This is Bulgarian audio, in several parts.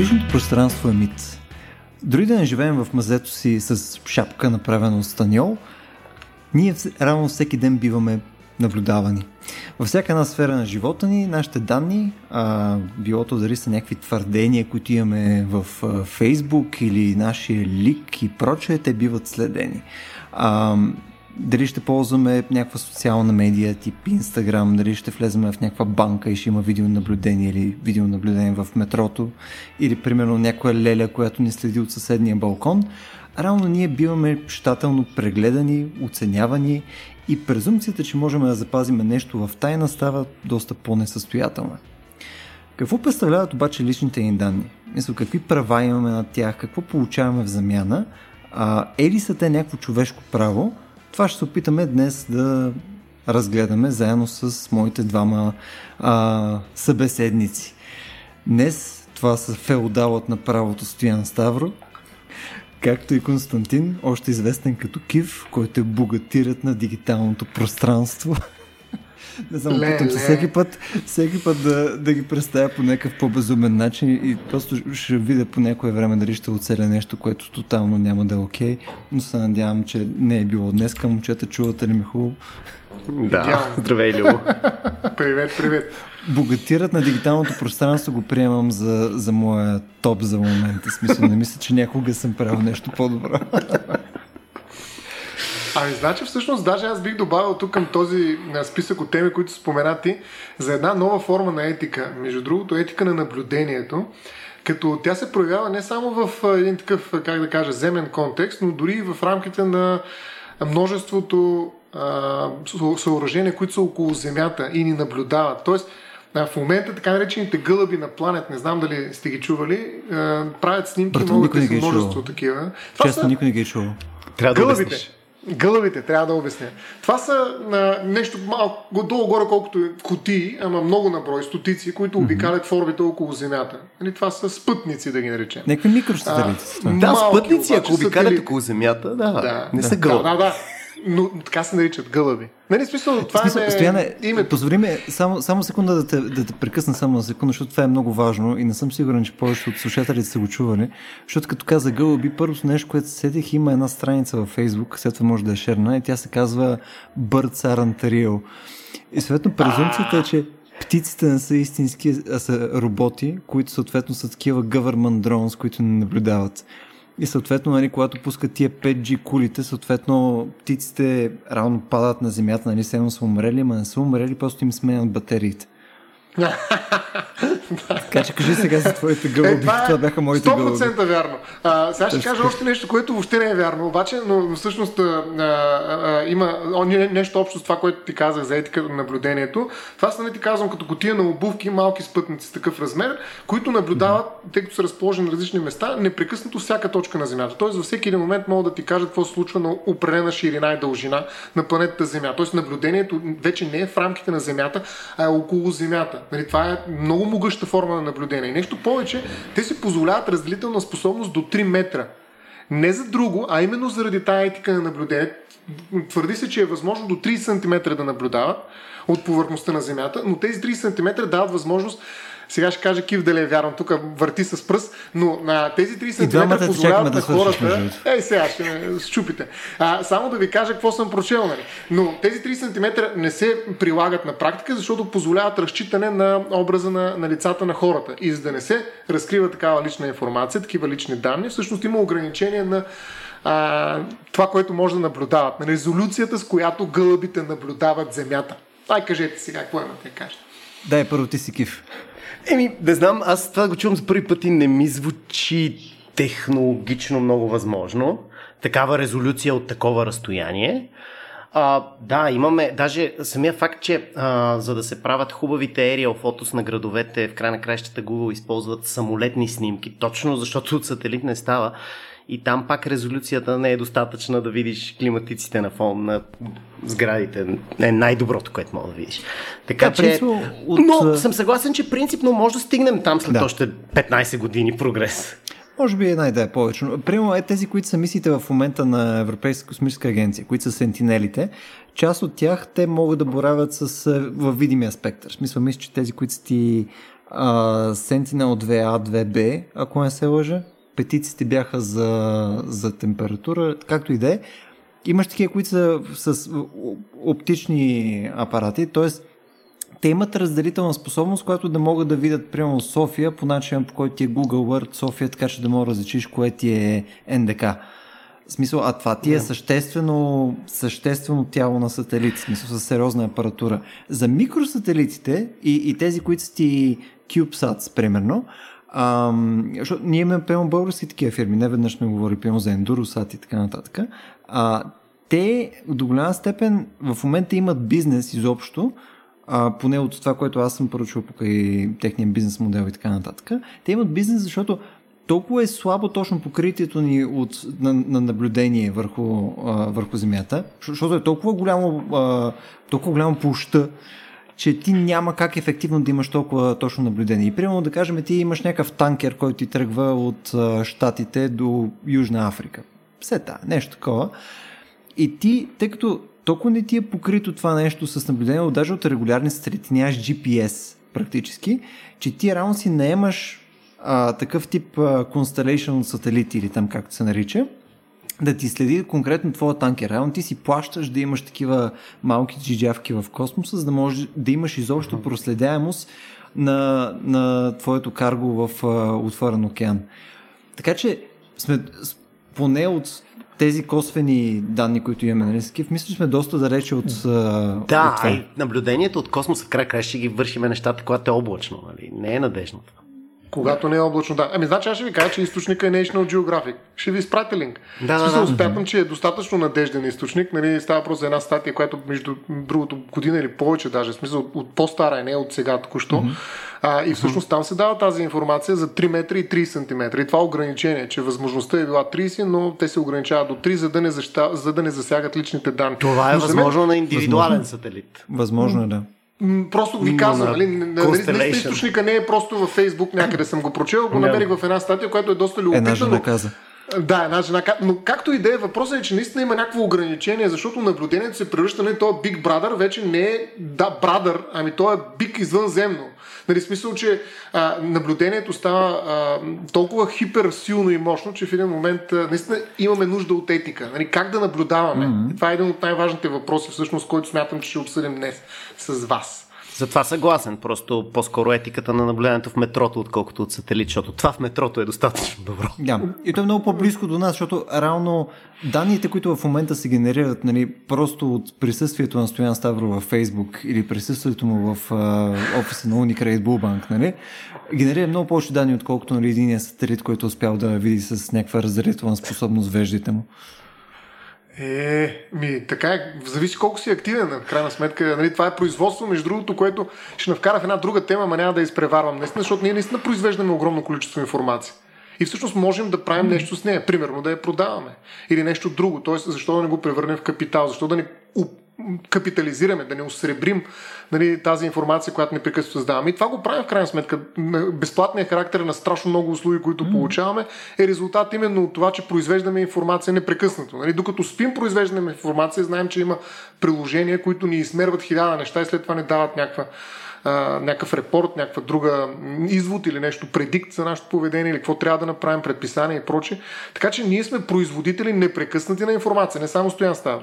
Личното пространство е мит. Дори да не живеем в мазето си с шапка, направена от станьол, ние равно всеки ден биваме наблюдавани. Във всяка една сфера на живота ни, нашите данни, а, билото дали са някакви твърдения, които имаме в а, Фейсбук или нашия лик и прочее, те биват следени. А, дали ще ползваме някаква социална медия, тип Instagram, дали ще влезем в някаква банка и ще има видеонаблюдение или видеонаблюдение в метрото, или примерно някоя леля, която ни следи от съседния балкон, реално ние биваме щателно прегледани, оценявани и презумцията, че можем да запазим нещо в тайна става доста по-несъстоятелна. Какво представляват обаче личните ни данни? Мисля, какви права имаме на тях, какво получаваме в замяна, а, е ли са те някакво човешко право, това ще се опитаме днес да разгледаме заедно с моите двама а, събеседници. Днес това са феодалът на правото Стоян Ставро, както и Константин, още известен като Кив, който е богатират на дигиталното пространство. Не знам, опитам се всеки път, всеки път да, да ги представя по някакъв по-безумен начин и просто ще видя по някое време дали ще оцеля нещо, което тотално няма да е окей, okay, но се надявам, че не е било днес. Към момчета, чувате ли ми хубаво? Да, здравей, Любо. привет, привет. Богатират на дигиталното пространство го приемам за, за моя топ за момента. Смисъл, не мисля, че някога съм правил нещо по-добро. Ами, значи всъщност, даже аз бих добавил тук към този списък от теми, които споменати, за една нова форма на етика. Между другото, етика на наблюдението, като тя се проявява не само в един такъв, как да кажа, земен контекст, но дори и в рамките на множеството съоръжения, които са около Земята и ни наблюдават. Тоест, в момента така наречените гълъби на планет, не знам дали сте ги чували, правят снимки, Брато, могат да са множество такива. Това Често са... никой не ги е чувал. Трябва да гълъбите. Обясниш. Гълъбите, трябва да обясня. Това са а, нещо малко долу-горе, колкото кутии, ама много наброй, стотици, които mm-hmm. обикалят форбите около Земята. Нали, това са спътници, да ги наречем. Някакви микросателити. Да, спътници, ако обикалят около Земята, да, да не да, са гълъби. Да, да, да но така се наричат гълъби. Нали, смисъл, това смисъл, е стояне, името. Позволи ми само, само секунда да те, да те прекъсна само на секунда, защото това е много важно и не съм сигурен, че повече от слушателите са го чували. Защото като каза гълъби, първото нещо, което седих, има една страница във Facebook, след това може да е шерна и тя се казва Birds Aren't Real. И съответно презумцията е, че птиците не са истински, а са роботи, които съответно са такива government drones, които не наблюдават. И съответно, нали, когато пускат тия 5G кулите, съответно птиците рано падат на земята, нали, само са умрели, ама не са умрели, просто им сменят батериите така че кажи сега за твоите гълъби. Е, това, е това бяха моите 100% гълъби. 100% вярно. А, сега ще кажа още нещо, което въобще не е вярно, обаче, но всъщност а, а, а, има о, нещо общо с това, което ти казах за етика на наблюдението. Това са, не ти казвам, като котия на обувки, малки спътници с такъв размер, които наблюдават, mm-hmm. тъй като са разположени на различни места, непрекъснато всяка точка на Земята. Тоест, във всеки един момент могат да ти кажат какво се случва на определена ширина и дължина на планетата Земя. Тоест, наблюдението вече не е в рамките на Земята, а е около Земята. Нали, това е много могъща форма на наблюдение. И нещо повече, те си позволяват разделителна способност до 3 метра. Не за друго, а именно заради тая етика на наблюдение. Твърди се, че е възможно до 30 см да наблюдават от повърхността на Земята, но тези 30 см дават възможност сега ще кажа Кив дали е вярно, тук върти с пръст, но на тези 30 см позволяват на хората... Ей, сега ще ме щупите. А, само да ви кажа какво съм прочел, нали. Но тези 30 см не се прилагат на практика, защото позволяват разчитане на образа на, на лицата на хората. И за да не се разкрива такава лична информация, такива лични данни, всъщност има ограничение на а, това, което може да наблюдават, на резолюцията, с която гълъбите наблюдават Земята. Ай, кажете сега, какво имате да кажете? Дай, първо ти си кив. Еми, не знам, аз това го чувам за първи път и не ми звучи технологично много възможно. Такава резолюция от такова разстояние. А, да, имаме даже самия факт, че а, за да се правят хубавите aerial фотос на градовете, в край на краищата Google използват самолетни снимки, точно защото от сателит не става и там пак резолюцията не е достатъчна да видиш климатиците на фон на сградите. е най-доброто, което мога да видиш. Така да, че... Принципно, от... Но съм съгласен, че принципно може да стигнем там след да. още 15 години прогрес. Може би една идея повече. Примерно е тези, които са мисите в момента на Европейска космическа агенция, които са сентинелите, част от тях те могат да боравят с във видимия спектър. В смисъл, мисля, че тези, които са ти Sentinel 2A, 2B, ако не се лъжа. Петиците бяха за, за температура, както и да е. Имаш такива, които са с оптични апарати, т.е. те имат разделителна способност, която да могат да видят, примерно, София по начин, по който ти е Google Earth София, така че да мога да различиш кое ти е НДК. В смисъл, а това ти е съществено, съществено тяло на сателит, в смисъл с сериозна апаратура. За микросателитите и, и тези, които са ти CubeSats, примерно, Ам, защото ние имаме пълно български такива фирми, не веднъж сме говорили пълно за Endurosat и така нататък. А, те до голяма степен в момента имат бизнес изобщо, а, поне от това, което аз съм поръчал покрай техния бизнес модел и така нататък. Те имат бизнес, защото толкова е слабо точно покритието ни от, на, на наблюдение върху, а, върху Земята, защото е толкова голямо, а, толкова голямо площа, че ти няма как ефективно да имаш толкова точно наблюдение. И примерно да кажем, ти имаш някакъв танкер, който ти тръгва от Штатите до Южна Африка. Все та, нещо такова. И ти, тъй като толкова не ти е покрито това нещо с наблюдение, даже от регулярни сателити, нямаш GPS практически, че ти рано си наемаш а, такъв тип а, constellation от сателити или там както се нарича, да ти следи конкретно твоя танкер. Реално ти си плащаш да имаш такива малки джиджавки в космоса, за да можеш да имаш изобщо проследяемост на, на твоето карго в а, отворен океан. Така че сме поне от тези косвени данни, които имаме на Скиф, мисля, че сме доста далече от. Да, от това. и наблюдението от космоса край край ще ги вършиме нещата, когато е облачно. Нали? Не е надежно това. Когато не е облачно, да. Ами, значи аз ще ви кажа, че източника е National Geographic. Ще ви изпратя линк. Да, да, да. смятам, че е достатъчно надежден източник. Нали, става просто за една статия, която между другото година или повече даже, в смисъл от, от по-стара е, не от сега току-що. Mm-hmm. А, и всъщност там се дава тази информация за 3 метра и 3 см. И това ограничение, че възможността е била 30, но те се ограничават до 3, за да не, заща, за да не засягат личните данни. Това е Но за мен- възможно на индивидуален сателит. Възможно е да. Просто ви казвам, на нали, нали, наистина Constellation. източника не е просто във Фейсбук, някъде съм го прочел, го намерих в една статия, която е доста любопитна. Една жена каза. Да, една жена. Но както и да е, въпросът е, че наистина има някакво ограничение, защото наблюдението се превръща на този Big Brother, вече не е да, Brother, ами то е Big извънземно. Нали, смисъл, че а, наблюдението става а, толкова хиперсилно и мощно, че в един момент а, наистина имаме нужда от етика. Нали, как да наблюдаваме? Mm-hmm. Това е един от най-важните въпроси, всъщност, който смятам, че ще обсъдим днес с вас. Затова съгласен. Просто по-скоро етиката на наблюдението в метрото, отколкото от сателит, защото това в метрото е достатъчно добро. Да. И то е много по-близко до нас, защото реално данните, които в момента се генерират нали, просто от присъствието на Стоян Ставро във Фейсбук или присъствието му в а, офиса на Unicredit Bullbank, нали, генерира много повече данни, отколкото нали, единия сателит, който е успял да види с някаква разделителна способност веждите му. Е, ми, така е, зависи колко си активен, в крайна сметка. Нали, това е производство, между другото, което ще навкара в една друга тема, ма няма да изпреварвам. Наистина, защото ние наистина произвеждаме огромно количество информация. И всъщност можем да правим нещо с нея. Примерно да я продаваме. Или нещо друго. Тоест, защо да не го превърнем в капитал? Защо да не капитализираме, да не осребрим нали, тази информация, която непрекъснато създаваме. И това го правим в крайна сметка. Безплатният характер на страшно много услуги, които mm. получаваме, е резултат именно от това, че произвеждаме информация непрекъснато. Нали, докато спим, произвеждаме информация, знаем, че има приложения, които ни измерват хиляда неща и след това ни дават някаква някакъв репорт, някаква друга извод или нещо, предикт за нашето поведение или какво трябва да направим, предписания и прочее. Така че ние сме производители непрекъснати на информация, не само стоян става.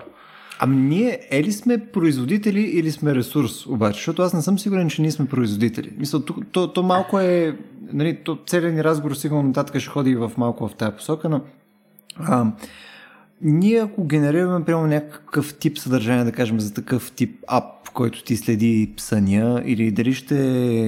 Ами ние е ли сме производители или сме ресурс обаче? Защото аз не съм сигурен, че ние сме производители. Мисля, то, то, то малко е... Нали, то целият ни разговор сигурно нататък ще ходи в малко в тази посока, но а, ние ако генерираме прямо някакъв тип съдържание, да кажем за такъв тип ап, който ти следи съня, или дали ще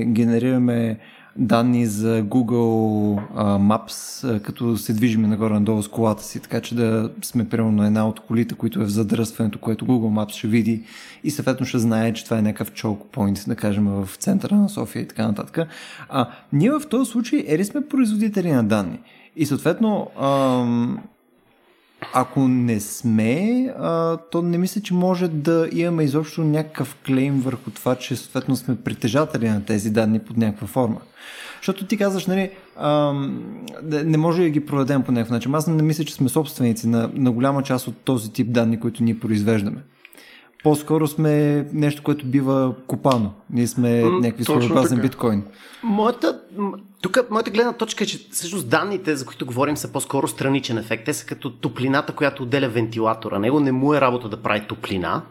генерираме данни за Google Maps, като се движиме нагоре-надолу с колата си, така че да сме примерно на една от колите, които е в задръстването, което Google Maps ще види и съответно ще знае, че това е някакъв choke point, да кажем, в центъра на София и така нататък. А, ние в този случай ели сме производители на данни. И съответно, ам, ако не сме, а, то не мисля, че може да имаме изобщо някакъв клейм върху това, че съответно сме притежатели на тези данни под някаква форма. Защото ти казваш, нали, да- не може да ги проведем по някакъв начин. Аз не мисля, че сме собственици на, на голяма част от този тип данни, които ние произвеждаме. По-скоро сме нещо, което бива копано. Ние сме някакви своеобразен биткоин. Моята, тук моята гледна точка е, че всъщност данните, за които говорим, са по-скоро страничен ефект. Те са като топлината, която отделя вентилатора. Него не му е работа да прави топлина,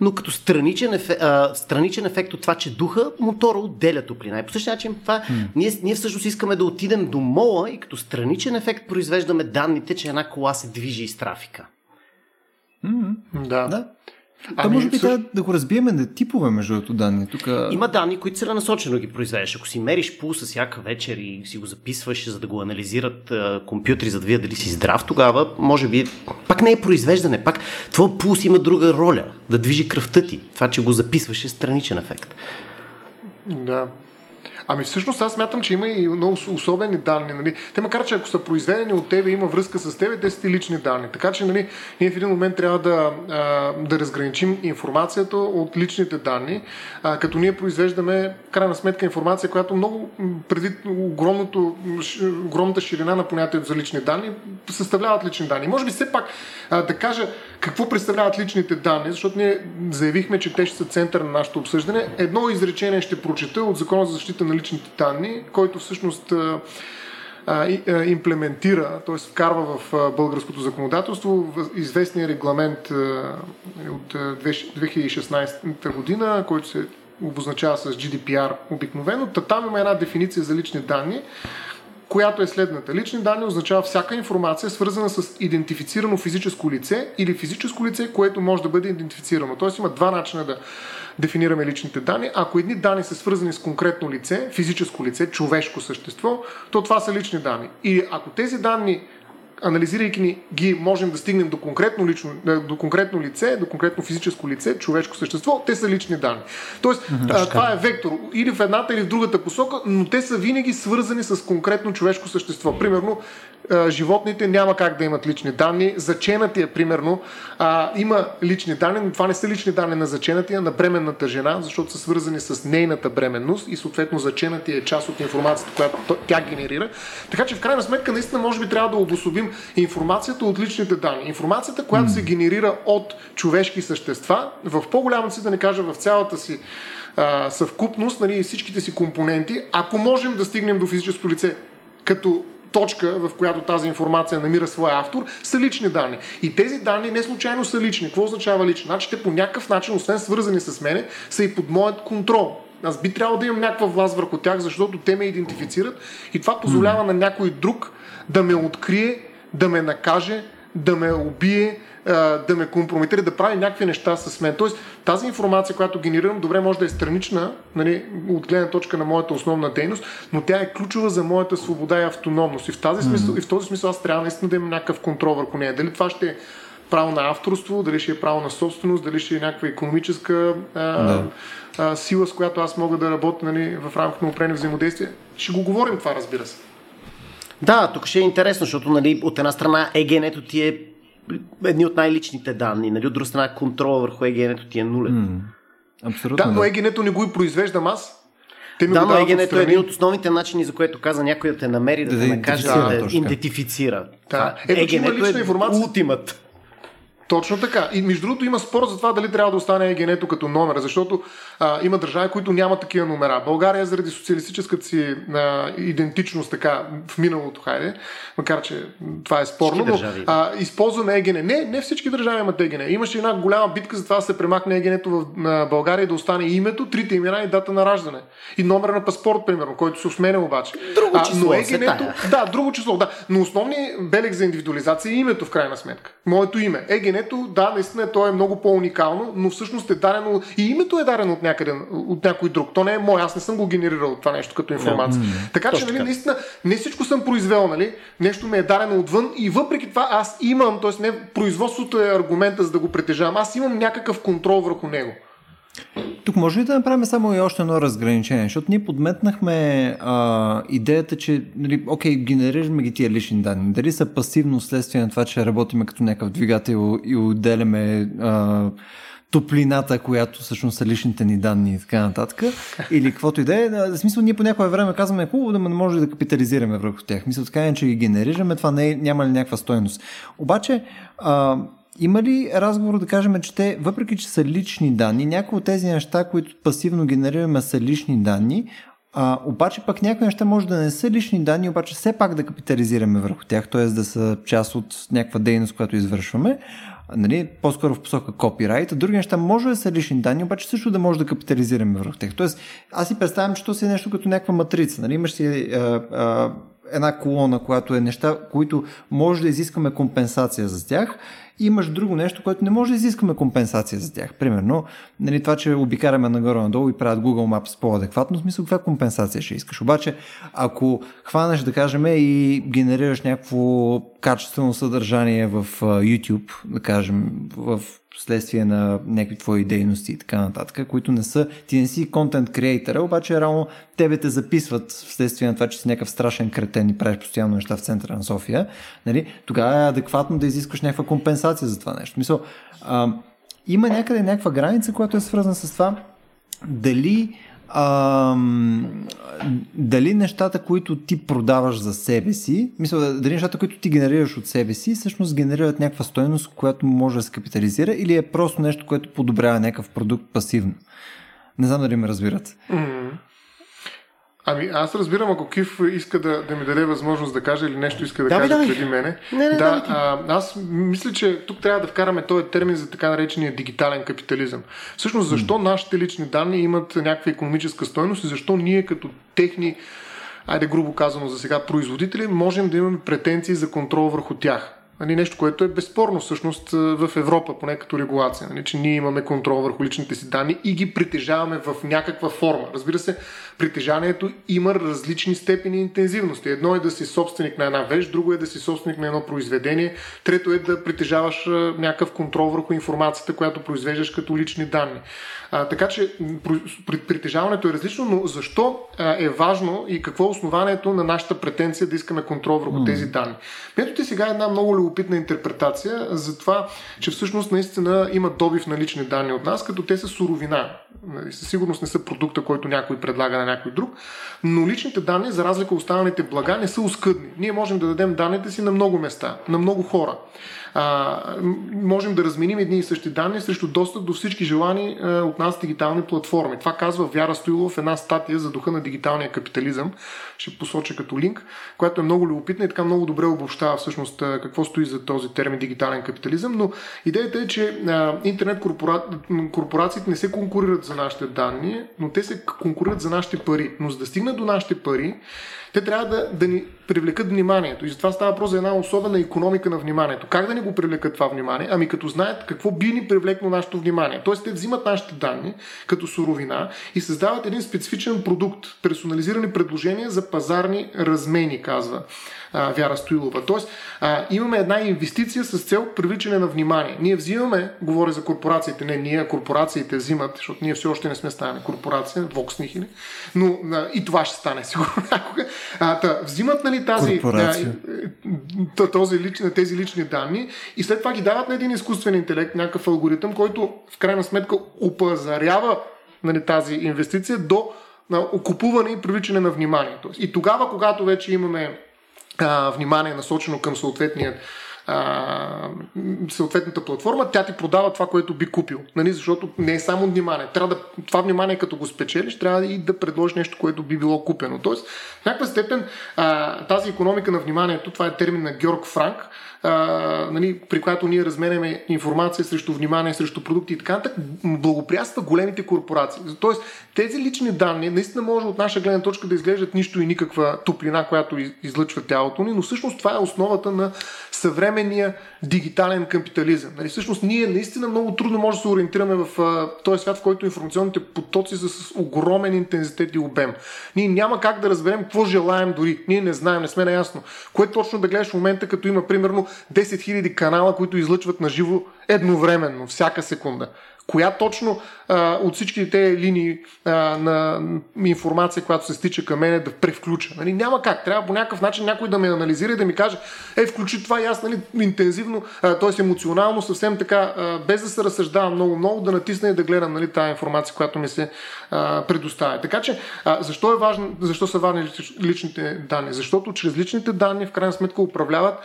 но като страничен, ефект, а, страничен ефект от това, че духа, мотора отделя топлина. И по същия начин това, mm. ние, ние всъщност искаме да отидем до мола и като страничен ефект произвеждаме данните, че една кола се движи из трафика. Mm. Да. да. А ами, може би също... да го разбиеме на типове между другото данни. Тук... Има данни, които целенасочено ги произведеш. Ако си мериш пулса всяка вечер и си го записваш, за да го анализират а, компютри, за да видят дали си здрав, тогава може би пак не е произвеждане. Пак твой пулс има друга роля. Да движи кръвта ти. Това, че го записваш е страничен ефект. Да. Ами всъщност аз смятам, че има и много особени данни. Нали. Те макар, че ако са произведени от тебе, има връзка с тебе, те са ти лични данни. Така че нали, ние в един момент трябва да, да разграничим информацията от личните данни, като ние произвеждаме, крайна сметка, информация, която много, преди огромното, огромната ширина на понятието за лични данни, съставляват лични данни. Може би все пак да кажа какво представляват личните данни, защото ние заявихме, че те ще са център на нашето обсъждане. Едно изречение ще прочета от Закона за защита на личните данни, който всъщност имплементира, т.е. вкарва в българското законодателство известния регламент от 2016 година, който се обозначава с GDPR обикновено. Там има една дефиниция за лични данни, която е следната. Лични данни означава всяка информация, свързана с идентифицирано физическо лице или физическо лице, което може да бъде идентифицирано. Тоест има два начина да дефинираме личните данни. Ако едни данни са свързани с конкретно лице, физическо лице, човешко същество, то това са лични данни. И ако тези данни анализирайки ни ги, можем да стигнем до конкретно, лично, е, до конкретно лице, до конкретно физическо лице, човешко същество, те са лични данни. Тоест, mm-hmm. това е вектор или в едната или в другата посока, но те са винаги свързани с конкретно човешко същество. Примерно, животните няма как да имат лични данни. Заченатия, примерно, а, има лични данни, но това не са лични данни на заченатия, на бременната жена, защото са свързани с нейната бременност и съответно заченатия е част от информацията, която тя генерира. Така че в крайна сметка наистина може би трябва да обособим информацията от личните данни. Информацията, която mm. се генерира от човешки същества, в по-голямата си, да не кажа в цялата си а, съвкупност, нали, всичките си компоненти, ако можем да стигнем до физическо лице като точка, в която тази информация намира своя автор, са лични данни. И тези данни не случайно са лични. Какво означава лични? Значи те по някакъв начин, освен свързани с мене, са и под моят контрол. Аз би трябвало да имам някаква власт върху тях, защото те ме идентифицират и това позволява mm. на някой друг да ме открие, да ме накаже, да ме убие, да ме компрометира, да прави някакви неща с мен. Тоест, тази информация, която генерирам, добре може да е странична, нали, от гледна точка на моята основна дейност, но тя е ключова за моята свобода и автономност. И в, тази смисъл, mm-hmm. и в този смисъл аз трябва наистина да имам някакъв контрол върху нея. Дали това ще е право на авторство, дали ще е право на собственост, дали ще е някаква економическа а, да. а, сила, с която аз мога да работя нали, в рамките на определени взаимодействия. Ще го говорим това, разбира се. Да, тук ще е интересно, защото нали, от една страна егенето ти е едни от най-личните данни, нали, от друга страна контрола върху егенето ти е нулен. Mm, абсолютно. Да, но егенето не го и произвеждам аз. Те ми да, но егенето е един от основните начини, за което каза някой да те намери, да, да те накаже, да, да идентифицира. Да. Ето, егенето е информация. ултимат. Точно така. И между другото има спор за това дали трябва да остане егенето като номер, защото а, има държави, които нямат такива номера. България заради социалистическата си а, идентичност така в миналото, хайде, макар че това е спорно, но а, използваме егене. Не, не всички държави имат егене. Имаше една голяма битка за това да се премахне егенето в на България и да остане името, трите имена и дата на раждане. И номер на паспорт, примерно, който се сменя обаче. Друго число, но егенето, да, друго число, да. Но основният белег за индивидуализация е името в крайна сметка. Моето име. Егенето, да, наистина то е много по-уникално, но всъщност е дарено и името е дарено от някъде, от някой друг. То не е мое, аз не съм го генерирал това нещо като информация. Yeah. Така че, нали, наистина, не всичко съм произвел, нали? Нещо ми е дарено отвън и въпреки това аз имам, т.е. не производството е аргумента за да го притежавам, аз имам някакъв контрол върху него. Тук може ли да направим само и още едно разграничение, защото ние подметнахме а, идеята, че, нали, окей, генерираме ги тия лични данни. Дали са пасивно следствие на това, че работиме като някакъв двигател и отделяме а, топлината, която всъщност са личните ни данни и така нататък. Или каквото и да е. В смисъл, ние по някое време казваме, хубаво да не може да капитализираме върху тях. Мисля, така че ги генерираме, това не е, няма ли някаква стойност. Обаче, а, има ли разговор да кажем, че те, въпреки че са лични данни, някои от тези неща, които пасивно генерираме са лични данни, а, обаче пък някои неща може да не са лични данни, обаче все пак да капитализираме върху тях, т.е. да са част от някаква дейност, която извършваме, нали, по-скоро в посока копирайт, а други неща може да са лични данни, обаче също да може да капитализираме върху тях. Тоест, аз си представям, че то си е нещо като някаква матрица. Нали? Имаш си а, а, една колона, която е неща, които може да изискаме компенсация за тях имаш друго нещо, което не може да изискаме компенсация за тях. Примерно, нали, това, че обикараме нагоре-надолу и правят Google Maps по-адекватно, в смисъл каква компенсация ще искаш. Обаче, ако хванеш, да кажем, и генерираш някакво качествено съдържание в YouTube, да кажем, в следствие на някакви твои дейности и така нататък, които не са, ти не си контент креатора, обаче реално тебе те записват вследствие на това, че си някакъв страшен кретен и правиш постоянно неща в центъра на София, нали, тогава е адекватно да изискаш някаква компенсация за това нещо. Мисъл, а, има някъде някаква граница, която е свързана с това дали а, дали нещата, които ти продаваш за себе си, мисля, дали нещата, които ти генерираш от себе си, всъщност генерират някаква стоеност, която може да се капитализира или е просто нещо, което подобрява някакъв продукт пасивно. Не знам дали ме разбират. Mm-hmm. Ами аз разбирам, ако Кив иска да, да ми даде възможност да каже или нещо иска да, да каже да, преди мене. Не, не, да, а, аз мисля, че тук трябва да вкараме този термин за така наречения дигитален капитализъм. Всъщност, защо mm. нашите лични данни имат някаква економическа стойност и защо ние като техни айде грубо казано за сега, производители, можем да имаме претенции за контрол върху тях. Нали, нещо, което е безспорно всъщност в Европа, поне като регулация. Нали, че ние имаме контрол върху личните си данни и ги притежаваме в някаква форма. Разбира се, притежанието има различни степени интензивности. Едно е да си собственик на една вещ, друго е да си собственик на едно произведение, трето е да притежаваш някакъв контрол върху информацията, която произвеждаш като лични данни. А, така че притежаването е различно, но защо а, е важно и какво е основанието на нашата претенция да искаме контрол върху mm. тези данни? Метод е сега една много любопитна интерпретация за това, че всъщност наистина има добив на лични данни от нас, като те са суровина. Нали, със сигурност не са продукта, който някой предлага на някой друг, но личните данни, за разлика от останалите блага, не са оскъдни. Ние можем да дадем данните си на много места, на много хора а, можем да разменим едни и същи данни срещу достъп до всички желани а, от нас дигитални платформи. Това казва Вяра Стоилова в една статия за духа на дигиталния капитализъм, ще посоча като линк, която е много любопитна и така много добре обобщава всъщност какво стои за този термин дигитален капитализъм, но идеята е, че а, интернет корпора... корпорациите не се конкурират за нашите данни, но те се конкурират за нашите пари. Но за да стигнат до нашите пари, те трябва да, да ни привлекат вниманието. И затова става въпрос за една особена економика на вниманието. Как да ни го привлекат това внимание? Ами като знаят какво би ни привлекло нашето внимание. Тоест те взимат нашите данни като суровина и създават един специфичен продукт, персонализирани предложения за пазарни размени, казва а, Вяра Стоилова. Тоест, а, имаме една инвестиция с цел привличане на внимание. Ние взимаме, говоря за корпорациите, не ние, корпорациите взимат, защото ние все още не сме станали корпорация, Vox Nihili, но а, и това ще стане сигурно някога. А, та, взимат нали, тази, а, този, лични, тези лични данни и след това ги дават на един изкуствен интелект, някакъв алгоритъм, който в крайна сметка опазарява нали, тази инвестиция до на окупуване и привличане на вниманието. И тогава, когато вече имаме а, внимание насочено към съответния съответната платформа, тя ти продава това, което би купил. Нали? Защото не е само внимание. Трябва да, това внимание, като го спечелиш, трябва и да предложиш нещо, което би било купено. Тоест, в някаква степен а, тази економика на вниманието, това е термин на Георг Франк, нали, при която ние разменяме информация срещу внимание, срещу продукти и така нататък, благоприятства големите корпорации. Тоест, тези лични данни наистина може от наша гледна точка да изглеждат нищо и никаква топлина, която излъчва тялото ни, но всъщност това е основата на съвременния дигитален капитализъм. Нали, всъщност ние наистина много трудно може да се ориентираме в този свят, в който информационните потоци са с огромен интензитет и обем. Ние няма как да разберем какво желаем дори. Ние не знаем, не сме наясно. Кое точно да гледаш в момента, като има примерно 10 000 канала, които излъчват на живо едновременно, всяка секунда коя точно а, от всички те линии а, на информация, която се стича към мене, да превключа. Нали? Няма как. Трябва по някакъв начин някой да ме анализира и да ми каже, е, включи това и аз нали, интензивно, т.е. емоционално, съвсем така, а, без да се разсъждавам много-много, да натисна и да гледам нали, тази информация, която ми се а, предоставя. Така че, а, защо, е важно, защо са важни личните данни? Защото чрез личните данни в крайна сметка управляват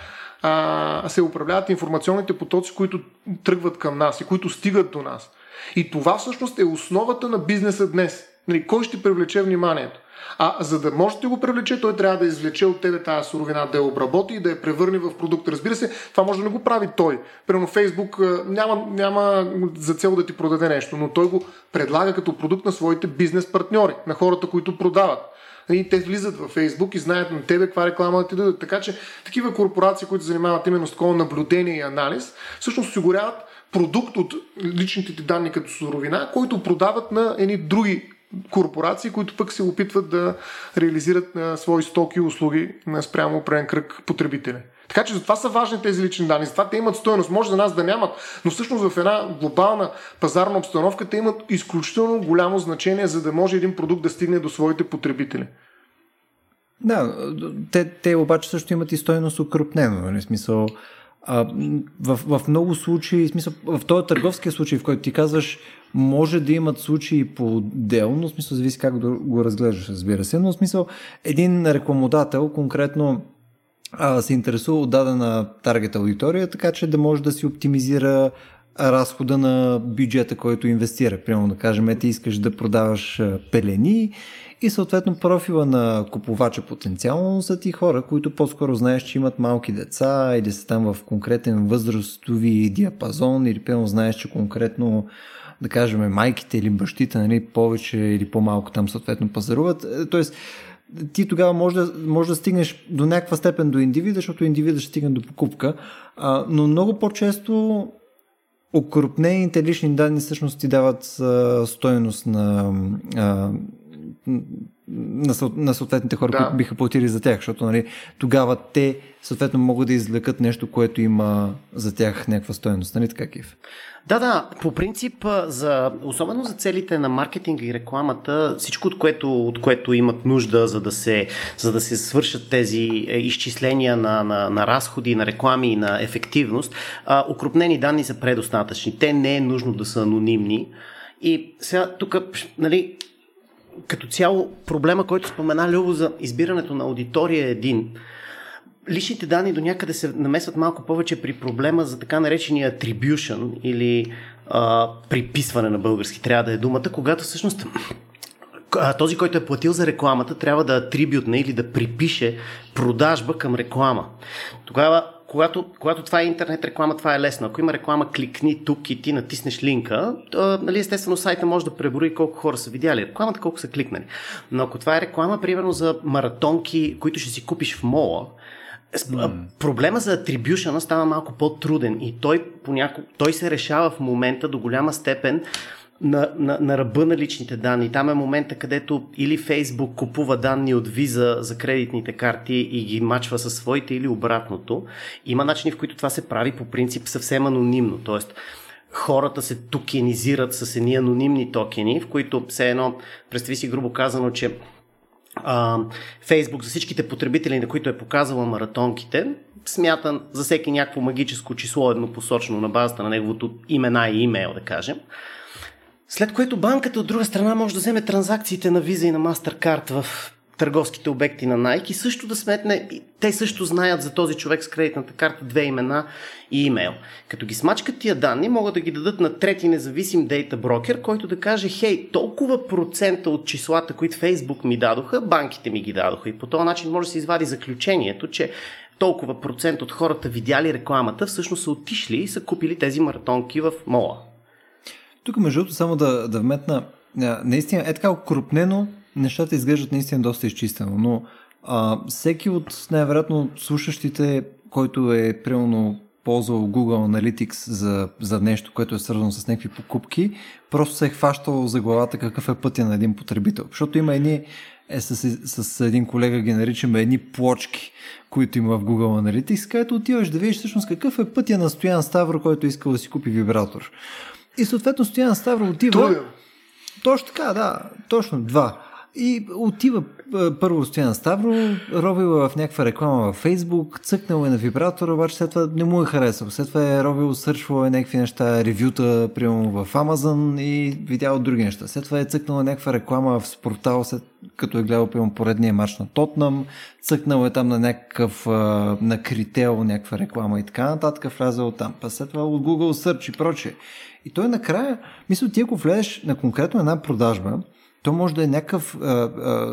а, се управляват информационните потоци, които тръгват към нас и които стигат до нас. И това всъщност е основата на бизнеса днес. Нали, кой ще привлече вниманието? А за да може да го привлече, той трябва да извлече от тебе тази суровина, да я обработи и да я превърне в продукт. Разбира се, това може да не го прави той. Примерно Фейсбук няма, няма за цел да ти продаде нещо, но той го предлага като продукт на своите бизнес партньори, на хората, които продават. Те влизат във Фейсбук и знаят на тебе каква реклама да ти дадат. Така че такива корпорации, които занимават именно с такова наблюдение и анализ, всъщност осигуряват продукт от личните ти данни като суровина, който продават на едни други корпорации, които пък се опитват да реализират на свои стоки и услуги на спрямо определен кръг потребители. Така че затова са важни тези лични данни, затова те имат стоеност. Може за нас да нямат, но всъщност в една глобална пазарна обстановка те имат изключително голямо значение, за да може един продукт да стигне до своите потребители. Да, те, те обаче също имат и стоеност укрупнено. Нали? Смисъл, а, в, в много случаи, смисъл, в този търговския случай, в който ти казваш, може да имат случаи по-отделно, смисъл зависи как го разглеждаш, разбира се, но смисъл един рекламодател конкретно а, се интересува от дадена таргет аудитория, така че да може да си оптимизира разхода на бюджета, който инвестира. Примерно да кажем, ти искаш да продаваш пелени и съответно профила на купувача потенциално са ти хора, които по-скоро знаеш, че имат малки деца или са там в конкретен възрастови диапазон или пълно знаеш, че конкретно да кажем майките или бащите нали, повече или по-малко там съответно пазаруват. Е, тоест, ти тогава може да, може да стигнеш до някаква степен до индивида, защото индивида ще стигне до покупка, а, но много по-често окрупнените лични данни всъщност ти дават а, стоеност на а, на, на съответните хора, да. които биха платили за тях, защото нали, тогава те съответно могат да извлекат нещо, което има за тях някаква стоеност. Нали така, Кив? Да, да, по принцип, за, особено за целите на маркетинга и рекламата, всичко, от което, от което имат нужда, за да се, за да се свършат тези е, изчисления на, на, на разходи, на реклами и на ефективност, а, укрупнени данни са предостатъчни. Те не е нужно да са анонимни. И сега тук, нали, като цяло проблема, който спомена Любо за избирането на аудитория е един. Личните данни до някъде се намесват малко повече при проблема за така наречения attribution или а, приписване на български, трябва да е думата, когато всъщност този, който е платил за рекламата, трябва да атрибютне или да припише продажба към реклама. Тогава когато, когато това е интернет реклама, това е лесно. Ако има реклама, кликни тук и ти натиснеш линка, то, нали, естествено сайта може да преброи колко хора са видяли рекламата, колко са кликнали. Но ако това е реклама, примерно за маратонки, които ще си купиш в мола. Проблема за атрибюшена става малко по-труден и той, поняко, той се решава в момента до голяма степен на, на, на ръба на личните данни. Там е момента, където или Фейсбук купува данни от виза за кредитните карти и ги мачва със своите или обратното. Има начини, в които това се прави по принцип съвсем анонимно. Тоест, хората се токенизират с едни анонимни токени, в които все едно, представи си грубо казано, че Фейсбук за всичките потребители, на които е показала маратонките, смятан за всеки някакво магическо число еднопосочно на базата на неговото имена и имейл, да кажем. След което банката от друга страна може да вземе транзакциите на Visa и на MasterCard в търговските обекти на Nike и също да сметне, те също знаят за този човек с кредитната карта две имена и имейл. Като ги смачкат тия данни, могат да ги дадат на трети независим дейта брокер, който да каже, хей, толкова процента от числата, които Фейсбук ми дадоха, банките ми ги дадоха. И по този начин може да се извади заключението, че толкова процент от хората видяли рекламата, всъщност са отишли и са купили тези маратонки в мола. Тук, между другото, само да, да вметна, наистина е така окрупнено, нещата изглеждат наистина доста изчистено, но а, всеки от най-вероятно слушащите, който е примерно ползвал Google Analytics за, за нещо, което е свързано с някакви покупки, просто се е хващал за главата какъв е пътя на един потребител. Защото има едни, е, с, с един колега ги наричаме едни плочки, които има в Google Analytics, където отиваш да видиш всъщност какъв е пътя на Стоян Ставро, който искал да си купи вибратор. И съответно Стоян Ставро отива... Той... Точно така, да. Точно, два. И отива първо стоя на Ставро, ровил в някаква реклама във Фейсбук, цъкнал е на вибратора, обаче след това не му е харесал. След това е ровил, сърчвал е някакви неща, ревюта, примерно в Амазон и видял други неща. След това е цъкнал някаква реклама в спортал, след като е гледал примерно поредния марш на Тотнам, цъкнал е там на някакъв на крител, някаква реклама и така нататък, влязал там. Па след това от Google Search и прочее. И той накрая, мисля, ти ако влезеш на конкретно една продажба, то може да е някакъв,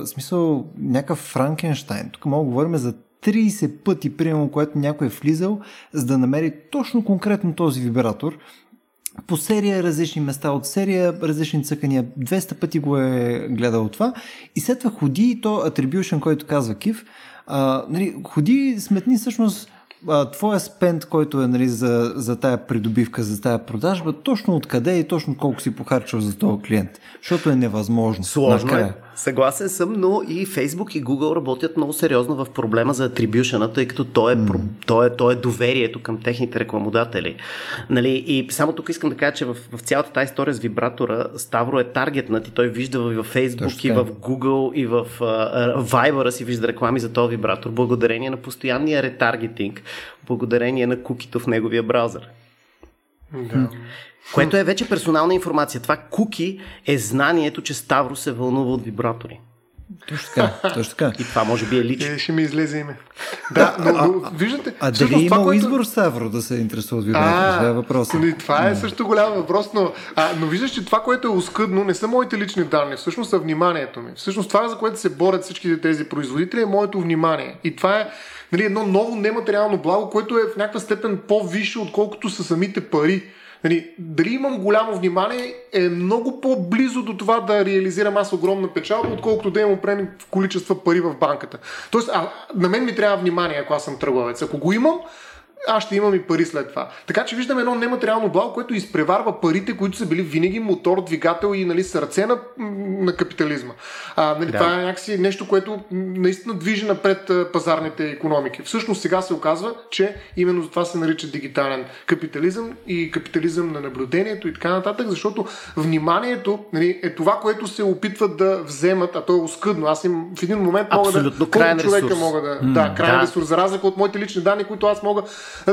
смисъл, някакъв Франкенштайн. Тук мога да говорим за 30 пъти, примерно, което някой е влизал, за да намери точно конкретно този вибратор. По серия различни места от серия, различни цъкания, 200 пъти го е гледал това и след това ходи и то attribution, който казва Кив, а, нали, ходи, сметни всъщност а, твоя спенд, който е нали, за, за тая придобивка, за тая продажба, точно откъде и точно колко си похарчил за този клиент. Защото е невъзможно. Сложно накрая. е. Съгласен съм, но и Facebook и Google работят много сериозно в проблема за атрибюшена, тъй като то е, mm. то е, то е доверието към техните рекламодатели. Нали? И само тук искам да кажа, че в, в цялата тази история с вибратора Ставро е таргетнат и той вижда и в Facebook, Точно. и в Google, и в uh, Viber си вижда реклами за този вибратор, благодарение на постоянния ретаргетинг, благодарение на кукито в неговия браузър. Да. Което е вече персонална информация. Това куки е знанието, че Ставро се вълнува от вибратори. Точно така, точно така. И това може би е лично. Е, ще ми излезе име. Да, но, но виждате... А, а дали е имал което... избор Ставро да се интересува от вибратори? Това е въпросът. Това е също голям въпрос, но, а, но виждаш, че това, което е оскъдно, не са моите лични данни, всъщност са вниманието ми. Всъщност това, за което се борят всичките тези производители, е моето внимание. И това е нали, едно ново нематериално благо, което е в някаква степен по-висше, отколкото са самите пари. Нали, дали имам голямо внимание е много по-близо до това да реализирам аз огромна печалба, отколкото да имам определени количества пари в банката. Тоест, а, на мен ми трябва внимание, ако аз съм търговец. Ако го имам, аз ще имам и пари след това. Така че виждаме едно нематериално благо, което изпреварва парите, които са били винаги мотор, двигател и нали, сърце на, на капитализма. А, нали, да. Това е някакси нещо, което наистина движи напред пазарните економики. Всъщност сега се оказва, че именно за това се нарича дигитален капитализъм и капитализъм на наблюдението и така нататък, защото вниманието нали, е това, което се опитват да вземат, а то е оскъдно. Аз им в един момент мога Абсолютно, да... Крайен човека ресурс. мога да... Mm, да, крайен да. ресурс. За разлика от моите лични данни, които аз мога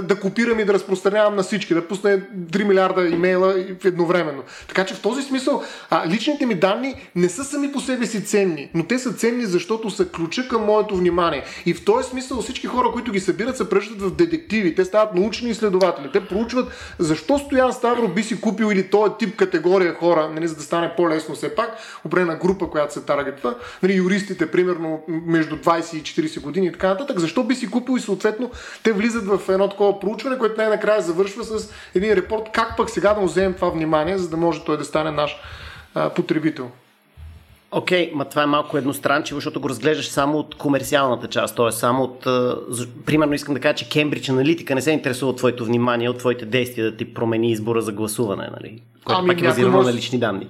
да копирам и да разпространявам на всички, да пусне 3 милиарда имейла едновременно. Така че в този смисъл а, личните ми данни не са сами по себе си ценни, но те са ценни, защото са ключа към моето внимание. И в този смисъл всички хора, които ги събират, се превръщат в детективи. Те стават научни изследователи. Те проучват защо Стоян Ставро би си купил или този тип категория хора, нали, за да стане по-лесно все пак, определена група, която се таргетва, нали, юристите, примерно между 20 и 40 години и така нататък, защо би си купил и съответно те влизат в едно такова проучване, което най-накрая завършва с един репорт как пък сега да му вземем това внимание, за да може той да стане наш а, потребител. Окей, okay, ма това е малко едностранчиво, защото го разглеждаш само от комерциалната част, т.е. само от... Примерно искам да кажа, че Кембридж аналитика не се интересува от твоето внимание, от твоите действия да ти промени избора за гласуване, нали? Което ами, пак е базирано на лични данни.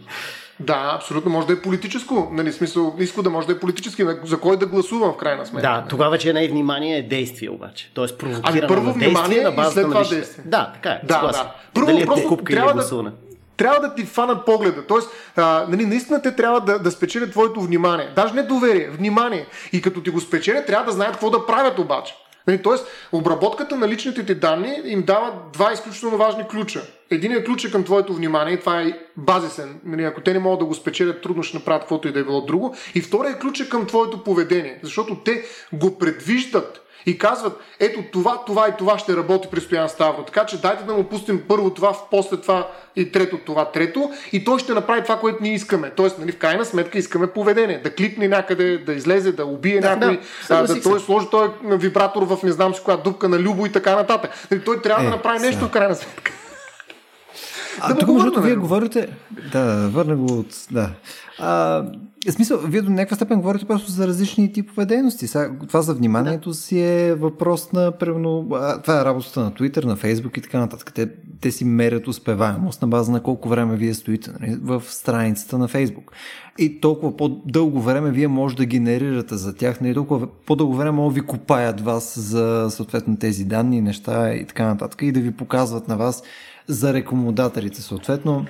Да, абсолютно. Може да е политическо. Нали, смисъл, иско да може да е политически. За кой да гласувам в крайна сметка. Да, тогава вече не е внимание, е действие обаче. Тоест провокиране ами, първо на внимание на базата и след това на действие. Да, така е. Да, да. Първо Дали е просто трябва да, трябва да ти фанат погледа. Тоест, а, нали, наистина те трябва да, да спечелят твоето внимание. Даже не доверие, внимание. И като ти го спечелят, трябва да знаят какво да правят обаче. Нали, тоест, обработката на личните ти данни им дава два изключително важни ключа. Единият ключ е към твоето внимание, това е базисен. Нали, ако те не могат да го спечелят, трудно ще направят каквото и да е било друго. И вторият ключ е към твоето поведение, защото те го предвиждат и казват, ето това, това и това ще работи при Стоян Ставро. Така че дайте да му пустим първо това, после това и трето това, трето и той ще направи това, което ние искаме. Тоест, нали, в крайна сметка искаме поведение. Да кликне някъде, да излезе, да убие да, някой, да, да, да той сложи този вибратор в не знам си коя дупка на Любо и така нататък. Нали, той трябва е, да направи нещо в крайна сметка. А да тук, между вие говорите... Да, върна го от... Да. А, в смисъл, вие до някаква степен говорите просто за различни типове дейности. Сега, това за вниманието да. си е въпрос на, примерно, това е работата на Twitter, на Facebook и така нататък. Те, те си мерят успеваемост на база на колко време вие стоите нали, в страницата на Facebook. И толкова по-дълго време вие може да генерирате за тях, нали, толкова по-дълго време да ви купаят вас за съответно тези данни, неща и така нататък и да ви показват на вас за рекомодателите съответно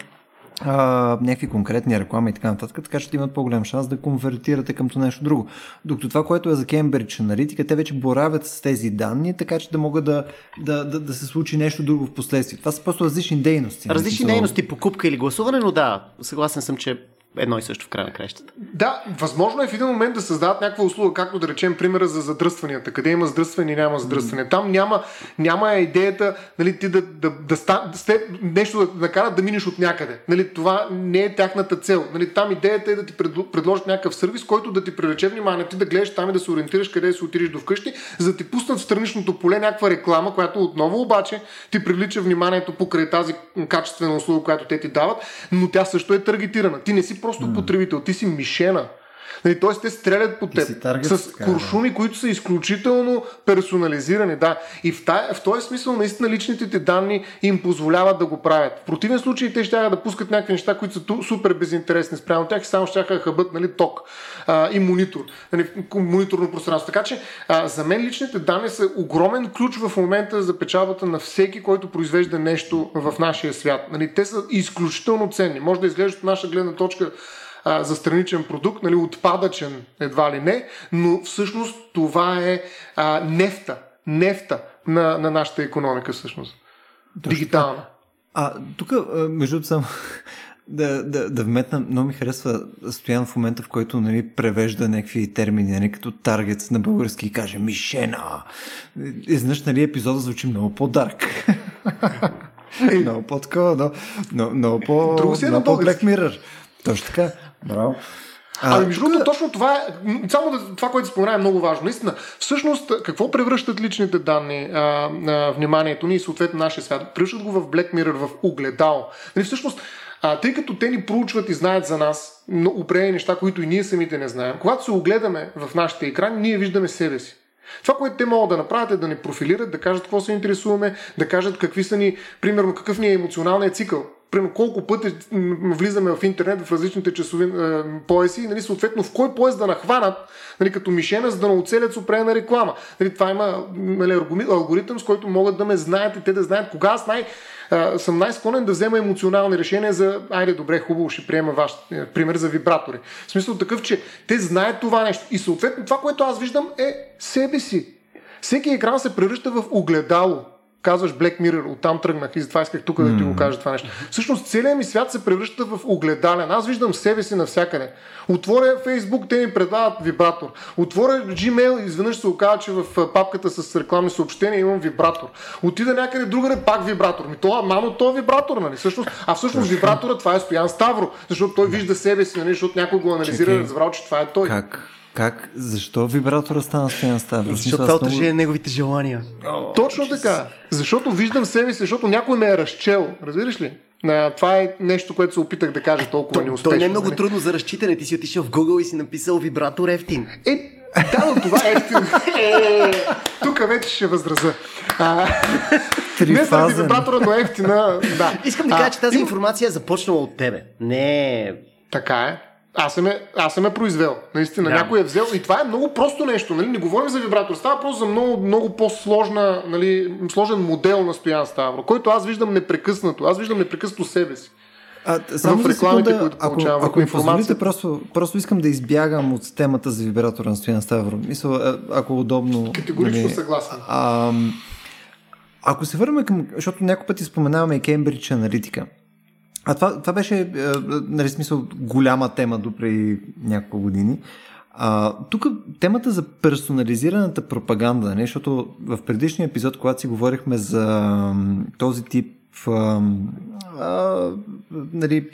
а, някакви конкретни реклами и така нататък, така че имат по-голям шанс да конвертирате къмто нещо друго. Докато това, което е за Кембридж аналитика, те вече боравят с тези данни, така че да могат да, да, да, да се случи нещо друго в последствие. Това са просто различни дейности. Различни дейности, покупка или гласуване, но да, съгласен съм, че едно и също в края на кращата. Да, възможно е в един момент да създадат някаква услуга, както да речем примера за задръстванията, къде има задръстване и няма задръстване. Там няма, няма идеята нали, ти да, да, да, да, да нещо да накарат да минеш от някъде. Нали, това не е тяхната цел. Нали, там идеята е да ти предложат някакъв сервис, който да ти привлече внимание, ти да гледаш там и да се ориентираш къде се отидеш до вкъщи, за да ти пуснат в страничното поле някаква реклама, която отново обаче ти привлича вниманието покрай тази качествена услуга, която те ти дават, но тя също е таргетирана. Ти не си просто mm. потребител, ти си мишена. Нали, Тоест те стрелят по теб таргет, с така, куршуми, да. които са изключително персонализирани. Да. И в, тая, в този смисъл наистина личните ти данни им позволяват да го правят. В противен случай те ще да пускат някакви неща, които са ту, супер безинтересни спрямо тях и само ще да хъбат нали, ток а, и монитор, нали, мониторно пространство. Така че а, за мен личните данни са огромен ключ в момента за печалбата на всеки, който произвежда нещо в нашия свят. Нали, те са изключително ценни. Може да изглеждат от наша гледна точка а, за страничен продукт, нали, отпадъчен едва ли не, но всъщност това е а, нефта, нефта на, на нашата економика всъщност. Точно. Дигитална. А тук, между съм да, да, да вметна, много ми харесва Стоян в момента, в който нали, превежда някакви термини, нали, като таргет на български и каже Мишена. Изнъж, нали, епизода звучи много по-дарк. много по-такова, много, много, много по, Друго си е Black Mirror. Точно така. Браво. А, ами, между другото, точно това е, само да, това, което спомена е много важно. Наистина, всъщност, какво превръщат личните данни а, на вниманието ни и съответно нашия свят? Превръщат го в Black Mirror, в огледало. Нали, всъщност, а, тъй като те ни проучват и знаят за нас определени неща, които и ние самите не знаем, когато се огледаме в нашите екрани, ние виждаме себе си. Това, което те могат да направят е да ни профилират, да кажат какво се интересуваме, да кажат какви са ни, примерно какъв ни е емоционалният цикъл примерно колко пъти влизаме в интернет в различните часови е, пояси, нали, съответно в кой пояс да нахванат нали, като мишена, за да не оцелят с определена реклама. Нали, това има нали, алгоритъм, с който могат да ме знаят и те да знаят кога аз най- съм най-склонен да взема емоционални решения за, айде, добре, хубаво, ще приема ваш е, пример за вибратори. В смисъл такъв, че те знаят това нещо. И съответно това, което аз виждам е себе си. Всеки екран се превръща в огледало казваш Black Mirror, оттам тръгнах и затова исках тук да ти го кажа това нещо. Всъщност целият ми свят се превръща в огледален. Аз виждам себе си навсякъде. Отворя Facebook, те ми предават вибратор. Отворя Gmail, изведнъж се оказа, че в папката с рекламни съобщения имам вибратор. Отида някъде другаде, пак вибратор. Ми това, мамо, то е вибратор, нали? Всъщност, а всъщност вибратора това е Стоян Ставро, защото той вижда себе си, нали? защото някой го анализира и разбрал, че това е той. Как? Как? Защо вибратора стана Стоян Ставро? Защото това отражение много... неговите желания. О, Точно че... така. Защото виждам себе си, защото някой ме е разчел. Разбираш ли? А, това е нещо, което се опитах да кажа толкова неуспешно. То не е много нали? трудно за разчитане. Ти си отишъл в Google и си написал вибратор ефтин. Е, да, но това е ефтин. Е, тук вече ще възраза. А, не заради вибратора, но ефтина. Да. Искам да кажа, че тази информация е започнала от тебе. Не Така е. Аз съм, е, аз съм е произвел. Наистина, yeah. някой е взел. И това е много просто нещо. Нали? Не говорим за вибратор. Става просто за много, много по-сложна, нали, сложен модел на Стоян Ставро, който аз виждам непрекъснато. Аз виждам непрекъснато себе си. А, само в рекламите, секунда, които получавам, ако, ако информация... просто, просто искам да избягам от темата за вибратора на Стоян Ставро. Мисля, ако е удобно... Категорично нали, съгласен. А, ако се върнем към... Защото няколко пъти споменаваме и Кембридж аналитика. А това, това беше, е, нали, смисъл, голяма тема до преди няколко години. А, тук темата за персонализираната пропаганда, не? защото в предишния епизод, когато си говорихме за този тип а, а, нали,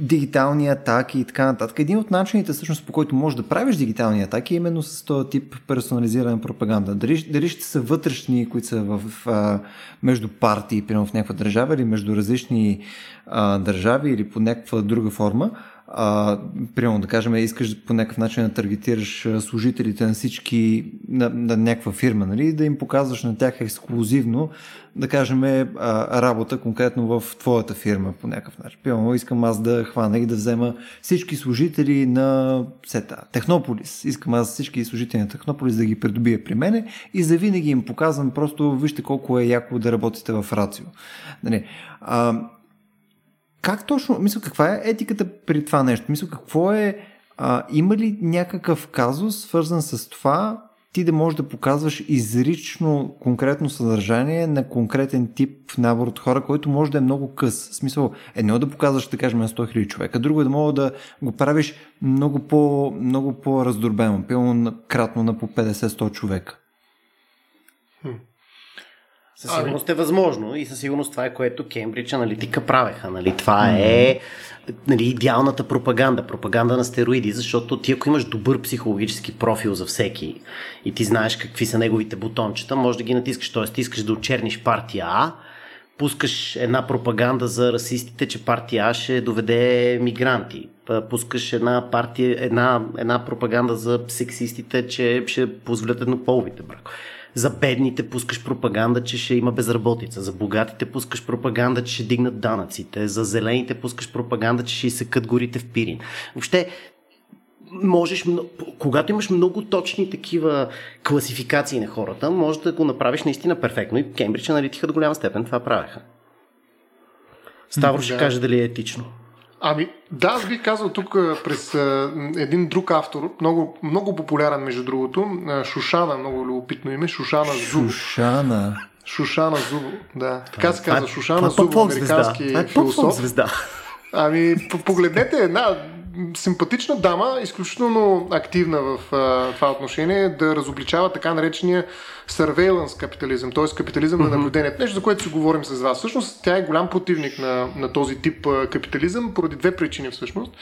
дигитални атаки и така нататък. Един от начините, всъщност, по който можеш да правиш дигитални атаки, е именно с този тип персонализирана пропаганда. Дали, дали ще са вътрешни, които са в, в, между партии, примерно в някаква държава, или между различни а, държави, или по някаква друга форма а, примерно да кажем, искаш по някакъв начин да таргетираш служителите на всички, на, на някаква фирма, нали, да им показваш на тях ексклюзивно, да кажем, а, работа конкретно в твоята фирма по някакъв начин. Примерно искам аз да хвана и да взема всички служители на сета, Технополис. Искам аз всички служители на Технополис да ги придобия при мене и за винаги им показвам просто, вижте колко е яко да работите в Рацио. Нали, а, как точно, мисля, каква е етиката при това нещо? Мисля, какво е, а, има ли някакъв казус, свързан с това, ти да можеш да показваш изрично конкретно съдържание на конкретен тип набор от хора, който може да е много къс. В смисъл, едно е да показваш, да кажем, на 100 000 човека, друго е да мога да го правиш много, по, много по-раздорбено, пълно кратно на по 50-100 човека. Със сигурност е възможно и със сигурност това е което Кембридж аналитика правеха. Нали? Това е нали, идеалната пропаганда, пропаганда на стероиди, защото ти ако имаш добър психологически профил за всеки и ти знаеш какви са неговите бутончета, може да ги натискаш. Тоест ти искаш да очерниш партия А, пускаш една пропаганда за расистите, че партия А ще доведе мигранти. Пускаш една, партия, една, една пропаганда за сексистите, че ще позволят еднополовите брак. За бедните пускаш пропаганда, че ще има безработица. За богатите пускаш пропаганда, че ще дигнат данъците. За зелените пускаш пропаганда, че ще изсекат горите в Пирин. Въобще, можеш, когато имаш много точни такива класификации на хората, може да го направиш наистина перфектно. И Кембридж аналитика до голяма степен това правеха. Ставро да. ще каже дали е етично. Ами, да, аз бих казал тук през а, един друг автор, много, много популярен между другото, Шушана, много любопитно име, Шушана Зубо. Шушана. Шушана Зубо, да. Така се казва, Шушана Зубо, американски философ. Звезда. Ами, погледнете една симпатична дама, изключително активна в а, това отношение, да разобличава така наречения surveillance капитализъм, т.е. капитализъм mm-hmm. на наблюдението. Нещо, за което си говорим с вас. Всъщност, тя е голям противник на, на този тип капитализъм поради две причини всъщност,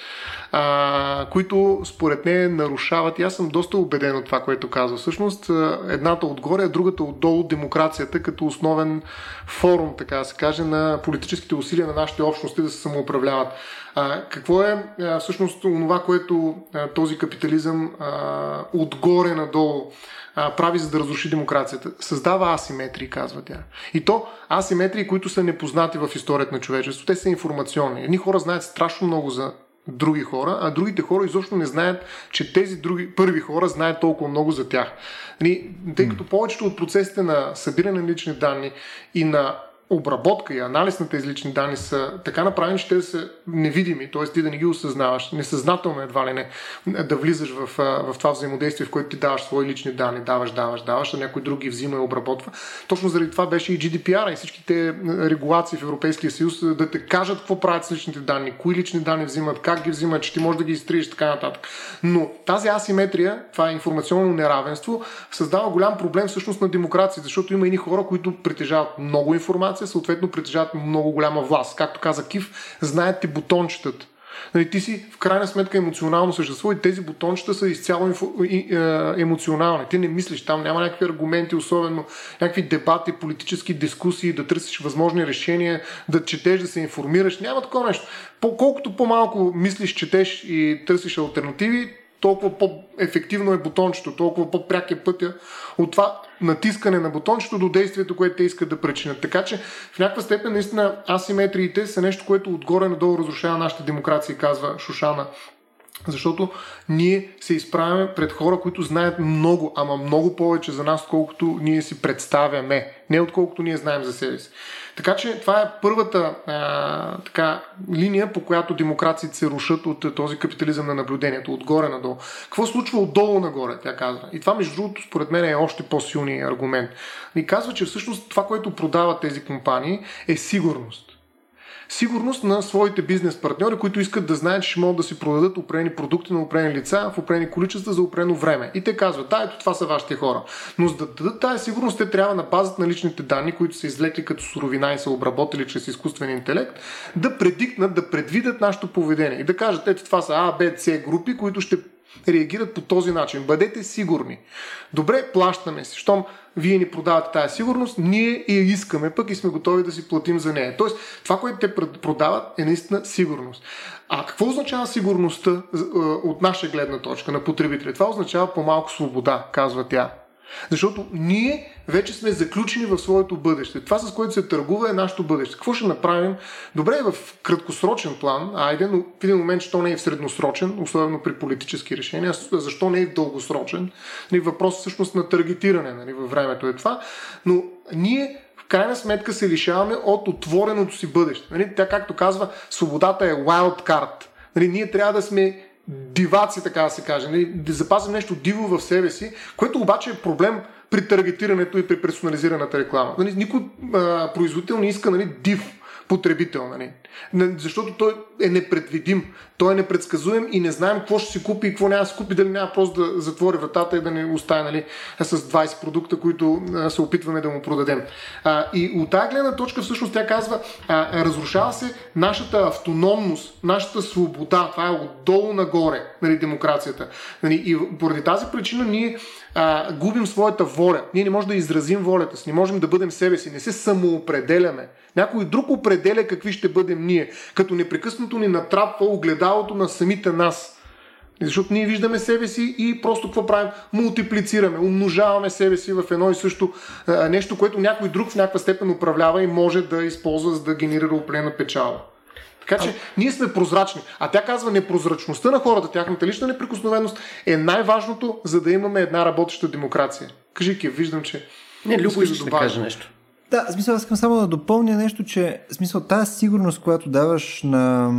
а, които според нея нарушават. И аз съм доста убеден от това, което казва. Всъщност, едната отгоре, а другата отдолу демокрацията като основен форум, така да се каже, на политическите усилия на нашите общности да се самоуправляват. А, какво е а, всъщност това, което а, този капитализъм а, отгоре надолу а, прави за да разруши демокрацията? Създава асиметрии, казва тя. И то асиметрии, които са непознати в историята на човечеството. Те са информационни. Едни хора знаят страшно много за други хора, а другите хора изобщо не знаят, че тези други, първи хора знаят толкова много за тях. Нали, тъй като повечето от процесите на събиране на лични данни и на обработка и анализ на тези лични данни са така направени, че те са невидими, т.е. ти да не ги осъзнаваш, несъзнателно едва ли не, да влизаш в, в това взаимодействие, в което ти даваш свои лични данни, даваш, даваш, даваш, а някой друг ги взима и обработва. Точно заради това беше и GDPR и всичките регулации в Европейския съюз да те кажат какво правят с личните данни, кои лични данни взимат, как ги взимат, че ти можеш да ги изтриеш, така нататък. Но тази асиметрия, това е информационно неравенство, създава голям проблем всъщност на демокрация, защото има и хора, които притежават много информация, информация, съответно притежават много голяма власт. Както каза Кив, знаят ти бутончетата. Нали, ти си в крайна сметка емоционално същество и тези бутончета са изцяло е, емоционални. Ти не мислиш, там няма някакви аргументи, особено някакви дебати, политически дискусии, да търсиш възможни решения, да четеш, да се информираш. Няма такова нещо. По, колкото по-малко мислиш, четеш и търсиш альтернативи, толкова по-ефективно е бутончето, толкова по-пряк е пътя от това натискане на бутончето до действието, което те искат да причинят. Така че в някаква степен наистина асиметриите са нещо, което отгоре надолу разрушава нашата демокрация, казва Шушана. Защото ние се изправяме пред хора, които знаят много, ама много повече за нас, отколкото ние си представяме, не отколкото ние знаем за себе си. Така че това е първата а, така, линия, по която демокрациите се рушат от този капитализъм на наблюдението, отгоре надолу. Какво случва отдолу нагоре, тя казва. И това, между другото, според мен е още по-силният аргумент. И казва, че всъщност това, което продават тези компании е сигурност сигурност на своите бизнес партньори, които искат да знаят, че могат да си продадат определени продукти на определени лица в определени количества за определено време. И те казват, да, ето това са вашите хора. Но за да дадат тази сигурност, те трябва на базата на личните данни, които са извлекли като суровина и са обработили чрез изкуствен интелект, да предикнат, да предвидят нашето поведение и да кажат, ето това са А, Б, С групи, които ще реагират по този начин. Бъдете сигурни. Добре, плащаме си. Щом вие ни продавате тази сигурност, ние я искаме пък и сме готови да си платим за нея. Тоест, това, което те продават е наистина сигурност. А какво означава сигурността от наша гледна точка на потребителя? Това означава по-малко свобода, казва тя. Защото ние вече сме заключени в своето бъдеще. Това, с което се търгува, е нашето бъдеще. Какво ще направим? Добре, в краткосрочен план, айде, но в един момент, що не е в средносрочен, особено при политически решения, защо не е в дългосрочен? Нали, въпрос всъщност на таргетиране нали, във времето е това. Но ние в крайна сметка се лишаваме от отвореното си бъдеще. Нали? Тя, както казва, свободата е wild card. Нали? Ние трябва да сме диваци, така да се каже, нали? да запазим нещо диво в себе си, което обаче е проблем при таргетирането и при персонализираната реклама. Нали? Никой а, производител не иска нали, див потребител. Нали? Защото той е непредвидим, той е непредсказуем и не знаем какво ще си купи и какво няма да си купи, дали няма просто да затвори вратата и да не остави нали, с 20 продукта, които се опитваме да му продадем. А, и от тази гледна точка всъщност тя казва, а, разрушава се нашата автономност, нашата свобода, това е отдолу нагоре, нали, демокрацията. Нали, и поради тази причина ние а, губим своята воля. Ние не можем да изразим волята си, не можем да бъдем себе си, не се самоопределяме. Някой друг определя какви ще бъдем ние, като непрекъснато ни натрапва огледалото на самите нас. Защото ние виждаме себе си и просто какво правим? Мултиплицираме, умножаваме себе си в едно и също а, нещо, което някой друг в някаква степен управлява и може да използва, за да генерира определена печала. Така че а... ние сме прозрачни. А тя казва, непрозрачността на хората, тяхната лична неприкосновеност е най-важното, за да имаме една работеща демокрация. Кажи, Кев, виждам, че. Не, Любо искаш да, каже нещо. Да, смисъл, аз искам само да допълня нещо, че смисъл тази сигурност, която даваш на,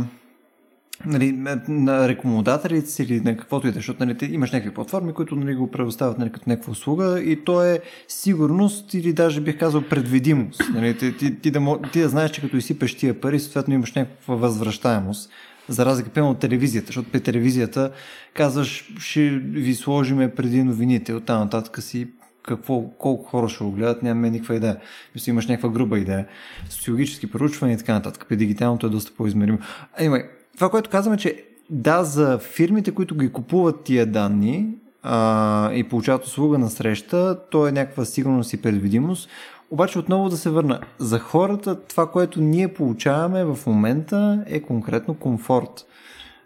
нали, на рекомодателите си или на каквото и да, защото нали, имаш някакви платформи, които нали, го предоставят нали, като някаква услуга и то е сигурност или даже бих казал предвидимост. Нали, ти, ти, ти, да, ти да знаеш, че като изсипеш тия пари, съответно имаш някаква възвръщаемост. За разлика, примерно, от телевизията, защото при телевизията казваш, ще ви сложиме преди новините, оттам нататък си какво, колко хора ще го гледат, нямаме никаква идея. Мисля, имаш някаква груба идея. Социологически проучвания и така нататък. При дигиталното е доста по-измеримо. Anyway, това, което казваме, че да, за фирмите, които ги купуват тия данни а, и получават услуга на среща, то е някаква сигурност и предвидимост. Обаче отново да се върна. За хората това, което ние получаваме в момента е конкретно комфорт.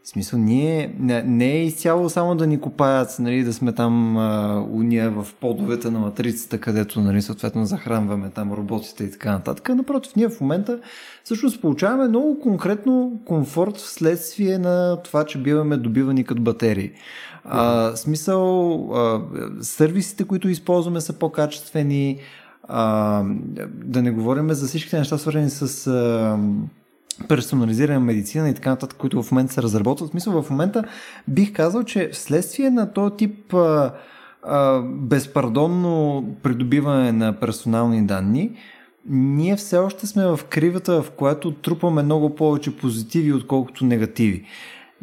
В смисъл, ние не, не е изцяло само да ни копаят, нали, да сме там а, уния в подовете на матрицата, където нали, съответно захранваме там роботите и така нататък. Напротив, ние в момента всъщност получаваме много конкретно комфорт вследствие на това, че биваме добивани като батерии. А, смисъл, а, сервисите, които използваме са по-качествени, а, да не говорим за всичките неща, свързани с а, персонализирана медицина и така нататък, които в момента се разработват. В смисъл, в момента бих казал, че вследствие на този тип а, а, безпардонно придобиване на персонални данни, ние все още сме в кривата, в която трупаме много повече позитиви, отколкото негативи.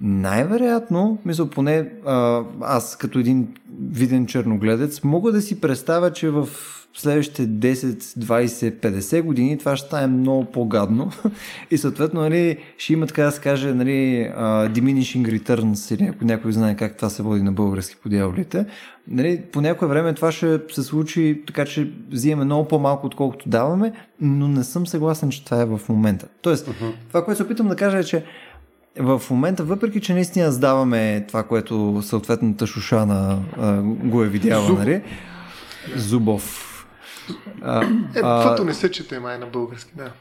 Най-вероятно, мисля, поне а, аз като един виден черногледец, мога да си представя, че в следващите 10, 20, 50 години това ще стане много по-гадно и съответно нали, ще има така да се каже нали, uh, diminishing returns или ако някой знае как това се води на български по дяволите. Нали, по някое време това ще се случи така, че взимаме много по-малко отколкото даваме, но не съм съгласен, че това е в момента. Тоест, uh-huh. това, което се опитам да кажа е, че в момента, въпреки че наистина сдаваме това, което съответната Шушана а, го е видяла, нали? Зубов а, е, каквото не се чете май на български, да.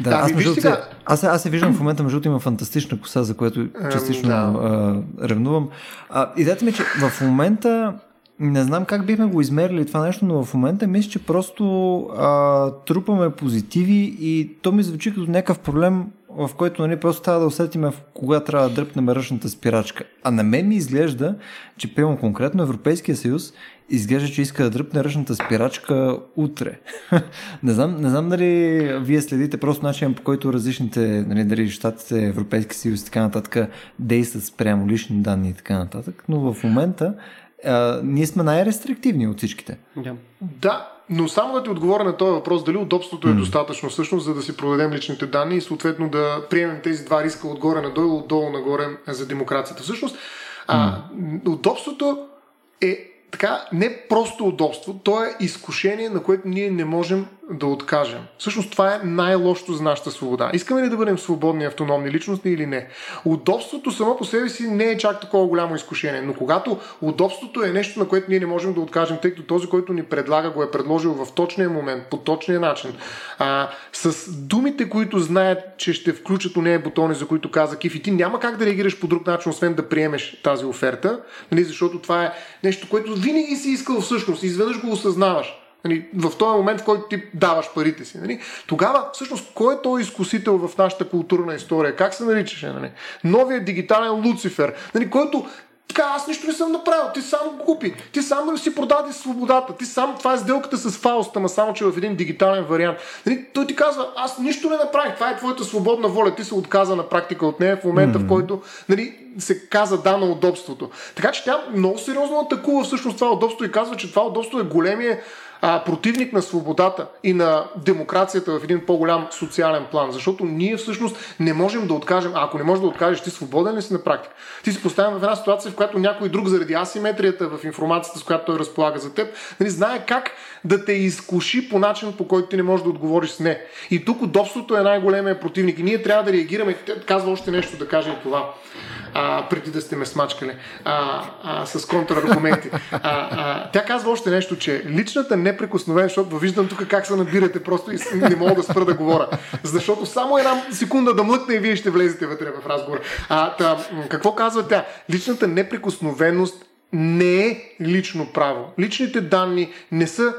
Да, аз, между сега... аз, аз се виждам в момента, между има фантастична коса, за което частично да. а, ревнувам. А, идеята ми е, че в момента не знам как бихме го измерили това нещо, но в момента мисля, че просто а, трупаме позитиви и то ми звучи като някакъв проблем, в който нали, просто трябва да усетим в кога трябва да дръпнем ръчната спирачка. А на мен ми изглежда, че приемам конкретно Европейския съюз изглежда, че иска да дръпне ръчната спирачка утре. не, знам, не знам дали вие следите просто начин по който различните, нали, дали щатите, Европейски съюз и така нататък действат спрямо лични данни и така нататък, но в момента а, ние сме най-рестриктивни от всичките. Да. да, но само да ти отговоря на този въпрос, дали удобството е достатъчно всъщност, за да си продадем личните данни и съответно да приемем тези два риска отгоре надолу, отдолу нагоре за демокрацията. Всъщност, а, удобството е така не просто удобство, то е изкушение, на което ние не можем да откажем. Всъщност това е най-лошото за нашата свобода. Искаме ли да бъдем свободни автономни личности или не? Удобството само по себе си не е чак такова голямо изкушение, но когато удобството е нещо, на което ние не можем да откажем, тъй като този, който ни предлага, го е предложил в точния момент, по точния начин, а, с думите, които знаят, че ще включат у нея бутони, за които каза Киф, и ти няма как да реагираш по друг начин, освен да приемеш тази оферта, нали, защото това е нещо, което винаги си искал всъщност, изведнъж го осъзнаваш Нали, в този момент, в който ти даваш парите си. Нали, тогава, всъщност, кой е този изкусител в нашата културна история? Как се наричаше? Нали? Новият дигитален Луцифер, нали, който така, аз нищо не съм направил. Ти сам го купи. Ти сам си продаде свободата. Ти сам, това е сделката с Фауста, ма само, че в един дигитален вариант. Нали, той ти казва, аз нищо не направих. Това е твоята свободна воля. Ти се отказа на практика от нея в момента, mm-hmm. в който нали, се каза да на удобството. Така че тя много сериозно атакува всъщност това удобство и казва, че това удобство е големия а, противник на свободата и на демокрацията в един по-голям социален план. Защото ние всъщност не можем да откажем, а ако не можеш да откажеш, ти свободен ли си на практика? Ти си поставен в една ситуация, в която някой друг заради асиметрията в информацията, с която той разполага за теб, нали, знае как да те изкуши по начин, по който ти не можеш да отговориш с не. И тук удобството е най-големия противник. И ние трябва да реагираме. Казва още нещо да каже и това а, преди да сте ме смачкали а, а, с контраргументи. А, а, тя казва още нещо, че личната неприкосновеност, защото виждам тук как се набирате просто и не мога да спра да говоря. Защото само една секунда да млъкне и вие ще влезете вътре в разговор. А, та, какво казва тя? Личната неприкосновеност не е лично право. Личните данни не са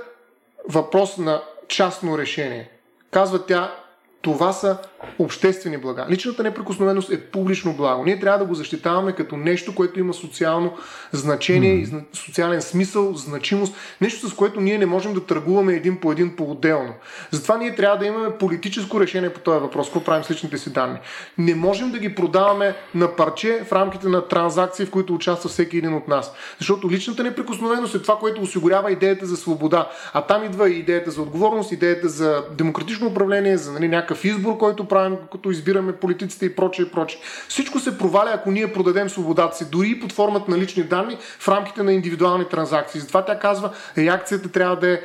въпрос на частно решение. Казва тя, това са обществени блага. Личната неприкосновеност е публично благо. Ние трябва да го защитаваме като нещо, което има социално значение и социален смисъл, значимост. Нещо, с което ние не можем да търгуваме един по един по-отделно. Затова ние трябва да имаме политическо решение по този въпрос. Какво правим с личните си данни? Не можем да ги продаваме на парче в рамките на транзакции, в които участва всеки един от нас. Защото личната неприкосновеност е това, което осигурява идеята за свобода. А там идва и идеята за отговорност, идеята за демократично управление, за нали, някакъв избор, който правим, като избираме политиците и прочее, и прочее. Всичко се проваля, ако ние продадем свободата си, дори и под формата на лични данни в рамките на индивидуални транзакции. Затова тя казва, реакцията трябва да е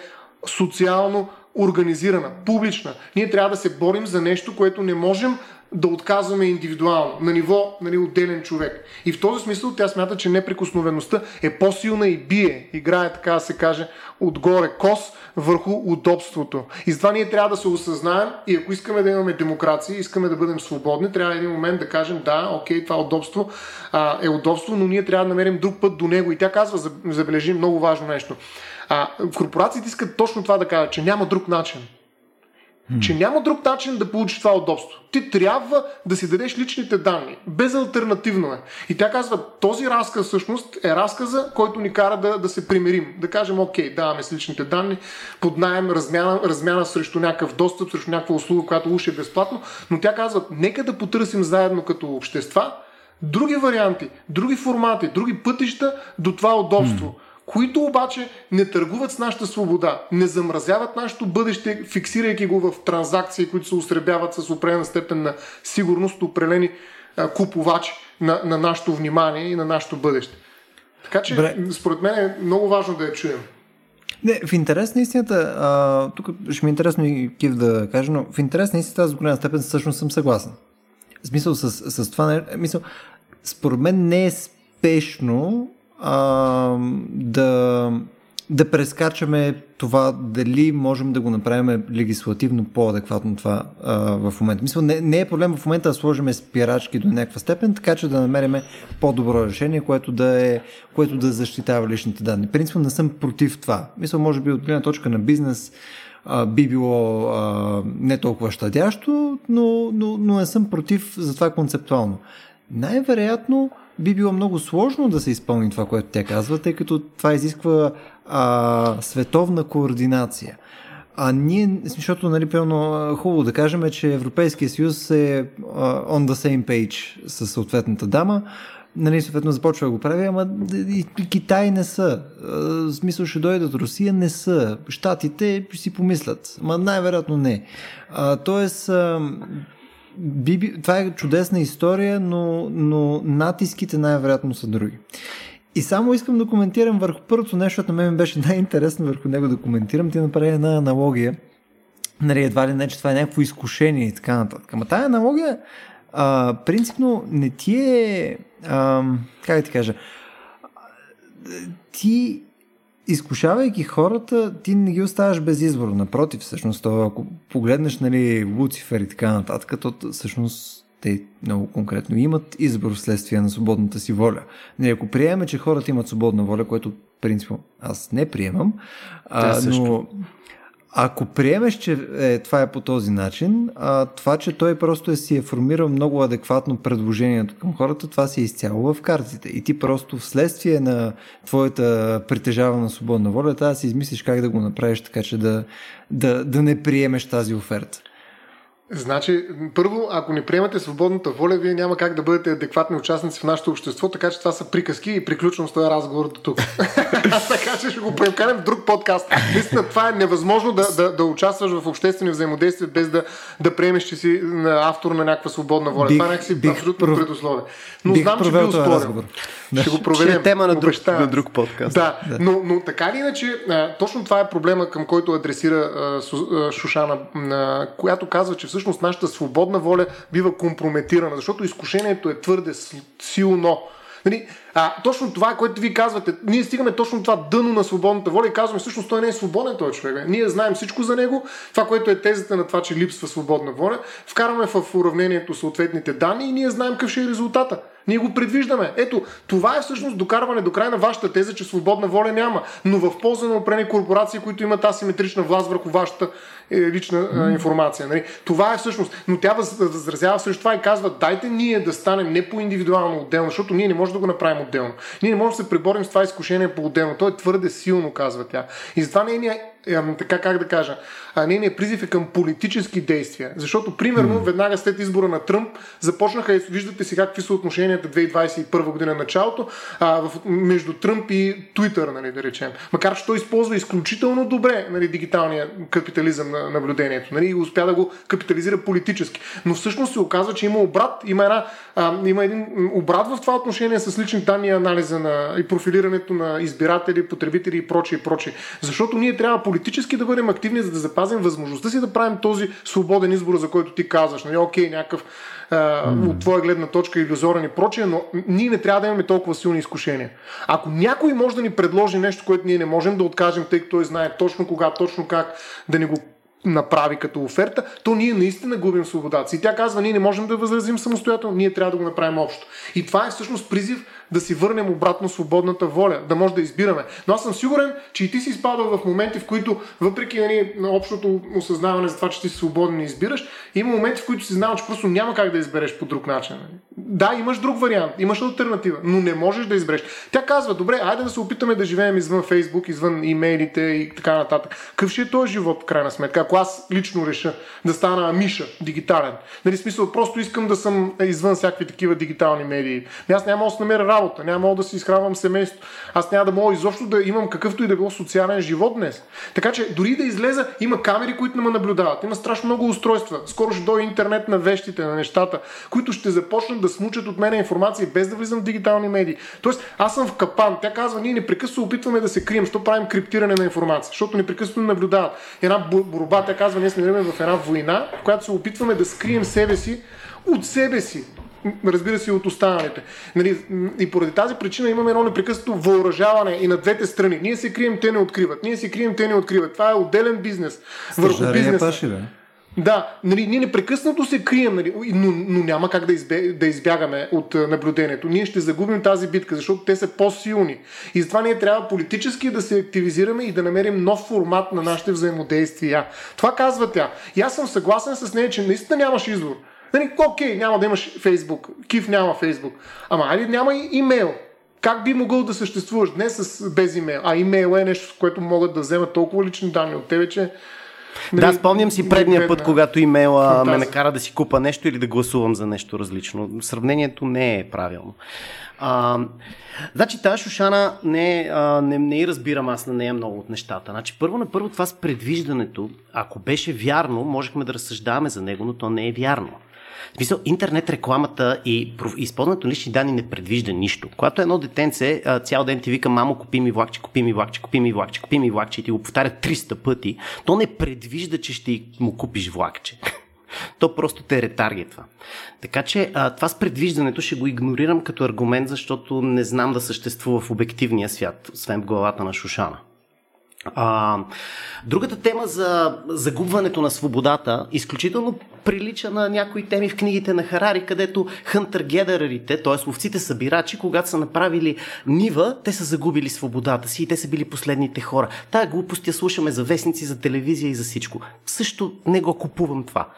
социално организирана, публична. Ние трябва да се борим за нещо, което не можем да отказваме индивидуално, на ниво нали, отделен човек. И в този смисъл тя смята, че неприкосновеността е по-силна и бие, играе, така да се каже, отгоре кос върху удобството. И затова ние трябва да се осъзнаем и ако искаме да имаме демокрация, искаме да бъдем свободни, трябва един момент да кажем да, окей, това удобство а, е удобство, но ние трябва да намерим друг път до него. И тя казва, забележи много важно нещо. А, корпорациите искат точно това да кажат, че няма друг начин. Че няма друг начин да получиш това удобство. Ти трябва да си дадеш личните данни. Безалтернативно е. И тя казва, този разказ всъщност е разказа, който ни кара да, да се примирим. Да кажем, окей, даваме с личните данни, под найем, размяна, размяна срещу някакъв достъп, срещу някаква услуга, която уж е безплатно. Но тя казва, нека да потърсим заедно като общества други варианти, други формати, други пътища до това удобство които обаче не търгуват с нашата свобода, не замразяват нашето бъдеще, фиксирайки го в транзакции, които се усребяват с определена степен на сигурност, определени купувачи на, на нашето внимание и на нашето бъдеще. Така че, Бре. според мен е много важно да я чуем. Не, в интерес на истината, а, тук ще ми е интересно и Кив да кажа, но в интерес на истината аз до голяма степен всъщност съм съгласен. В смисъл с, с това, мисъл, според мен не е спешно а, да, да прескачаме това дали можем да го направим легислативно по-адекватно това а, в момента. Мисля, не, не е проблем в момента да сложим спирачки до някаква степен, така че да намерим по-добро решение, което да, е, което да защитава личните данни. Принципно не съм против това. Мисля, може би от гледна точка на бизнес а, би било а, не толкова щадящо, но, но, но не съм против за това концептуално. Най-вероятно, би било много сложно да се изпълни това, което те казват, тъй като това изисква а, световна координация. А ние, защото, нали, пълно хубаво да кажем, че Европейския съюз е on the same page с съответната дама, нали, съответно започва да го прави, ама и Китай не са. В смисъл ще дойдат Русия, не са. Штатите си помислят, ама най-вероятно не. А, тоест, би, това е чудесна история, но, но натиските най-вероятно са други. И само искам да коментирам върху първото нещо, което на мен беше най-интересно върху него да коментирам. Ти направи една аналогия. Нали, едва ли не, че това е някакво изкушение и така нататък. Ама тази аналогия а, принципно не ти е... А, как да ти кажа? Ти изкушавайки хората, ти не ги оставаш без избор. Напротив, всъщност, това, ако погледнеш нали, Луцифер и така нататък, то всъщност те много конкретно имат избор вследствие на свободната си воля. Не, ако приемем, че хората имат свободна воля, което принципно аз не приемам, а, но ако приемеш, че е, това е по този начин, а, това, че той просто е си е формирал много адекватно предложението към хората, това си е изцяло в картите. И ти просто вследствие на твоята притежавана свободна воля, да си измислиш как да го направиш така, че да, да, да не приемеш тази оферта. Значи, първо, ако не приемате свободната воля, вие няма как да бъдете адекватни участници в нашето общество, така че това са приказки и приключвам с този разговор до тук. така че ще го прекарам в друг подкаст. Наистина, това е невъзможно да, да, да участваш в обществени взаимодействия без да, да приемеш, че си автор на някаква свободна воля. Бих, това е някакси бих, абсолютно пров... предусловие. Но бих знам, че би успорил. Ще го проверим. Ще е тема на друг, на друг подкаст. Да, да. Но, но така или иначе, точно това е проблема, към който адресира Шушана, която казва, че всъщност нашата свободна воля бива компрометирана, защото изкушението е твърде силно. Нали, а, точно това, което ви казвате, ние стигаме точно това дъно на свободната воля и казваме, всъщност той не е свободен този човек. Ние знаем всичко за него, това, което е тезата на това, че липсва свободна воля, вкараме в уравнението съответните данни и ние знаем какъв ще е резултата. Ние го предвиждаме. Ето, това е всъщност докарване до край на вашата теза, че свободна воля няма, но в полза на определени корпорации, които имат асиметрична власт върху вашата е, лична а, информация. Нали? Това е всъщност. Но тя възразява срещу това и казва, дайте ние да станем не по индивидуално отделно, защото ние не можем да го направим отделно. Ние не можем да се преборим с това изкушение по-отделно. То е твърде силно, казва тя. И затова нейният така как да кажа, а нейният призив е към политически действия. Защото, примерно, mm. веднага след избора на Тръмп започнаха, виждате си какви са отношенията 2021 година началото, а, в, между Тръмп и Твитър, нали, да речем. Макар, че той използва изключително добре нали, дигиталния капитализъм на наблюдението нали, и успя да го капитализира политически. Но всъщност се оказва, че има обрат, има, една, а, има един обрат в това отношение с лични данни и анализа на, и профилирането на избиратели, потребители и прочие, и прочие. Защото ние трябва политически да бъдем активни, за да запазим възможността си да правим този свободен избор, за който ти казваш. Нали, окей, някакъв mm. от твоя гледна точка иллюзорен и прочее, но ние не трябва да имаме толкова силни изкушения. Ако някой може да ни предложи нещо, което ние не можем да откажем, тъй като той знае точно кога, точно как да ни го направи като оферта, то ние наистина губим свободата си. И тя казва, ние не можем да възразим самостоятелно, ние трябва да го направим общо. И това е всъщност призив да си върнем обратно свободната воля, да може да избираме. Но аз съм сигурен, че и ти си изпадал в моменти, в които, въпреки нали, на общото осъзнаване за това, че ти си свободен и избираш, има моменти, в които си знал, че просто няма как да избереш по друг начин. Да, имаш друг вариант, имаш альтернатива, но не можеш да избереш. Тя казва, добре, айде да се опитаме да живеем извън Фейсбук, извън имейлите и така нататък. Какъв ще е този живот, в крайна сметка, ако аз лично реша да стана Миша, дигитален. Нали, смисъл, просто искам да съм извън всякакви такива дигитални медии. Аз няма да се намеря работа, няма мога да си изхранвам семейство. Аз няма да мога изобщо да имам какъвто и да било социален живот днес. Така че дори да излеза, има камери, които не ме наблюдават. Има страшно много устройства. Скоро ще дойде интернет на вещите, на нещата, които ще започнат да смучат от мен информация без да влизам в дигитални медии. Тоест, аз съм в капан. Тя казва, ние непрекъснато опитваме да се крием, що правим криптиране на информация, защото непрекъснато наблюдават. Една борба, тя казва, ние сме в една война, в която се опитваме да скрием себе си от себе си разбира се, и от останалите. Нали, и поради тази причина имаме едно непрекъснато въоръжаване и на двете страни. Ние се крием, те не откриват. Ние се крием, те не откриват. Това е отделен бизнес. Върху. Паши, да? Да, нали, ние непрекъснато се крием, нали, но, но няма как да, избе, да избягаме от наблюдението. Ние ще загубим тази битка, защото те са по-силни. И затова ние трябва политически да се активизираме и да намерим нов формат на нашите взаимодействия. Това казва тя. И аз съм съгласен с нея, че наистина нямаш избор. Нали, окей, няма да имаш Фейсбук, Кив няма Фейсбук, ама али няма и имейл. Как би могъл да съществуваш днес с, без имейл? А имейл е нещо, с което могат да вземат толкова лични данни от тебе, че Нали, да, спомням си предния път, когато имейла фантазия. ме накара да си купа нещо или да гласувам за нещо различно. Сравнението не е правилно. А, значи тази Шушана не, а, не, не и разбирам аз на нея много от нещата. Значи първо на първо това с предвиждането, ако беше вярно, можехме да разсъждаваме за него, но то не е вярно. В смисъл, интернет рекламата и използването на лични данни не предвижда нищо. Когато едно детенце цял ден ти вика, мамо, купи ми влакче, купи ми влакче, купи ми влакче, купи ми влакче и ти го повтаря 300 пъти, то не предвижда, че ще му купиш влакче. То просто те ретаргетва. Така че а, това с предвиждането ще го игнорирам като аргумент, защото не знам да съществува в обективния свят, освен в главата на Шушана. А, другата тема за загубването на свободата изключително прилича на някои теми в книгите на Харари, където хънтър-гедерерите, т.е. ловците събирачи, когато са направили нива, те са загубили свободата си и те са били последните хора. Тая глупост я слушаме за вестници, за телевизия и за всичко. Също не го купувам това.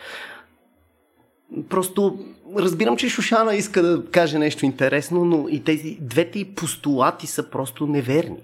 Просто разбирам, че Шушана иска да каже нещо интересно, но и тези двете постулати са просто неверни.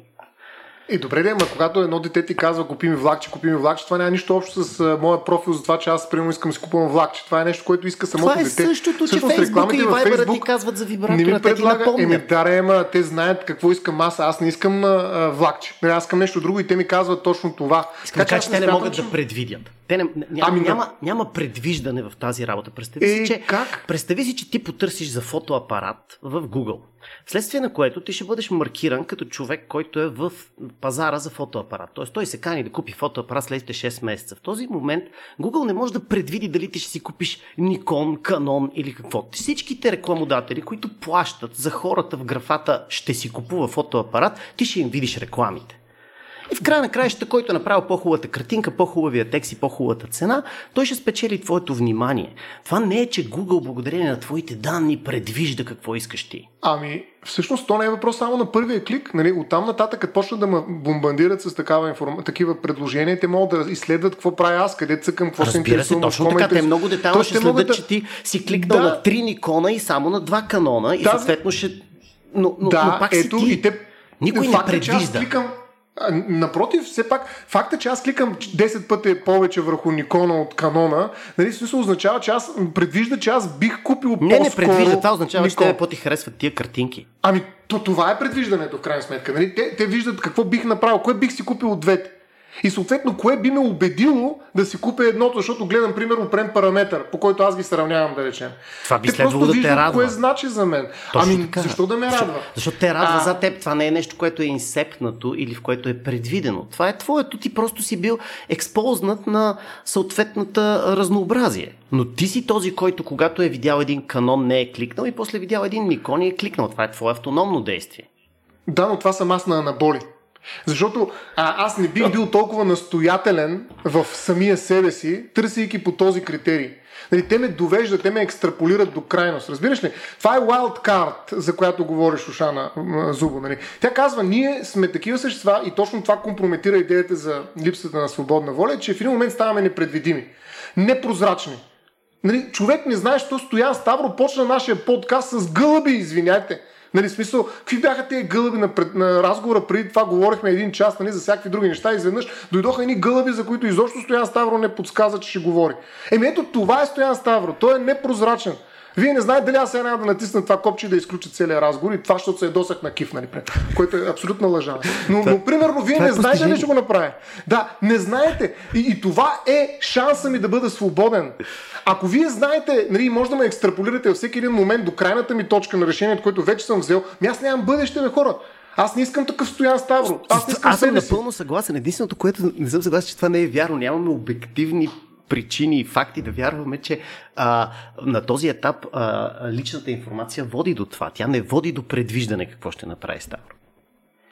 И добре, ама когато едно дете ти казва купи ми влакче, купи ми влакче, това няма нищо общо с а, моя профил за това, че аз примерно искам да си купувам влакче. Това е нещо, което иска самото това е дете. същото, че Фейсбук и Viber ти казват за вибратора, не ми напомнят. Еми, да, ема, те знаят какво искам аз, аз не искам а, влакче. Аз искам нещо друго и те ми казват точно това. Искам така, че те не могат че... да предвидят. Те не, няма, ами, няма, няма предвиждане в тази работа. Представи е, си, че, как? представи си, че ти потърсиш за фотоапарат в Google. Вследствие на което ти ще бъдеш маркиран като човек, който е в пазара за фотоапарат. Тоест той се кани да купи фотоапарат следите 6 месеца. В този момент Google не може да предвиди дали ти ще си купиш Nikon, Canon или какво. Всичките рекламодатели, които плащат за хората в графата ще си купува фотоапарат, ти ще им видиш рекламите. И в края на краищата, който е направил по-хубавата картинка, по-хубавия текст и по-хубавата цена, той ще спечели твоето внимание. Това не е, че Google благодарение на твоите данни предвижда какво искаш ти. Ами, всъщност то не е въпрос само на първия клик. Нали? Оттам нататък, като почнат да ме бомбандират с такава информ... такива предложения, те могат да изследват какво правя аз, къде цъкам, какво Разбира се интересувам. Се, точно така. Те много детайлно ще следят, да... че ти си кликнал да. на три Никона и само на два канона и да. съответно ще... Но, но, да, но пак ето, си ти. И те... Никой Факт, не предвижда. Че аз кликам, Напротив, все пак, факта, че аз кликам 10 пъти повече върху Никона от канона, нали, смисъл означава, че аз предвижда, че аз бих купил Не, не предвижда, това означава, Никон. че те по-ти харесват тия картинки. Ами, то, това е предвиждането, в крайна сметка. Нали? Те, те виждат какво бих направил, кое бих си купил от двете. И съответно, кое би ме убедило да си купя едното, защото гледам, примерно, опрем параметър, по който аз ги сравнявам, да речем. Това би следвало да те радва. кое значи за мен. Точно ами, така. защо да ме защо, радва? Защото те радва а... за теб. Това не е нещо, което е инсепнато или в което е предвидено. Това е твоето. Ти просто си бил експознат на съответната разнообразие. Но ти си този, който когато е видял един канон, не е кликнал и после видял един Никон и е кликнал. Това е твое автономно действие. Да, но това съм аз на анаболи. Защото а, аз не бих бил толкова настоятелен в самия себе си, търсейки по този критерий. Нали, те ме довеждат, те ме екстраполират до крайност. Разбираш ли? Това е wild card, за която говори Шушана Зубо. Нали. Тя казва, ние сме такива същества и точно това компрометира идеята за липсата на свободна воля, че в един момент ставаме непредвидими, непрозрачни. Нали, човек не знае, що Стоян Ставро почна нашия подкаст с гълъби, извиняйте. Нали, смисъл, какви бяха тези гълъби на, пред, на разговора преди това, говорихме един час нали, за всякакви други неща, изведнъж дойдоха едни гълъби, за които изобщо Стоян Ставро не подсказа, че ще говори. Еми ето това е Стоян Ставро, той е непрозрачен. Вие не знаете дали аз сега няма да натисна това копче и да изключа целият разговор и това, защото се досък на киф, нали, което е абсолютна лъжа. Но, но примерно, вие не е знаете дали ще го направя. Да, не знаете. И, и това е шанса ми да бъда свободен. Ако вие знаете, нали, може да ме екстраполирате във всеки един момент до крайната ми точка на решението, което вече съм взел, ми аз нямам бъдеще, бе, хора. Аз не искам такъв стоян Ставро. Аз, не искам аз съм напълно съгласен. Единственото, което не съм съгласен, че това не е вярно. Нямаме обективни причини и факти да вярваме, че а, на този етап а, личната информация води до това. Тя не води до предвиждане какво ще направи Ставро.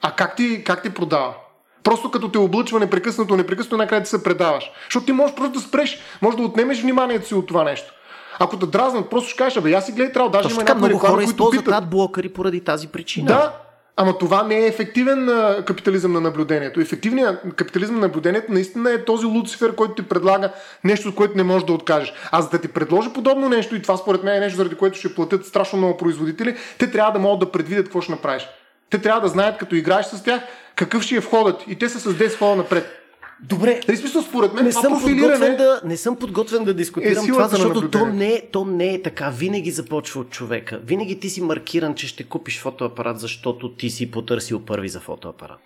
А как ти, как ти продава? Просто като те облъчва непрекъснато, непрекъснато накрая ти се предаваш. Защото ти можеш просто да спреш, може да отнемеш вниманието си от това нещо. Ако те дразнат, просто ще кажеш, абе, аз си гледай трябва, даже Точно има някои хора които използват питат. адблокъри поради тази причина. Да, ама това не е ефективен капитализъм на наблюдението. Ефективният капитализъм на наблюдението наистина е този Луцифер, който ти предлага нещо, от което не можеш да откажеш. А за да ти предложи подобно нещо, и това според мен е нещо, заради което ще платят страшно много производители, те трябва да могат да предвидят какво ще направиш. Те трябва да знаят, като играеш с тях, какъв ще е входът. И те са с 10 хода напред. Добре. Нали, смисъл, според мен, не това съм, профилиране... подготвен да, не съм подготвен да дискутирам е това, защото то не, е, то не е така. Винаги започва от човека. Винаги ти си маркиран, че ще купиш фотоапарат, защото ти си потърсил първи за фотоапарат.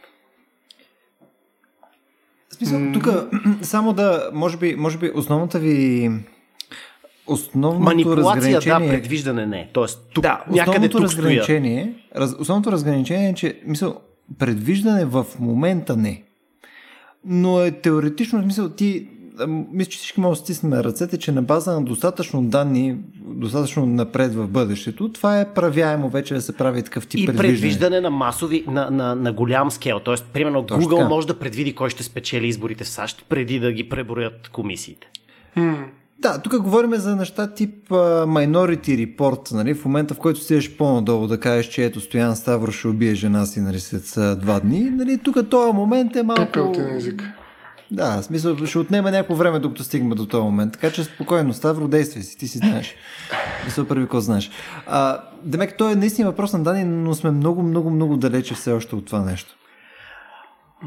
Смисъл, тук само да, може би, може би основната ви основното Манипулация, разграничение... да, предвиждане не. Тоест, тук, да, някъде основното тук стоя. разграничение, раз, основното разграничение е, че мисъл, предвиждане в момента не. Но е теоретично, в смисъл, ти мисля, че всички може да стиснем ръцете, че на база на достатъчно данни, достатъчно напред в бъдещето, това е правяемо вече да се прави такъв тип И предвиждане на масови, на, на, на голям скел. Тоест, примерно, Точно Google така. може да предвиди кой ще спечели изборите в САЩ, преди да ги преброят комисиите. Да, тук говорим за неща тип uh, Minority Report, нали, в момента в който стигаш по-надолу да кажеш, че ето Стоян Ставро ще убие жена си нали, след два дни, нали, тук този момент е малко... език. Да, в смисъл ще отнеме някакво време, докато стигме до този момент. Така че спокойно, Ставро, действай си, ти си знаеш. Мисля, първи какво знаеш. А, демек, той е наистина въпрос на данни, но сме много, много, много далече все още от това нещо.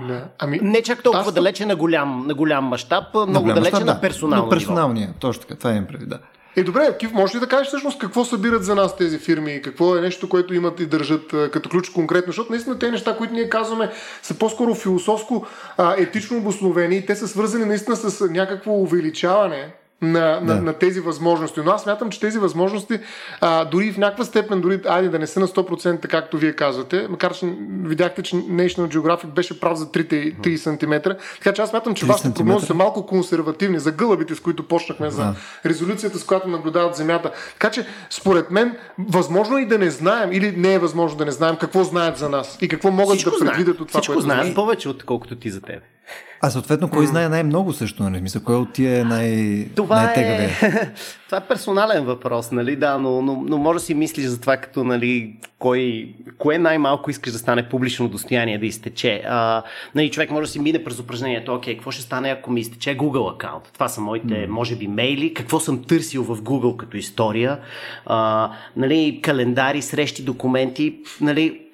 Да. Ами, не чак толкова аз... далече на голям, на голям мащаб, много голям далече мащаб, на персонално на персоналния, ниво. точно така, това имам преди, да. Е, добре, Кив, може ли да кажеш всъщност какво събират за нас тези фирми? Какво е нещо, което имат и държат като ключ конкретно? Защото наистина тези неща, които ние казваме, са по-скоро философско а, етично обосновени и те са свързани наистина с някакво увеличаване на, да. на, на тези възможности. Но аз смятам, че тези възможности, а, дори в някаква степен, дори айде да не са на 100%, както вие казвате, макар че видяхте, че National Geographic беше прав за 3, 3 см, така че аз смятам, че вашите прогнози са малко консервативни за гълъбите, с които почнахме, за резолюцията, с която наблюдават Земята. Така че, според мен, възможно е и да не знаем, или не е възможно да не знаем какво знаят за нас и какво могат Всичко да предвидят от това, Всичко което знаят повече, отколкото ти за тебе. А съответно, кой знае най-много също, нали? Мисля, кой от тия е най- това най-тегавия? Е... това е персонален въпрос, нали? Да, но, но, но може да си мислиш за това, като, нали, кой, кое най-малко искаш да стане публично достояние, да изтече. А, нали, човек може да си мине през упражнението, окей, какво ще стане, ако ми изтече Google аккаунт? Това са моите, mm. може би, мейли, какво съм търсил в Google като история, а, нали, календари, срещи, документи, нали,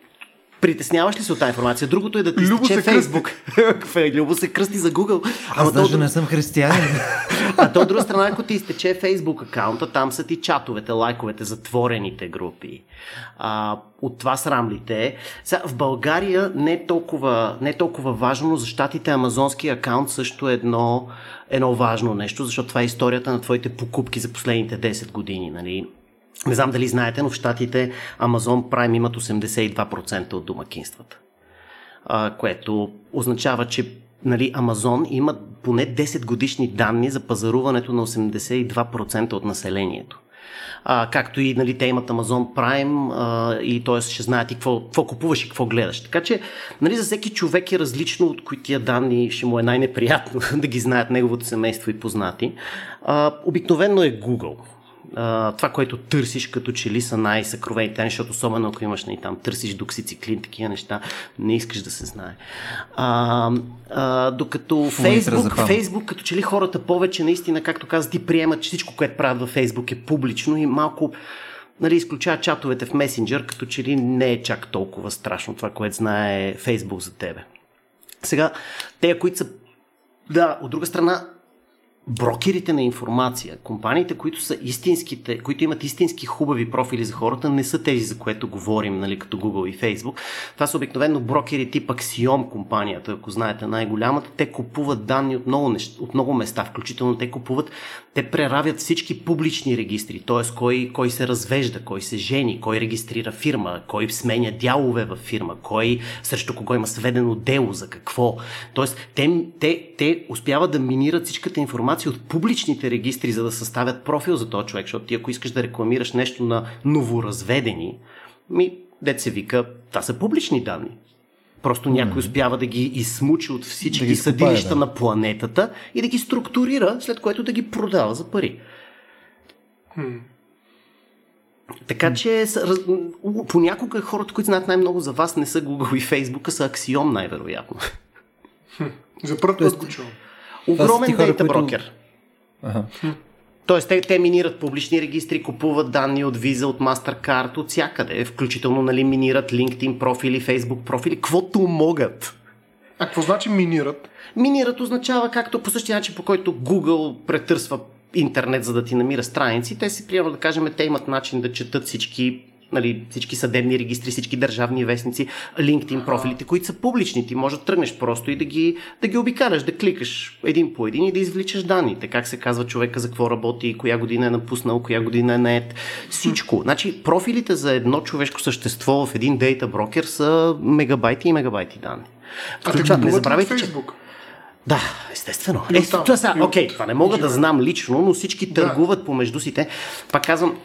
Притесняваш ли се от тази информация? Другото е да ти Любо изтече Фейсбук. Любо се кръсти за Google. Аз Ама даже то... не съм християнин. а то от друга страна, ако ти изтече Фейсбук акаунта, там са ти чатовете, лайковете, затворените групи. А, от това срамлите. Сега, в България не е, толкова, не е толкова важно, но за щатите амазонски акаунт също е едно, едно важно нещо, защото това е историята на твоите покупки за последните 10 години. Нали? Не знам дали знаете, но в Штатите Amazon Prime имат 82% от домакинствата. Което означава, че нали, Amazon има поне 10 годишни данни за пазаруването на 82% от населението. А, както и нали, те имат Amazon Prime а, и т.е. ще знаят и какво, какво купуваш и какво гледаш. Така че нали, за всеки човек е различно от кои тия данни ще му е най-неприятно да ги знаят неговото семейство и познати. А, обикновено е Google а, това, което търсиш, като че ли са най-съкровените, защото особено ако имаш нали, там, търсиш доксициклин, такива неща, не искаш да се знае. А, а, докато Фейсбук, Фейсбук, като че ли хората повече наистина, както каза, ти приемат, че всичко, което правят във Фейсбук е публично и малко нали, изключава чатовете в месенджер, като че ли не е чак толкова страшно това, което знае Фейсбук за тебе. Сега, те, които са да, от друга страна, брокерите на информация, компаниите, които са истинските, които имат истински хубави профили за хората, не са тези, за което говорим, нали, като Google и Facebook. Това са обикновено брокери тип Axiom компанията, ако знаете най-голямата. Те купуват данни от много, неща, от много места, включително те купуват, те преравят всички публични регистри, т.е. Кой, кой се развежда, кой се жени, кой регистрира фирма, кой сменя дялове в фирма, кой срещу кого има сведено дело, за какво. Тоест, те, те, те успяват да минират всичката информация информация от публичните регистри, за да съставят профил за този човек, защото ти ако искаш да рекламираш нещо на новоразведени, ми, дет се вика, това са публични данни. Просто някой успява да ги изсмучи от всички да съдилища да. на планетата и да ги структурира, след което да ги продава за пари. Хм. Така че понякога хората, които знаят най-много за вас, не са Google и Facebook, а са Аксиом най-вероятно. Хм. За първ път го чувам. Огромен дейта брокер. Ага. Тоест, те, те минират публични регистри, купуват данни от Visa, от MasterCard, от всякъде. Включително нали, минират LinkedIn профили, Facebook профили, каквото могат. А какво значи минират? Минират означава както по същия начин, по който Google претърсва интернет, за да ти намира страници. Те си, примерно да кажем, те имат начин да четат всички нали, всички съдебни регистри, всички държавни вестници, LinkedIn профилите, които са публични. Ти може да тръгнеш просто и да ги, да ги обикаляш, да кликаш един по един и да извличаш данните. Как се казва човека, за какво работи, коя година е напуснал, коя година е нет. Всичко. Значи, профилите за едно човешко същество в един дейта брокер са мегабайти и мегабайти данни. Включва, не забравяйте, че... Да, естествено. Е, това, са, окей, това не мога да знам лично, но всички търгуват помежду си. Те, пак казвам,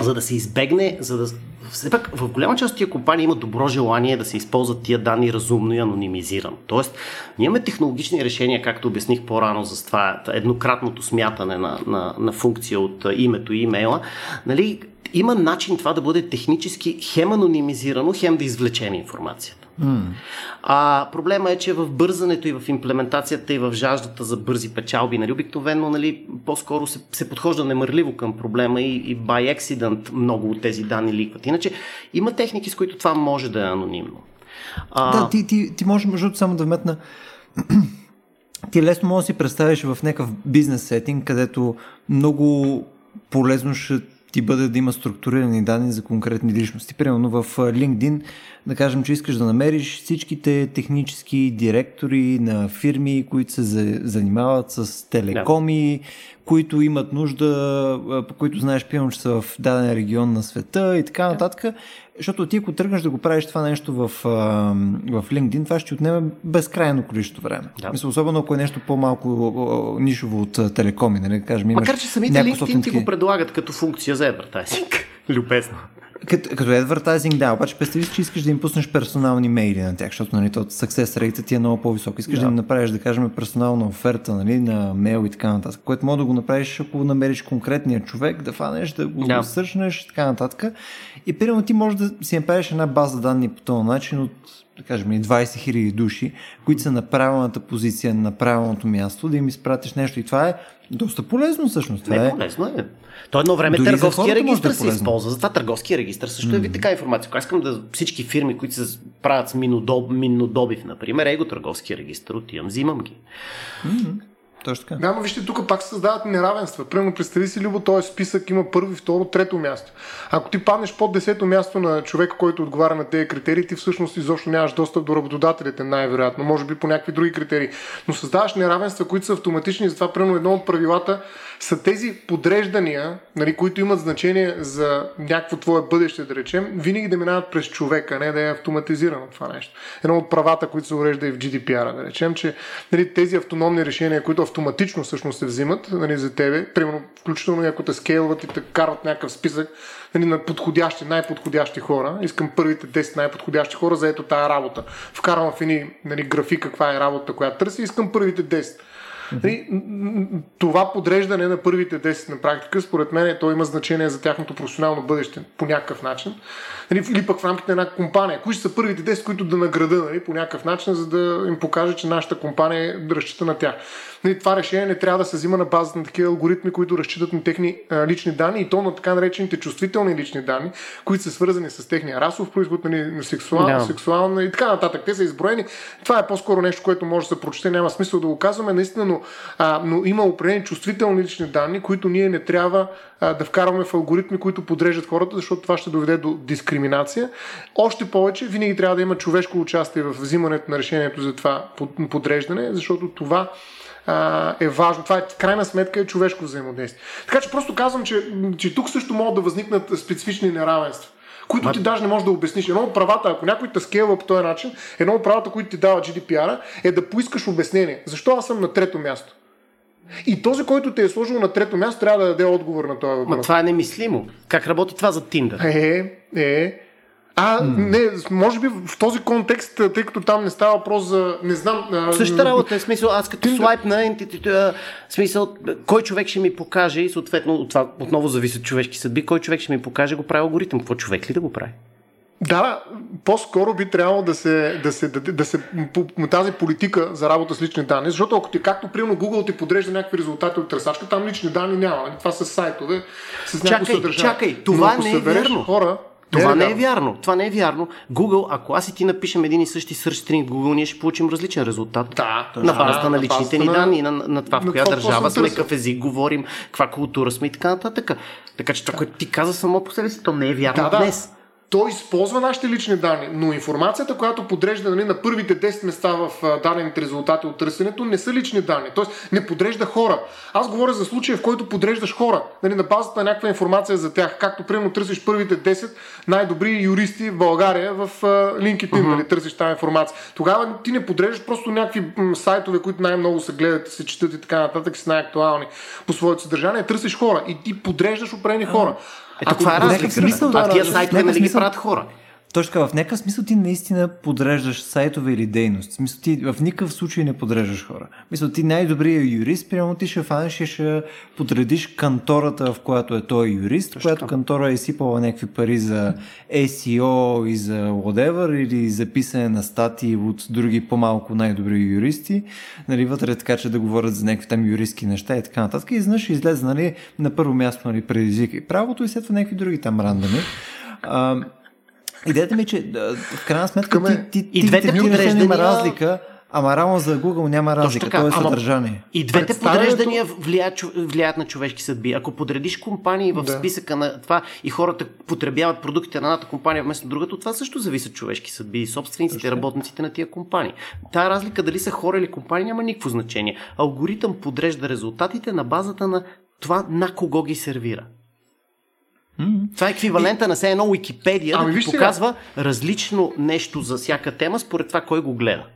за да се избегне, за да... Все пак в голяма част от тия компании има добро желание да се използват тия данни разумно и анонимизирано. Тоест, ние имаме технологични решения, както обясних по-рано за това еднократното смятане на, на, на функция от името и имейла. Нали, има начин това да бъде технически хем анонимизирано, хем да извлечем информацията. Mm. А проблема е, че в бързането и в имплементацията и в жаждата за бързи печалби, нали, обикновено нали, по-скоро се, се подхожда немърливо към проблема и, и by accident много от тези данни ликват. Иначе има техники, с които това може да е анонимно. А... Да, ти, ти, ти можеш, между само да вметна, ти лесно можеш да си представиш в някакъв бизнес сетинг, където много полезно ще ти бъде да има структурирани данни за конкретни личности. Примерно в LinkedIn, да кажем, че искаш да намериш всичките технически директори на фирми, които се занимават с телекоми, да. които имат нужда, по които знаеш, примерно, че са в даден регион на света и така нататък. Защото ти, ако тръгнеш да го правиш това нещо в, в LinkedIn, това ще отнеме безкрайно количество време. Да. Мисля, особено ако е нещо по-малко нишово от телекоми, нали? Кажем, Макар, че самите LinkedIn ти го предлагат като функция за advertising. Любезно. Като, като advertising, да, обаче представи си, че искаш да им пуснеш персонални мейли на тях, защото нали, то success rate ти е много по-висок. Искаш да. да им направиш, да кажем, персонална оферта нали, на мейл и така нататък, което може да го направиш, ако намериш конкретния човек, да фанеш, да го да. сършнеш и така нататък. И примерно ти можеш да си направиш една база данни по този начин от да кажем, 20 000 души, които са на правилната позиция, на правилното място, да им изпратиш нещо. И това е доста полезно всъщност. Това Не, е полезно е. То едно време Дори търговския регистр да е се използва. Затова търговския регистр също mm. е ви така информация. Ако искам да всички фирми, които се правят с минодоб, минодобив, например, его търговския регистр, отивам, взимам ги. Mm. Точно така. Да, но вижте, тук пак се създават неравенства. Примерно, представи си, Любо, този списък има първи, второ, трето място. Ако ти паднеш под десето място на човека, който отговаря на тези критерии, ти всъщност изобщо нямаш достъп до работодателите, най-вероятно. Може би по някакви други критерии. Но създаваш неравенства, които са автоматични. Затова, примерно, едно от правилата са тези подреждания, нали, които имат значение за някакво твое бъдеще, да речем, винаги да минават през човека, не да е автоматизирано това нещо. Едно от правата, които се урежда и в GDPR, да речем, че нали, тези автономни решения, които автоматично всъщност се взимат нали, за тебе, примерно включително ако те скейлват и те карат някакъв списък нали, на подходящи, най-подходящи хора, искам първите 10 най-подходящи хора за ето тази работа. Вкарвам в едни нали, графи каква е работа, която търси, искам първите 10. Mm-hmm. Това подреждане на първите 10 на практика, според мен, то има значение за тяхното професионално бъдеще по някакъв начин. Нали, или пък в рамките на една компания. Кои ще са първите 10, които да награда нали, по някакъв начин, за да им покаже, че нашата компания разчита на тях. Нали, това решение не трябва да се взима на базата на такива алгоритми, които разчитат на техни а, лични данни и то на така наречените чувствителни лични данни, които са свързани с техния расов происход, нали, сексуал, yeah. сексуална и така нататък. Те са изброени. Това е по-скоро нещо, което може да се прочете, няма смисъл да го казваме, наистина, но, а, но има определени чувствителни лични данни, които ние не трябва а, да вкарваме в алгоритми, които подреждат хората, защото това ще доведе до дискриминация. Още повече, винаги трябва да има човешко участие в взимането на решението за това подреждане, защото това е важно. Това е, крайна сметка е човешко взаимодействие. Така че просто казвам, че, че тук също могат да възникнат специфични неравенства които Ма... ти даже не можеш да обясниш. Едно от правата, ако някой те скелва по този начин, едно от правата, които ти дава GDPR, е да поискаш обяснение. Защо аз съм на трето място? И този, който те е сложил на трето място, трябва да даде отговор на това въпрос. Ма това е немислимо. Как работи това за Tinder? Е, е. А, не, може би в този контекст, тъй като там не става въпрос за, не знам... Същата работа е смисъл, аз като слайп на смисъл, кой човек ще ми покаже и съответно от това отново зависи от човешки съдби, кой човек ще ми покаже, го прави алгоритъм. Какво човек ли да го прави? Да, по-скоро би трябвало да се, да се, да, да се тази политика за работа с лични данни, защото ако ти, както примерно Google ти подрежда някакви резултати от търсачка, там лични данни няма. Нали? Това са сайтове с някакво съдържание. Чакай, това не е вярно. Хора, това не е, не е вярно. Това не е вярно. Google, ако аз и ти напишем един и същи search string в Google, ние ще получим различен резултат. Да, на базата на личните ни на... данни, на, на това в коя държава сме, какъв език говорим, каква култура сме и така нататък. Така че това, което ти каза само по себе си, то не е вярно да. днес. Той използва нашите лични данни, но информацията, която подрежда нали, на първите 10 места в дадените резултати от търсенето, не са лични данни. Тоест не подрежда хора. Аз говоря за случая, в който подреждаш хора, нали, на базата на някаква информация за тях, както примерно търсиш първите 10 най-добри юристи в България в LinkedIn, uh-huh. нали, търсиш тази информация. Тогава ти не подреждаш просто някакви м- сайтове, които най-много се гледат, се четат и така нататък, са най-актуални по своето съдържание, търсиш хора и ти подреждаш определени хора. Ето, това е разлика. Смисъл, а тия сайтове нали ги правят хора. Точно така, в някакъв смисъл ти наистина подреждаш сайтове или дейност. В смисъл ти в никакъв случай не подреждаш хора. Мисъл ти най-добрият юрист, прямо ти ще фанеш и ще подредиш кантората, в която е той юрист, Точно. която кантора е сипала някакви пари за SEO и за whatever, или за писане на статии от други по-малко най-добри юристи, нали, вътре така, че да говорят за някакви там юристски неща и така нататък. И изнъж излезе нали, на първо място нали, предизвика и правото и след това някакви други там рандами. Идеята ми е, че в крайна сметка ти, ти, и двете подреждания... има разлика, ама рамо за Google няма разлика, така, то е съдържание. И двете Представянето... подреждания влияят, влияят на човешки съдби. Ако подредиш компании в да. списъка на това и хората потребяват продуктите на едната компания вместо другата, това също зависи от човешки съдби и собствениците, Точно. работниците на тия компании. Тая разлика дали са хора или компании няма никакво значение. Алгоритъм подрежда резултатите на базата на това на кого ги сервира. Mm-hmm. Това е еквивалента и... на все едно Уикипедия, ами, да ти показва сега... различно нещо за всяка тема, според това кой го гледа.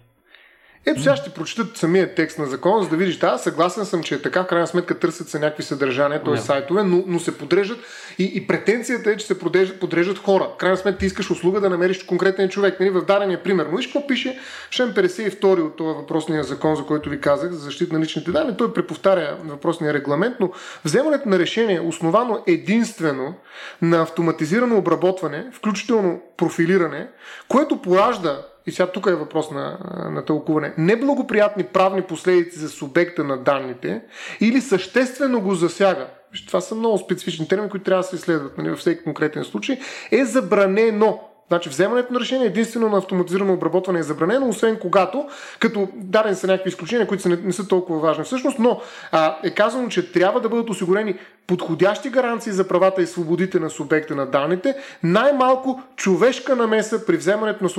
Ето сега ще прочитат самия текст на закона, за да видиш, да, съгласен съм, че е така, в крайна сметка търсят се някакви съдържания, т.е. Yeah. сайтове, но, но се подреждат и, и претенцията е, че се подреждат, подреждат хора. В крайна сметка ти искаш услуга да намериш конкретен човек. Нали, в дадения пример, но виж какво пише член 52 от този въпросния закон, за който ви казах, за защита на личните данни. Той преповтаря въпросния регламент, но вземането на решение основано единствено на автоматизирано обработване, включително профилиране, което поражда и сега тук е въпрос на, на тълкуване, неблагоприятни правни последици за субекта на данните или съществено го засяга, това са много специфични термини, които трябва да се изследват нали, във всеки конкретен случай, е забранено Значи вземането на решение единствено на автоматизирано обработване е забранено, освен когато, като дадени са някакви изключения, които са не, не са толкова важни всъщност, но а, е казано, че трябва да бъдат осигурени подходящи гаранции за правата и свободите на субекта на данните, най-малко човешка намеса при вземането на,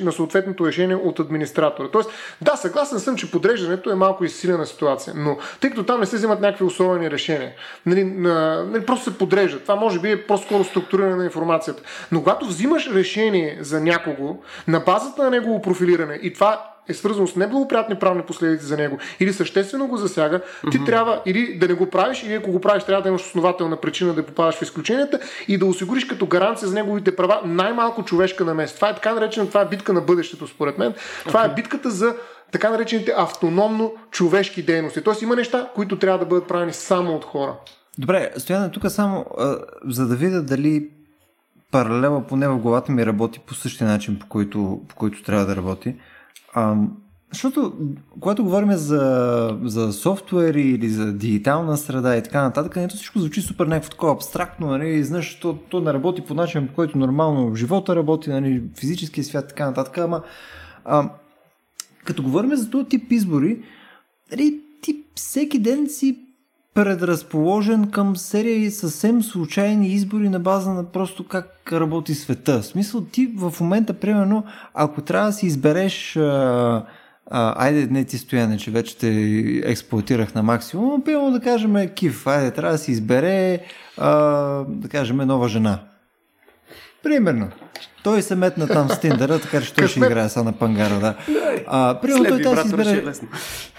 на съответното решение от администратора. Тоест, да, съгласен съм, че подреждането е малко изсилена ситуация, но тъй като там не се взимат някакви особени решения, нали, нали, просто се подрежда. Това може би е по-скоро структуриране на информацията. Но когато взимаш решение за някого на базата на негово профилиране и това е свързано с неблагоприятни правни последици за него или съществено го засяга, ти mm-hmm. трябва или да не го правиш, или ако го правиш, трябва да имаш основателна причина да попадаш в изключенията и да осигуриш като гаранция за неговите права най-малко човешка намеса. Това е така наречена, това е битка на бъдещето, според мен. Това okay. е битката за така наречените автономно човешки дейности. Тоест има неща, които трябва да бъдат правени само от хора. Добре, Стояне, тук само а, за да видя дали паралела поне в главата ми работи по същия начин, по който, по който трябва да работи. А, защото, когато говорим за, за софтуер или за дигитална среда и така нататък, нето всичко звучи супер някакво такова абстрактно, нали, знаеш, то, то не работи по начин, по който нормално живота работи, нали, физическия свят така нататък, ама а, като говорим за този тип избори, нали, ти всеки ден си предразположен към серия и съвсем случайни избори на база на просто как работи света. В смисъл ти в момента, примерно, ако трябва да си избереш а, а, айде не ти стояне, че вече те експлуатирах на максимум, но да кажем кив, айде трябва да си избере а, да кажем нова жена. Примерно. Той се метна там с Тиндера, така че той ще играе са на пангара, да. А, примерно той тази си избере...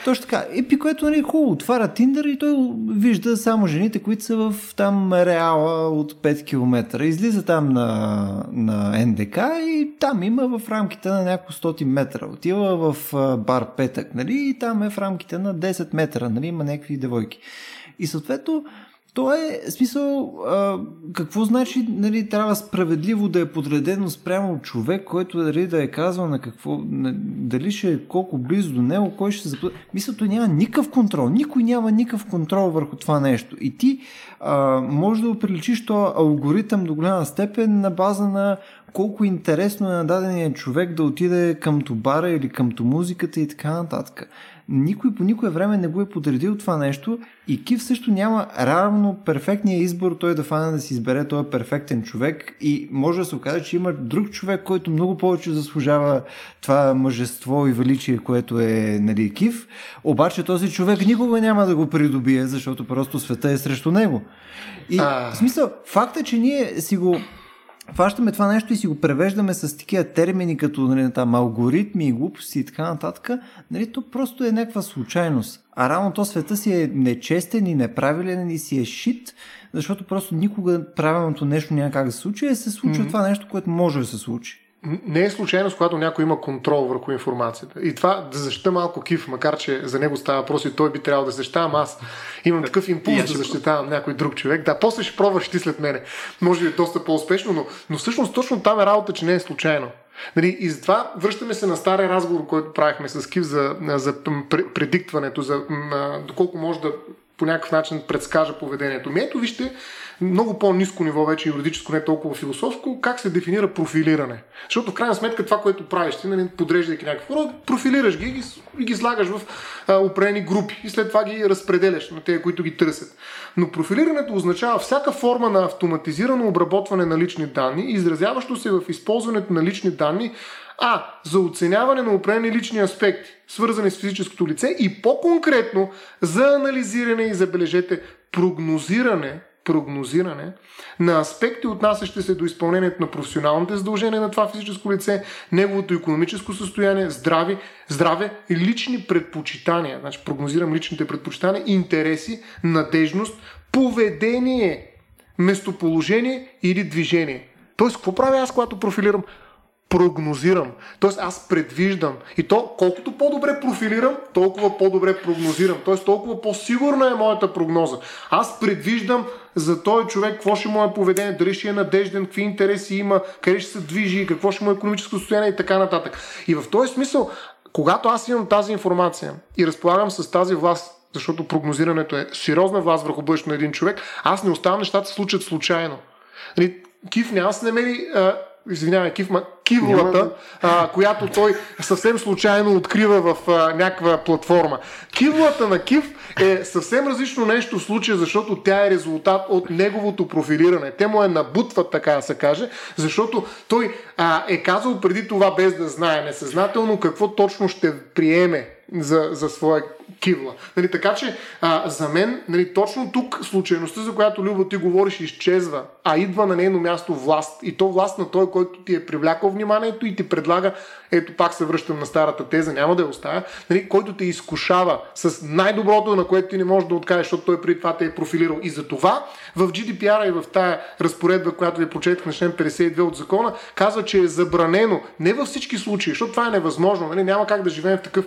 Точно така. И пи което нали, хубаво, отваря Тиндер и той вижда само жените, които са в там реала от 5 км. Излиза там на, на НДК и там има в рамките на няколко стоти метра. Отива в бар Петък, нали, и там е в рамките на 10 метра, нали, има някакви девойки. И съответно, то е смисъл, а, какво значи, нали, трябва справедливо да е подредено спрямо човек, който нали, да е казал на какво, на, дали ще е колко близо до него, кой ще се заплати. Мисля, той няма никакъв контрол. Никой няма никакъв контрол върху това нещо. И ти а, може да оприличиш този алгоритъм до голяма степен на база на колко интересно е на дадения човек да отиде към бара или към музиката и така нататък. Никой по никое време не го е подредил това нещо и Кив също няма равно перфектния избор той да фане да си избере. Този перфектен човек и може да се окаже, че има друг човек, който много повече заслужава това мъжество и величие, което е нали, Кив, обаче този човек никога няма да го придобие, защото просто света е срещу него. И а... в смисъл, факта, че ние си го фащаме това нещо и си го превеждаме с такива термини, като нали, там, алгоритми и глупости и така нататък, нали, то просто е някаква случайност. А рано то света си е нечестен и неправилен и си е шит, защото просто никога правилното нещо няма как да се случи, и се случва mm-hmm. това нещо, което може да се случи не е случайност, когато някой има контрол върху информацията. И това да защита малко Кив, макар че за него става въпрос и той би трябвало да защитавам, аз имам такъв импулс да защитавам някой друг човек. Да, после ще пробваш ти след мене. Може би е доста по-успешно, но, но всъщност точно там е работа, че не е случайно. Нали, и затова връщаме се на стария разговор, който правихме с Кив за, за предиктването, за доколко може да по някакъв начин предскажа поведението ми. Ето вижте, много по-низко ниво вече юридическо, не толкова философско, как се дефинира профилиране. Защото в крайна сметка това, което правиш, ти нали, подреждайки някакви хора, профилираш ги и ги, ги слагаш в а, определени групи и след това ги разпределяш на тези, които ги търсят. Но профилирането означава всяка форма на автоматизирано обработване на лични данни, изразяващо се в използването на лични данни а. За оценяване на определени лични аспекти, свързани с физическото лице и по-конкретно за анализиране и забележете прогнозиране прогнозиране на аспекти, отнасящи се до изпълнението на професионалните задължения на това физическо лице, неговото економическо състояние, здраве и лични предпочитания. Значи прогнозирам личните предпочитания, интереси, надежност, поведение, местоположение или движение. Тоест, какво правя аз, когато профилирам? Прогнозирам. Тоест аз предвиждам. И то колкото по-добре профилирам, толкова по-добре прогнозирам. Тоест толкова по-сигурна е моята прогноза. Аз предвиждам за този човек какво ще му е поведение, дали ще е надежден, какви интереси има, къде ще се движи, какво ще му е економическо състояние и така нататък. И в този смисъл, когато аз имам тази информация и разполагам с тази власт, защото прогнозирането е сериозна власт върху бъдещето на един човек, аз не оставам нещата случат случайно. Кив няма се намери извинявай, Кив, ма, кивлата, а, която той съвсем случайно открива в а, някаква платформа. Кивлата на Кив е съвсем различно нещо в случая, защото тя е резултат от неговото профилиране. Те му е набутват, така да се каже, защото той а, е казал преди това без да знае несъзнателно какво точно ще приеме за, за своя кивла. Нали, така че а, за мен нали, точно тук случайността, за която Люба ти говориш, изчезва, а идва на нейно място власт. И то власт на той, който ти е привлякал вниманието и ти предлага, ето пак се връщам на старата теза, няма да я оставя, нали, който те изкушава с най-доброто, на което ти не можеш да откажеш, защото той преди това те е профилирал. И за това в GDPR и в тая разпоредба, която ви прочетах на член 52 от закона, казва, че е забранено не във всички случаи, защото това е невъзможно. Нали? Няма как да живеем в такъв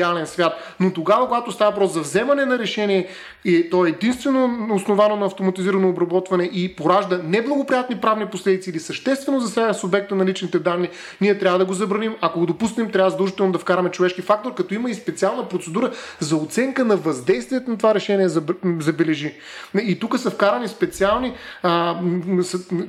идеален свят. Но тогава, когато става въпрос за вземане на решение и то е единствено основано на автоматизирано обработване и поражда неблагоприятни правни последици или съществено засяга субекта на личните данни, ние трябва да го забраним. Ако го допуснем, трябва задължително да вкараме човешки фактор, като има и специална процедура за оценка на въздействието на това решение, забележи. И тук са вкарани специални а,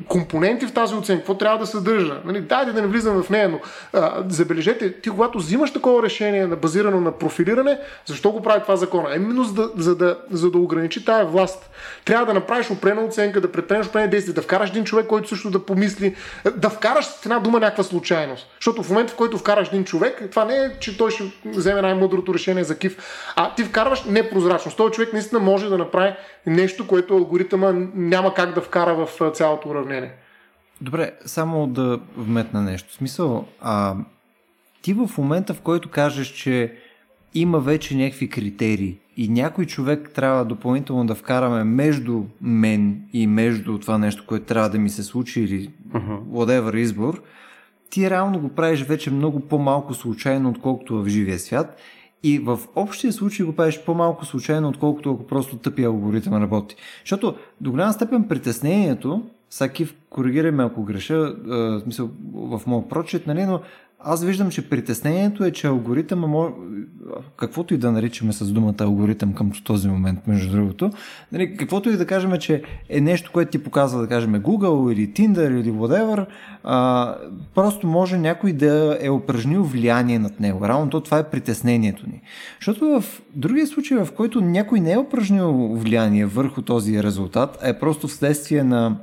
компоненти в тази оценка. Какво трябва да съдържа? Нали, дайде да не влизам в нея, но а, забележете, ти когато взимаш такова решение, базирано на профилиране, защо го прави това закона? Именно за да, за да, за да ограничи тая власт. Трябва да направиш опрена оценка, да предприемеш опрени действия, да вкараш един човек, който също да помисли, да вкараш в една дума някаква случайност. Защото в момента, в който вкараш един човек, това не е, че той ще вземе най-мъдрото решение за кив, а ти вкарваш непрозрачност. Той човек наистина може да направи нещо, което алгоритъма няма как да вкара в цялото уравнение. Добре, само да вметна нещо. В смисъл, а, ти в момента, в който кажеш, че има вече някакви критерии и някой човек трябва допълнително да вкараме между мен и между това нещо, което трябва да ми се случи или uh-huh. whatever избор, ти реално го правиш вече много по-малко случайно, отколкото в живия свят и в общия случай го правиш по-малко случайно, отколкото ако просто тъпи алгоритъм работи. Защото до голяма степен притеснението всеки коригирай ме ако греша, а, смисъл, в моят прочет, нали, но аз виждам, че притеснението е, че алгоритъм, каквото и да наричаме с думата алгоритъм към този момент, между другото, нали, каквото и да кажем, че е нещо, което ти показва, да кажем, Google или Tinder или whatever, а, просто може някой да е упражнил влияние над него. Равно то това е притеснението ни. Защото в другия случай, в който някой не е упражнил влияние върху този резултат, а е просто вследствие на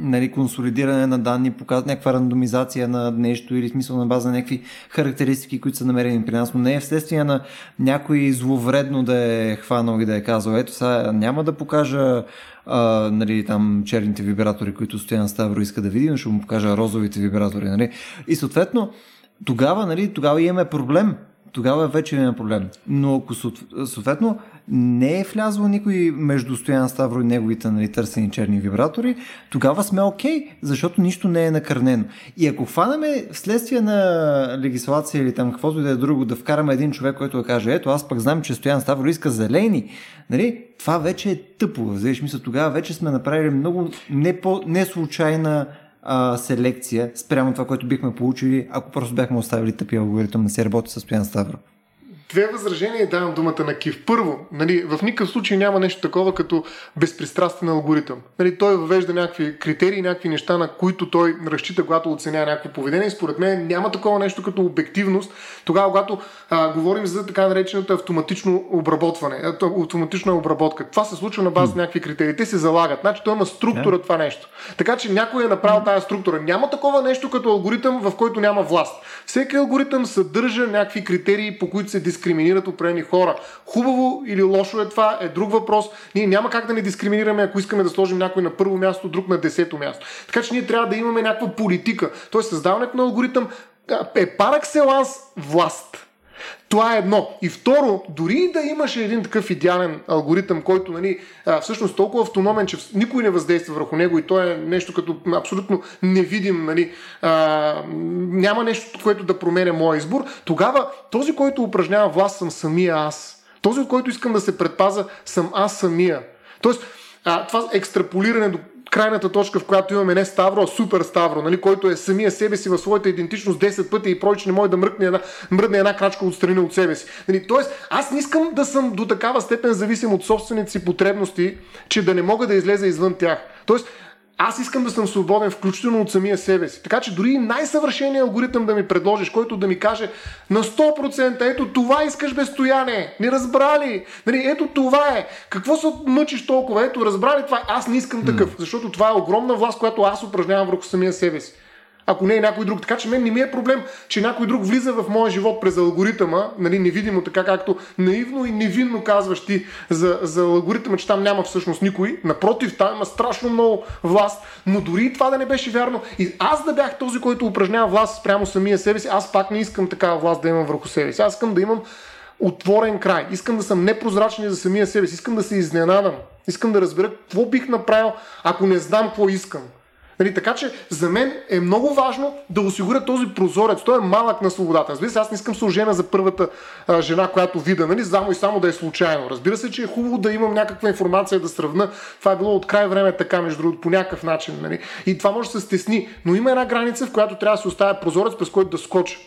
нали, консолидиране на данни, показва някаква рандомизация на нещо или смисъл на база на някакви характеристики, които са намерени при нас, но не е вследствие на някой зловредно да е хванал и да е казал, ето сега няма да покажа а, нали, там черните вибратори, които Стоян Ставро иска да види, но ще му покажа розовите вибратори. Нали. И съответно, тогава, нали, тогава имаме проблем. Тогава вече имаме проблем. Но ако съответно не е влязло никой между Стоян Ставро и неговите нали, търсени черни вибратори, тогава сме окей, okay, защото нищо не е накърнено. И ако хванаме вследствие на легислация или там каквото и да е друго, да вкараме един човек, който да каже, ето аз пък знам, че Стоян Ставро иска зелени, нали, това вече е тъпо. Взеш мисля, тогава вече сме направили много не, по, не случайна а, селекция спрямо това, което бихме получили, ако просто бяхме оставили тъпи алгоритъм да се работи с Стоян Ставро две възражения давам думата на Кив. Първо, нали, в никакъв случай няма нещо такова като безпристрастен алгоритъм. Нали, той въвежда някакви критерии, някакви неща, на които той разчита, когато оценява някакво поведение. И според мен няма такова нещо като обективност, тогава, когато а, говорим за така наречената автоматично обработване, автоматична обработка. Това се случва на база на някакви критерии. Те се залагат. Значи, той има структура yeah. това нещо. Така че някой е направил тази структура. Няма такова нещо като алгоритъм, в който няма власт. Всеки алгоритъм съдържа някакви критерии, по които се дискриминират определени хора. Хубаво или лошо е това, е друг въпрос. Ние няма как да не дискриминираме, ако искаме да сложим някой на първо място, друг на десето място. Така че ние трябва да имаме някаква политика. Тоест създаването на алгоритъм е паракселанс власт. Това е едно. И второ, дори да имаше един такъв идеален алгоритъм, който нали, всъщност толкова автономен, че никой не въздейства върху него и то е нещо като абсолютно невидим, нали, няма нещо, което да променя моя избор, тогава този, който упражнява власт съм самия аз. Този, от който искам да се предпаза, съм аз самия. Тоест, а, това екстраполиране до крайната точка, в която имаме не Ставро, а Супер Ставро, нали, който е самия себе си в своята идентичност 10 пъти и проче не може да мръкне една, мръдне една крачка отстрани от себе си. Нали, тоест, аз не искам да съм до такава степен зависим от собствените си потребности, че да не мога да излеза извън тях. Тоест, аз искам да съм свободен, включително от самия себе си. Така че дори най-съвършеният алгоритъм да ми предложиш, който да ми каже на 100% ето това искаш без стояне, не разбрали, нали, ето това е, какво се мъчиш толкова, ето разбрали това, аз не искам такъв, защото това е огромна власт, която аз упражнявам върху самия себе си ако не е някой друг. Така че мен не ми е проблем, че някой друг влиза в моя живот през алгоритъма, нали, невидимо, така както наивно и невинно казваш ти за, за алгоритъма, че там няма всъщност никой. Напротив, там има страшно много власт, но дори и това да не беше вярно. И аз да бях този, който упражнява власт спрямо самия себе си, аз пак не искам такава власт да имам върху себе си. Аз искам да имам отворен край. Искам да съм непрозрачен за самия себе си. Искам да се изненадам. Искам да разбера какво бих направил, ако не знам какво искам. Нали, така че за мен е много важно да осигуря този прозорец. Той е малък на свободата. Разбира се, аз не искам се ожена за първата а, жена, която вида, нали, само и само да е случайно. Разбира се, че е хубаво да имам някаква информация да сравна. Това е било от край време така, между другото, по някакъв начин. Нали. И това може да се стесни. Но има една граница, в която трябва да се оставя прозорец, през който да скоча.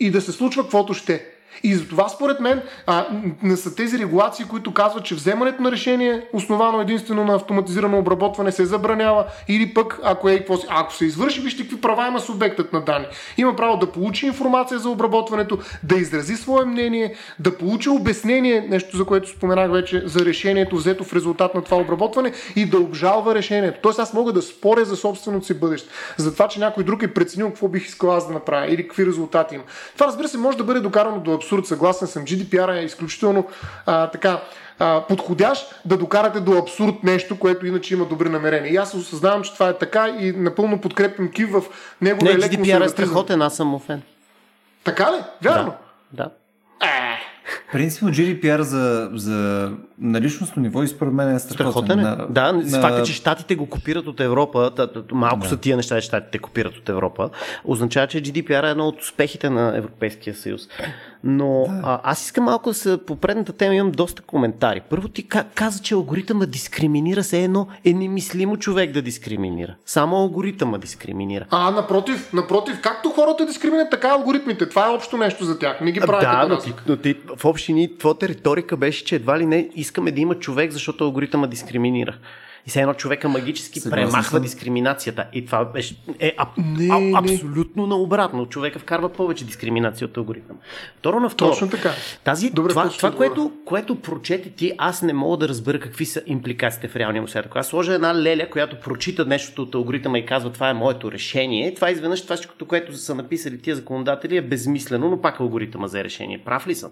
И да се случва каквото ще. И затова, според мен, а, не са тези регулации, които казват, че вземането на решение, основано единствено на автоматизирано обработване, се забранява, или пък, ако, е, какво, ако се извърши, вижте какви права има субектът на данни. Има право да получи информация за обработването, да изрази свое мнение, да получи обяснение, нещо за което споменах вече, за решението, взето в резултат на това обработване и да обжалва решението. Тоест, аз мога да споря за собственото си бъдеще, за това, че някой друг е преценил какво бих искал аз да направя или какви резултати има. Това, разбира се, може да бъде докарано до абсурд, съгласен съм. GDPR е изключително а, така а, подходящ да докарате до абсурд нещо, което иначе има добри намерения. И аз осъзнавам, че това е така и напълно подкрепям Кив в неговия Не, GDPR е страхотен, аз съм фен. Така ли? Вярно? Да. да. Принципно GDPR за, за на личностно ниво и според мен е страхотен. Страхотен е. На, да, на... факта, че щатите го копират от Европа, малко да. са тия неща, че щатите копират от Европа, означава, че GDPR е едно от успехите на Европейския съюз. Но да. а, аз искам малко да се по предната тема имам доста коментари. Първо ти каза, че алгоритъма дискриминира се едно е немислимо човек да дискриминира. Само алгоритъма дискриминира. А, напротив, напротив, както хората дискриминират, така алгоритмите. Това е общо нещо за тях. Не ги правят да, но ти, но ти, в общини твоята риторика беше, че едва ли не искаме да има човек, защото алгоритъма дискриминира. И все едно човека магически Съгласен премахва съм. дискриминацията. И това беше, е а, не, а, абсолютно наобратно. Човека вкарва повече дискриминация от алгоритъм. Второ на второ. Точно така. Тази, Добре, това, това което, което прочете ти, аз не мога да разбера какви са импликациите в реалния му свят. Ако аз сложа една леля, която прочита нещо от алгоритъма и казва това е моето решение, това изведнъж това, което са написали тия законодатели е безмислено, но пак алгоритъма за решение. Прав ли съм?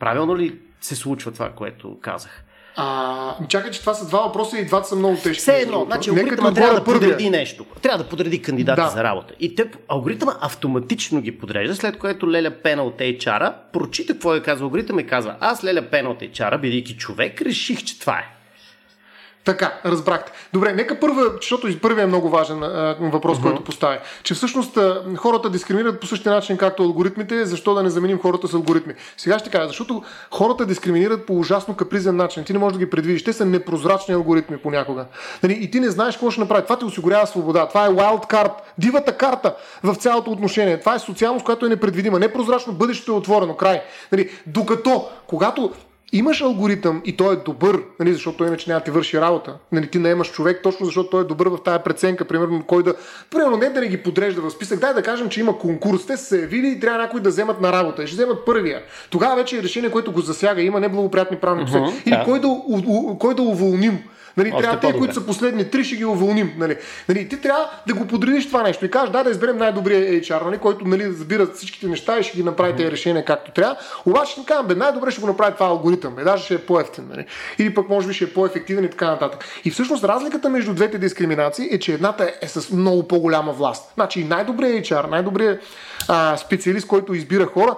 Правилно ли се случва това, което казах? А, чакай, че това са два въпроса и двата са много тежки. Все едно, значи алгоритъма трябва да първия. подреди нещо. Трябва да подреди кандидати да. за работа. И те, алгоритъма автоматично ги подрежда, след което Леля Пена от HR прочита какво е казва алгоритъм и казва, аз Леля Пена от HR, бидейки човек, реших, че това е. Така, разбрахте. Добре, нека първа, защото и първият е много важен а, въпрос, uh-huh. който поставя. Че всъщност а, хората дискриминират по същия начин, както алгоритмите, защо да не заменим хората с алгоритми. Сега ще кажа, защото хората дискриминират по ужасно капризен начин. Ти не можеш да ги предвидиш. Те са непрозрачни алгоритми понякога. Нали? И ти не знаеш какво ще направи. Това ти осигурява свобода. Това е wild card, дивата карта в цялото отношение. Това е социалност, която е непредвидима. Непрозрачно, бъдещето е отворено. Край. Нали? Докато, когато имаш алгоритъм и той е добър, нали, защото той иначе няма да ти върши работа. Нали, ти наемаш човек точно защото той е добър в тази преценка, примерно кой да... Примерно не да не ги подрежда в списък, дай да кажем, че има конкурс, те са се явили и трябва някой да вземат на работа и ще вземат първия. Тогава вече е решение, което го засяга, има неблагоприятни правни uh-huh, Или да. кой, да, у, у, кой да уволним. Нали, трябва те, които са последни три, ще ги уволним. Нали. Нали, ти трябва да го подредиш това нещо и кажеш, да, да изберем най-добрия HR, нали, който нали, разбира всичките неща и ще ги направи тези решения както трябва. Обаче ще кажем, бе, най-добре ще го направи това алгоритъм, бе, даже ще е по-ефтин. Нали. Или пък може би ще е по-ефективен и така нататък. И всъщност разликата между двете дискриминации е, че едната е с много по-голяма власт. Значи най-добрият HR, най-добрият а, специалист, който избира хора,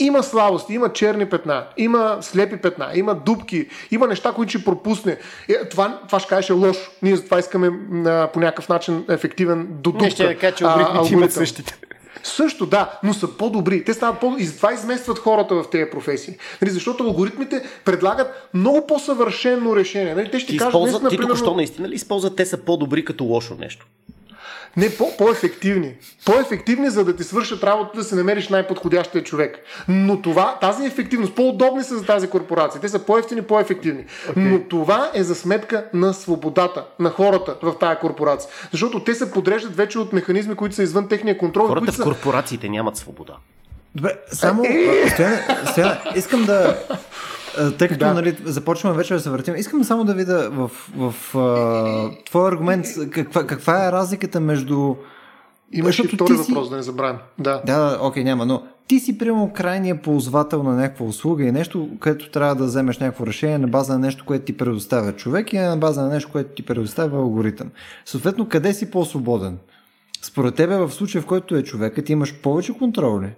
има слабости, има черни петна, има слепи петна, има дупки, има неща, които ще пропусне. Е, това, това ще кажеш е лошо. Ние затова искаме а, по някакъв начин ефективен до дупка. Не ще кажа, че алгоритмите имат същите. Също да, но са по-добри. Те стават по- и затова изместват хората в тези професии. Нали, защото алгоритмите предлагат много по-съвършено решение. Нали, те ще ти кажат, използват, днес, например... Ти току-що наистина ли използват те са по-добри като лошо нещо? Не, по- по-ефективни. По-ефективни, за да ти свършат работа, да се намериш най-подходящия човек. Но това, тази ефективност, по-удобни са за тази корпорация. Те са по-ефтини, по-ефективни. Okay. Но това е за сметка на свободата на хората в тази корпорация. Защото те се подреждат вече от механизми, които са извън техния контрол. Хората в са... корпорациите нямат свобода. Добре, само. Е! Стояне, стояне, искам да. Тъй като да. нали, започваме вече да се въртим, искам само да видя в, в, в твой аргумент каква, каква е разликата между. Имаш и втори си... въпрос, да не забравим. Да, да, окей, няма, но ти си, примерно, крайния ползвател на някаква услуга и нещо, което трябва да вземеш някакво решение на база на нещо, което ти предоставя човек и на база на нещо, което ти предоставя алгоритъм. Съответно, къде си по-свободен? Според тебе, в случая, в който е човекът, ти имаш повече контрол ли?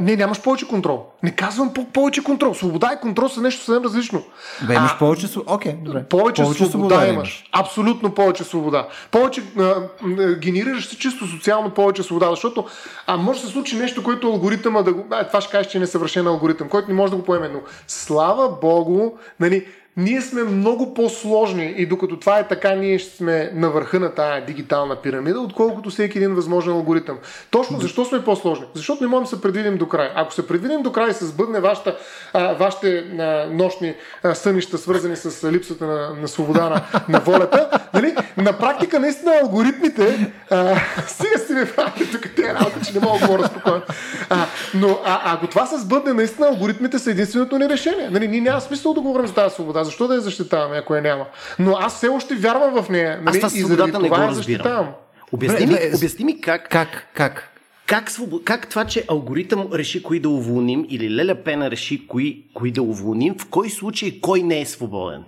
Не, нямаш повече контрол. Не казвам по- повече контрол. Свобода и контрол са нещо съвсем различно. Бе, имаш а, повече. Окей, добре. Повече, повече свобода, свобода имаш. Абсолютно повече свобода. Повече а, генерираш се чисто социално повече свобода, защото а може да се случи нещо, което алгоритъма да го. А, това ще кажеш, че е несъвършен алгоритъм, който не може да го поеме. Но слава Богу, нали, ние сме много по-сложни и докато това е така, ние ще сме на върха на тая дигитална пирамида, отколкото всеки един възможен алгоритъм. Точно защо сме по-сложни? Защото не можем да се предвидим до край. Ако се предвидим до край и се сбъдне вашата, а, вашите а, нощни а, сънища, свързани с липсата на, на свобода на, на волята, нали? на практика наистина алгоритмите, а, сега си ме правите тук тези работа, че не мога да говоря спокойно. А, но а, ако това се сбъдне, наистина алгоритмите са единственото ни решение. Нали? Ние няма смисъл да говорим за тази свобода защо да я защитаваме, ако я няма? Но аз все още вярвам в нея. Нали? Аз и заради това не го защитавам. Обясни ми, обясни ми как, как, как, как, свобод... как това, че алгоритъм реши кои да уволним или Леля Пена реши кои, кои да уволним, в кой случай кой не е свободен?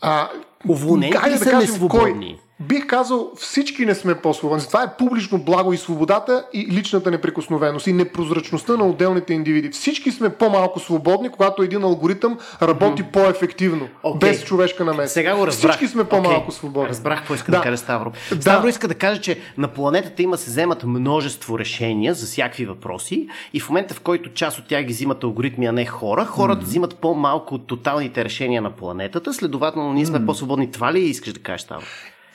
А, Уволнените да са несвободни. Кой? Бих казал, всички не сме по-свободни. Това е публично благо и свободата и личната неприкосновеност и непрозрачността на отделните индивиди. Всички сме по-малко свободни, когато един алгоритъм работи mm-hmm. по-ефективно, okay. без човешка намеса. Сега го разбрах. Всички сме по-малко okay. свободни. Разбрах какво иска да, да каже Ставро. Да. Ставро иска да каже, че на планетата има се вземат множество решения за всякакви въпроси и в момента, в който част от тях ги взимат алгоритми, а не хора, хората mm-hmm. взимат по-малко от тоталните решения на планетата, следователно ние сме mm-hmm. по-свободни. Това ли искаш да кажеш, Ставро?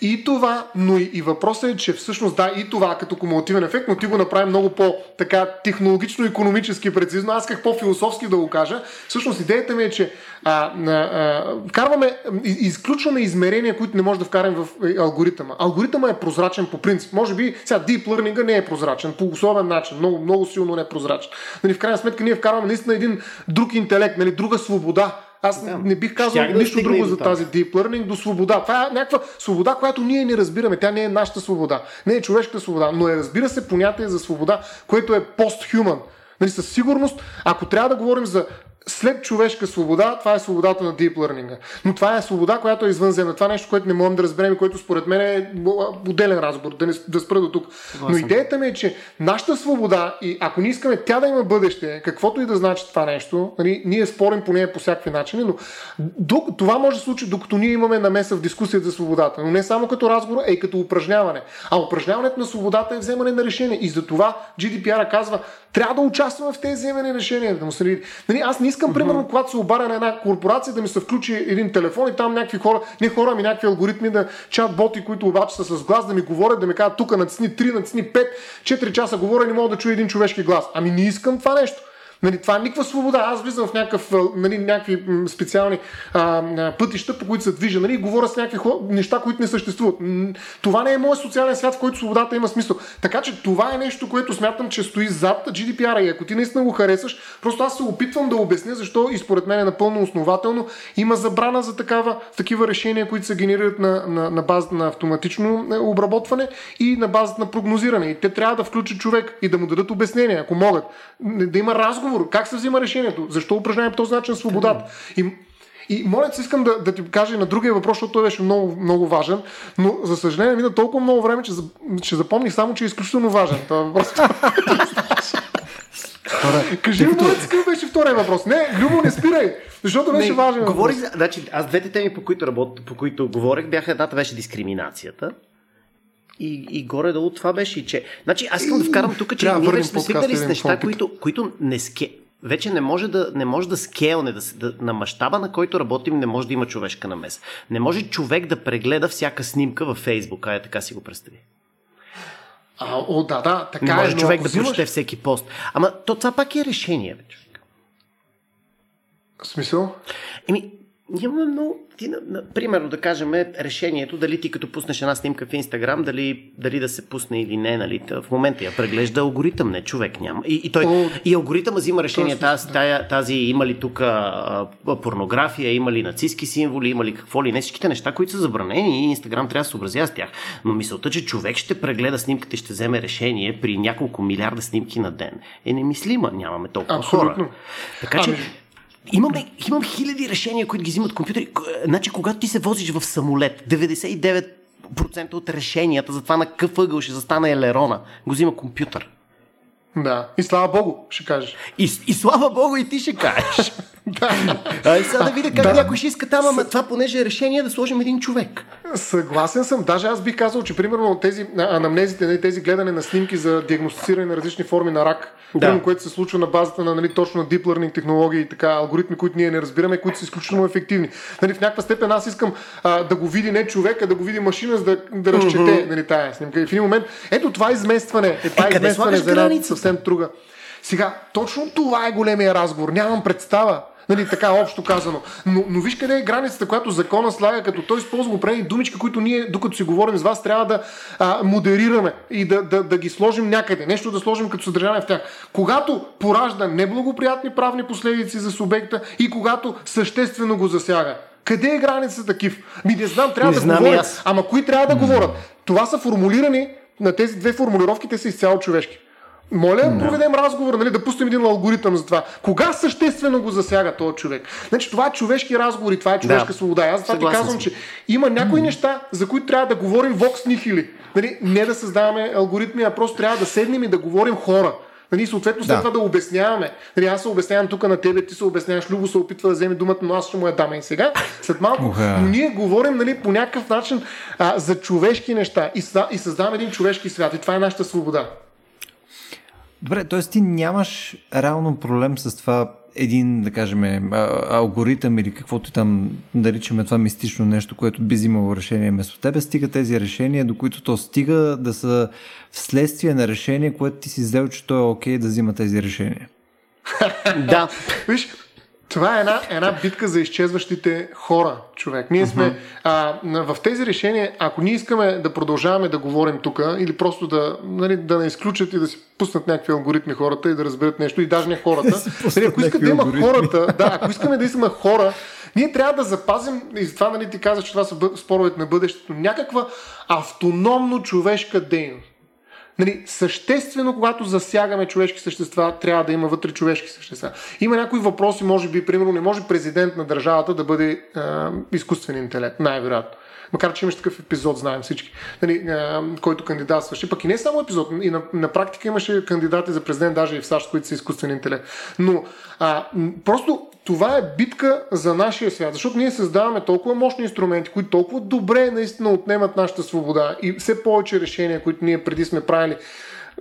И това, но и, и въпросът е, че всъщност да, и това като кумулативен ефект, но ти го направи много по-така технологично-економически прецизно. Аз как по-философски да го кажа. Всъщност идеята ми е, че а, а, вкарваме, изключваме измерения, които не може да вкараме в е, алгоритъма. Алгоритъма е прозрачен по принцип. Може би сега Deep Learning не е прозрачен по особен начин, много, много силно не е прозрачен. Нали, в крайна сметка ние вкарваме наистина един друг интелект, нали, друга свобода аз да. не бих казал да нищо друго за тази deep learning до свобода. Това е някаква свобода, която ние не разбираме. Тя не е нашата свобода. Не е човешката свобода, но е разбира се понятие за свобода, което е постхуман. Нали, със сигурност, ако трябва да говорим за след човешка свобода, това е свободата на deep learning. Но това е свобода, която е извънземна. Това е нещо, което не можем да разберем и което според мен е отделен разговор, да, не, да спра до тук. Но идеята ми е, че нашата свобода и ако не искаме тя да има бъдеще, каквото и да значи това нещо, нали, ние спорим по нея по всякакви начини, но това може да се случи докато ние имаме намеса в дискусията за свободата. Но не само като разговор, а и като упражняване. А упражняването на свободата е вземане на решение. И за това GDPR казва, трябва да участваме в тези вземане решения. Да му се... нали, аз не искам, примерно, когато се обаря на една корпорация, да ми се включи един телефон и там някакви хора, не хора, ами някакви алгоритми, да чат-боти, които обаче са с глас, да ми говорят, да ми кажат тук натисни 3, натисни 5, 4 часа говоря, не мога да чуя един човешки глас. Ами не искам това нещо. Нали, това е никаква свобода. Аз влизам в някакъв, нали, някакви специални а, пътища, по които се движа нали, и говоря с някакви неща, които не съществуват. Това не е моят социален свят, в който свободата има смисъл. Така че това е нещо, което смятам, че стои зад GDPR и ако ти наистина го харесаш, просто аз се опитвам да обясня защо и според мен е напълно основателно има забрана за такава, такива решения, които се генерират на, на, на базата на автоматично е, обработване и на базата на прогнозиране. И те трябва да включат човек и да му дадат обяснение, ако могат. Да има разговор разговор. Как се взима решението? Защо упражняваме по този начин свободата? И, и моля се, искам да, да ти кажа и на другия въпрос, защото той беше много, много важен, но за съжаление мина толкова много време, че, че запомних само, че е изключително важен. Това въпрос. Кажи ми, като... какъв беше втория въпрос? Не, Любо, не спирай, защото беше не, важен. Говорих, значи, аз двете теми, по които, работ, по които говорех, бяха едната беше дискриминацията. И, и горе-долу това беше и че. Значи аз искам да вкарам тук, че ние вече сме свикнали с неща, които, които не ске, вече не може да, не може да скелне, да, да, на мащаба, на който работим, не може да има човешка намеса. Не може човек да прегледа всяка снимка във Фейсбук, а е така си го представи. А, о, да, да, така не може е. Може човек да взимаш... прочете всеки пост. Ама то това пак е решение, вече. В смисъл? Еми, имаме много ти, на, примерно да кажем решението дали ти като пуснеш една снимка в Инстаграм, дали, дали да се пусне или не, нали, в момента я преглежда алгоритъм, не човек няма. И, и, той, О, и алгоритъма взима решение тази, тази, тази има ли тук порнография, има ли нацистски символи, има ли какво ли не, всичките неща, които са забранени и Инстаграм трябва да се съобразява с тях. Но мисълта, че човек ще прегледа снимката и ще вземе решение при няколко милиарда снимки на ден е немислима. Нямаме толкова Абсолютно. хора. Така че ами, Имаме, имам хиляди решения, които ги взимат компютъри. Значи, когато ти се возиш в самолет, 99% от решенията за това на какъв ъгъл ще застане елерона, го взима компютър. Да. И слава Богу, ще кажеш. И, и слава Богу, и ти ще кажеш. да. Ай, сега да видя как да. някой ще иска там, ама С... това понеже е решение да сложим един човек. Съгласен съм. Даже аз бих казал, че примерно тези анамнезите, тези гледане на снимки за диагностициране на различни форми на рак, да. примерно, което се случва на базата на нали, точно на deep learning технологии и така, алгоритми, които ние не разбираме, които са изключително ефективни. Нали, в някаква степен аз искам а, да го види не човек, а да го види машина, за да, да разчете нали, тая снимка. И в един момент, ето това изместване, е, това е, изместване за една съвсем друга. Сега, точно това е големия разговор. Нямам представа. Нали, така общо казано. Но, но виж къде е границата, която закона слага, като той използва определени думички, които ние, докато си говорим с вас, трябва да а, модерираме и да, да, да ги сложим някъде. Нещо да сложим като съдържание в тях. Когато поражда неблагоприятни правни последици за субекта и когато съществено го засяга. Къде е границата такив? Ми не знам, трябва не да знам говорят. Ама кои трябва да говорят? Това са формулирани на тези две формулировки, те са изцяло човешки. Моля, да проведем разговор, нали, да пустим един алгоритъм за това. Кога съществено го засяга този човек? Значи това е човешки разговор и това е човешка да. свобода. Аз това ти казвам, че има някои неща, за които трябва да говорим вокс нихили. Нали, не да създаваме алгоритми, а просто трябва да седнем и да говорим хора. Нали, съответно след да. това да обясняваме. Нали, аз се обяснявам тук на тебе, ти се обясняваш, Любо се опитва да вземе думата, но аз ще му я дам и сега. След малко, но ние говорим нали, по някакъв начин а, за човешки неща и, и създаваме един човешки свят. И това е нашата свобода. Добре, т.е. ти нямаш реално проблем с това един, да кажем, алгоритъм или каквото там наричаме това мистично нещо, което би взимало решение вместо тебе, стига тези решения, до които то стига да са вследствие на решение, което ти си взел, че то е окей okay да взима тези решения. да. Виж, това е една, една битка за изчезващите хора, човек. Ние сме uh-huh. а, в тези решения, ако ние искаме да продължаваме да говорим тук, или просто да, нали, да не изключат и да си пуснат някакви алгоритми хората и да разберат нещо, и даже не хората. нали, ако искат да има хората, да, ако искаме да има хора, ние трябва да запазим, и затова нали, ти казах, че това са споровете на бъдещето, някаква автономно човешка дейност. Нали, съществено, когато засягаме човешки същества, трябва да има вътре човешки същества. Има някои въпроси, може би, примерно, не може президент на държавата да бъде е, изкуствен интелект, най-вероятно. Макар, че имаш такъв епизод, знаем всички, нали, е, който кандидатстваше. Пък и не само епизод, и на, на практика имаше кандидати за президент, даже и в САЩ, които са изкуствен интелект. Но а, просто това е битка за нашия свят, защото ние създаваме толкова мощни инструменти, които толкова добре наистина отнемат нашата свобода и все повече решения, които ние преди сме правили,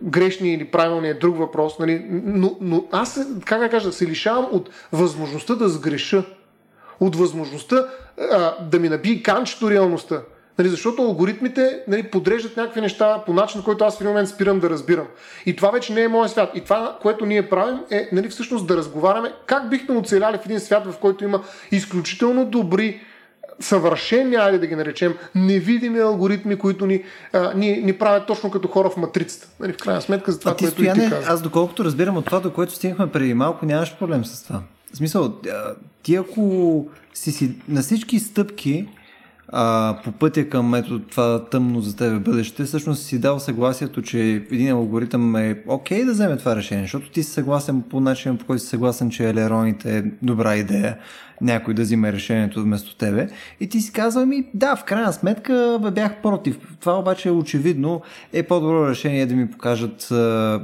грешни или правилни е друг въпрос, нали? но, но аз, как да кажа, се лишавам от възможността да сгреша, от възможността а, да ми набие канчето реалността. Нали, защото алгоритмите нали, подреждат някакви неща по начин, който аз в един момент спирам да разбирам. И това вече не е моят свят. И това, което ние правим е нали, всъщност да разговаряме как бихме оцеляли в един свят, в който има изключително добри съвършени, айде да ги наречем, невидими алгоритми, които ни, а, ни, ни правят точно като хора в матрицата. Нали, в крайна сметка за това, а ти, което стояне, и ти каза. Аз доколкото разбирам от това, до което стигнахме преди малко, нямаш проблем с това. Смисъл, ти ако си, си на всички стъпки а, по пътя към ето това тъмно за тебе бъдеще, всъщност си дал съгласието, че един алгоритъм е окей okay да вземе това решение, защото ти си съгласен по начин, по който си съгласен, че елероните е добра идея някой да взима решението вместо тебе. И ти си казва ми, да, в крайна сметка бях против. Това обаче очевидно е по-добро решение да ми покажат,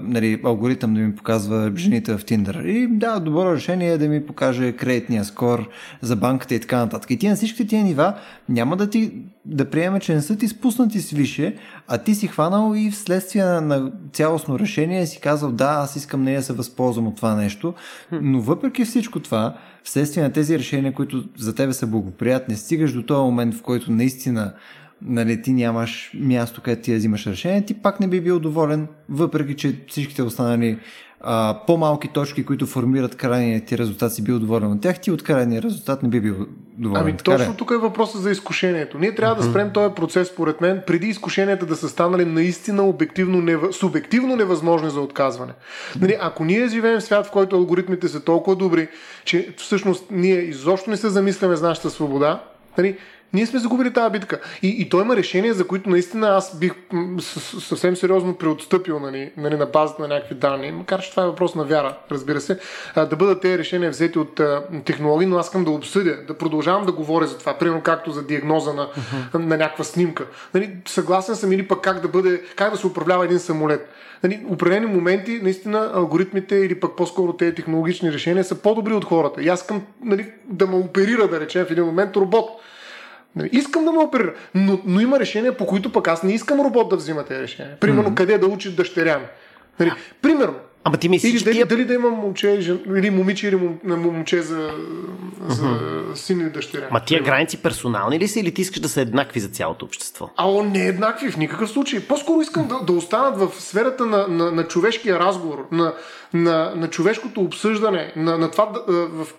нали, алгоритъм да ми показва жените в Tinder. И да, добро решение е да ми покаже кредитния скор за банката и така нататък. И ти на всичките тия нива няма да ти да приеме, че не са ти спуснати с више, а ти си хванал и вследствие на цялостно решение си казал да, аз искам не да се възползвам от това нещо, но въпреки всичко това, вследствие на тези решения, които за тебе са благоприятни, стигаш до този момент, в който наистина нали, ти нямаш място, където ти да взимаш решение, ти пак не би бил доволен, въпреки че всичките останали а, по-малки точки, които формират крайния ти резултат, си бил доволен от тях, ти от крайния резултат не би бил доволен. Ами така точно тук е въпросът за изкушението. Ние трябва uh-huh. да спрем този процес, според мен, преди изкушенията да са станали наистина обективно, нев... субективно невъзможни за отказване. Нали, ако ние живеем в свят, в който алгоритмите са толкова добри, че всъщност ние изобщо не се замисляме с нашата свобода, нали, ние сме загубили тази битка. И, и той има решения, за които наистина аз бих съвсем сериозно преотстъпил нали, нали, на базата на някакви данни, макар че това е въпрос на вяра, разбира се, а, да бъдат тези решения взети от а, технологии, но аз искам да обсъдя, да продължавам да говоря за това, примерно както за диагноза на, uh-huh. на някаква снимка. Нали, съгласен съм или пък как да, бъде, как да се управлява един самолет. Нали, определени моменти, наистина, алгоритмите или пък по-скоро тези технологични решения са по-добри от хората. И аз искам нали, да ме оперира, да речем, в един момент робот Нали, искам да ме оперира, но, но има решения, по които пък аз не искам робот да взима тези решения. Примерно, mm-hmm. къде да учи дъщеря ми. Нали, примерно, Ама ти мислиш, или дали, тия... дали да има момче, жен, или момиче, или момче за, за uh-huh. син и дъщеря. Ма тия граници персонални ли са или ти искаш да са еднакви за цялото общество? А он не еднакви в никакъв случай. По-скоро искам да, да останат в сферата на, на, на човешкия разговор, на, на, на човешкото обсъждане, на, на, това,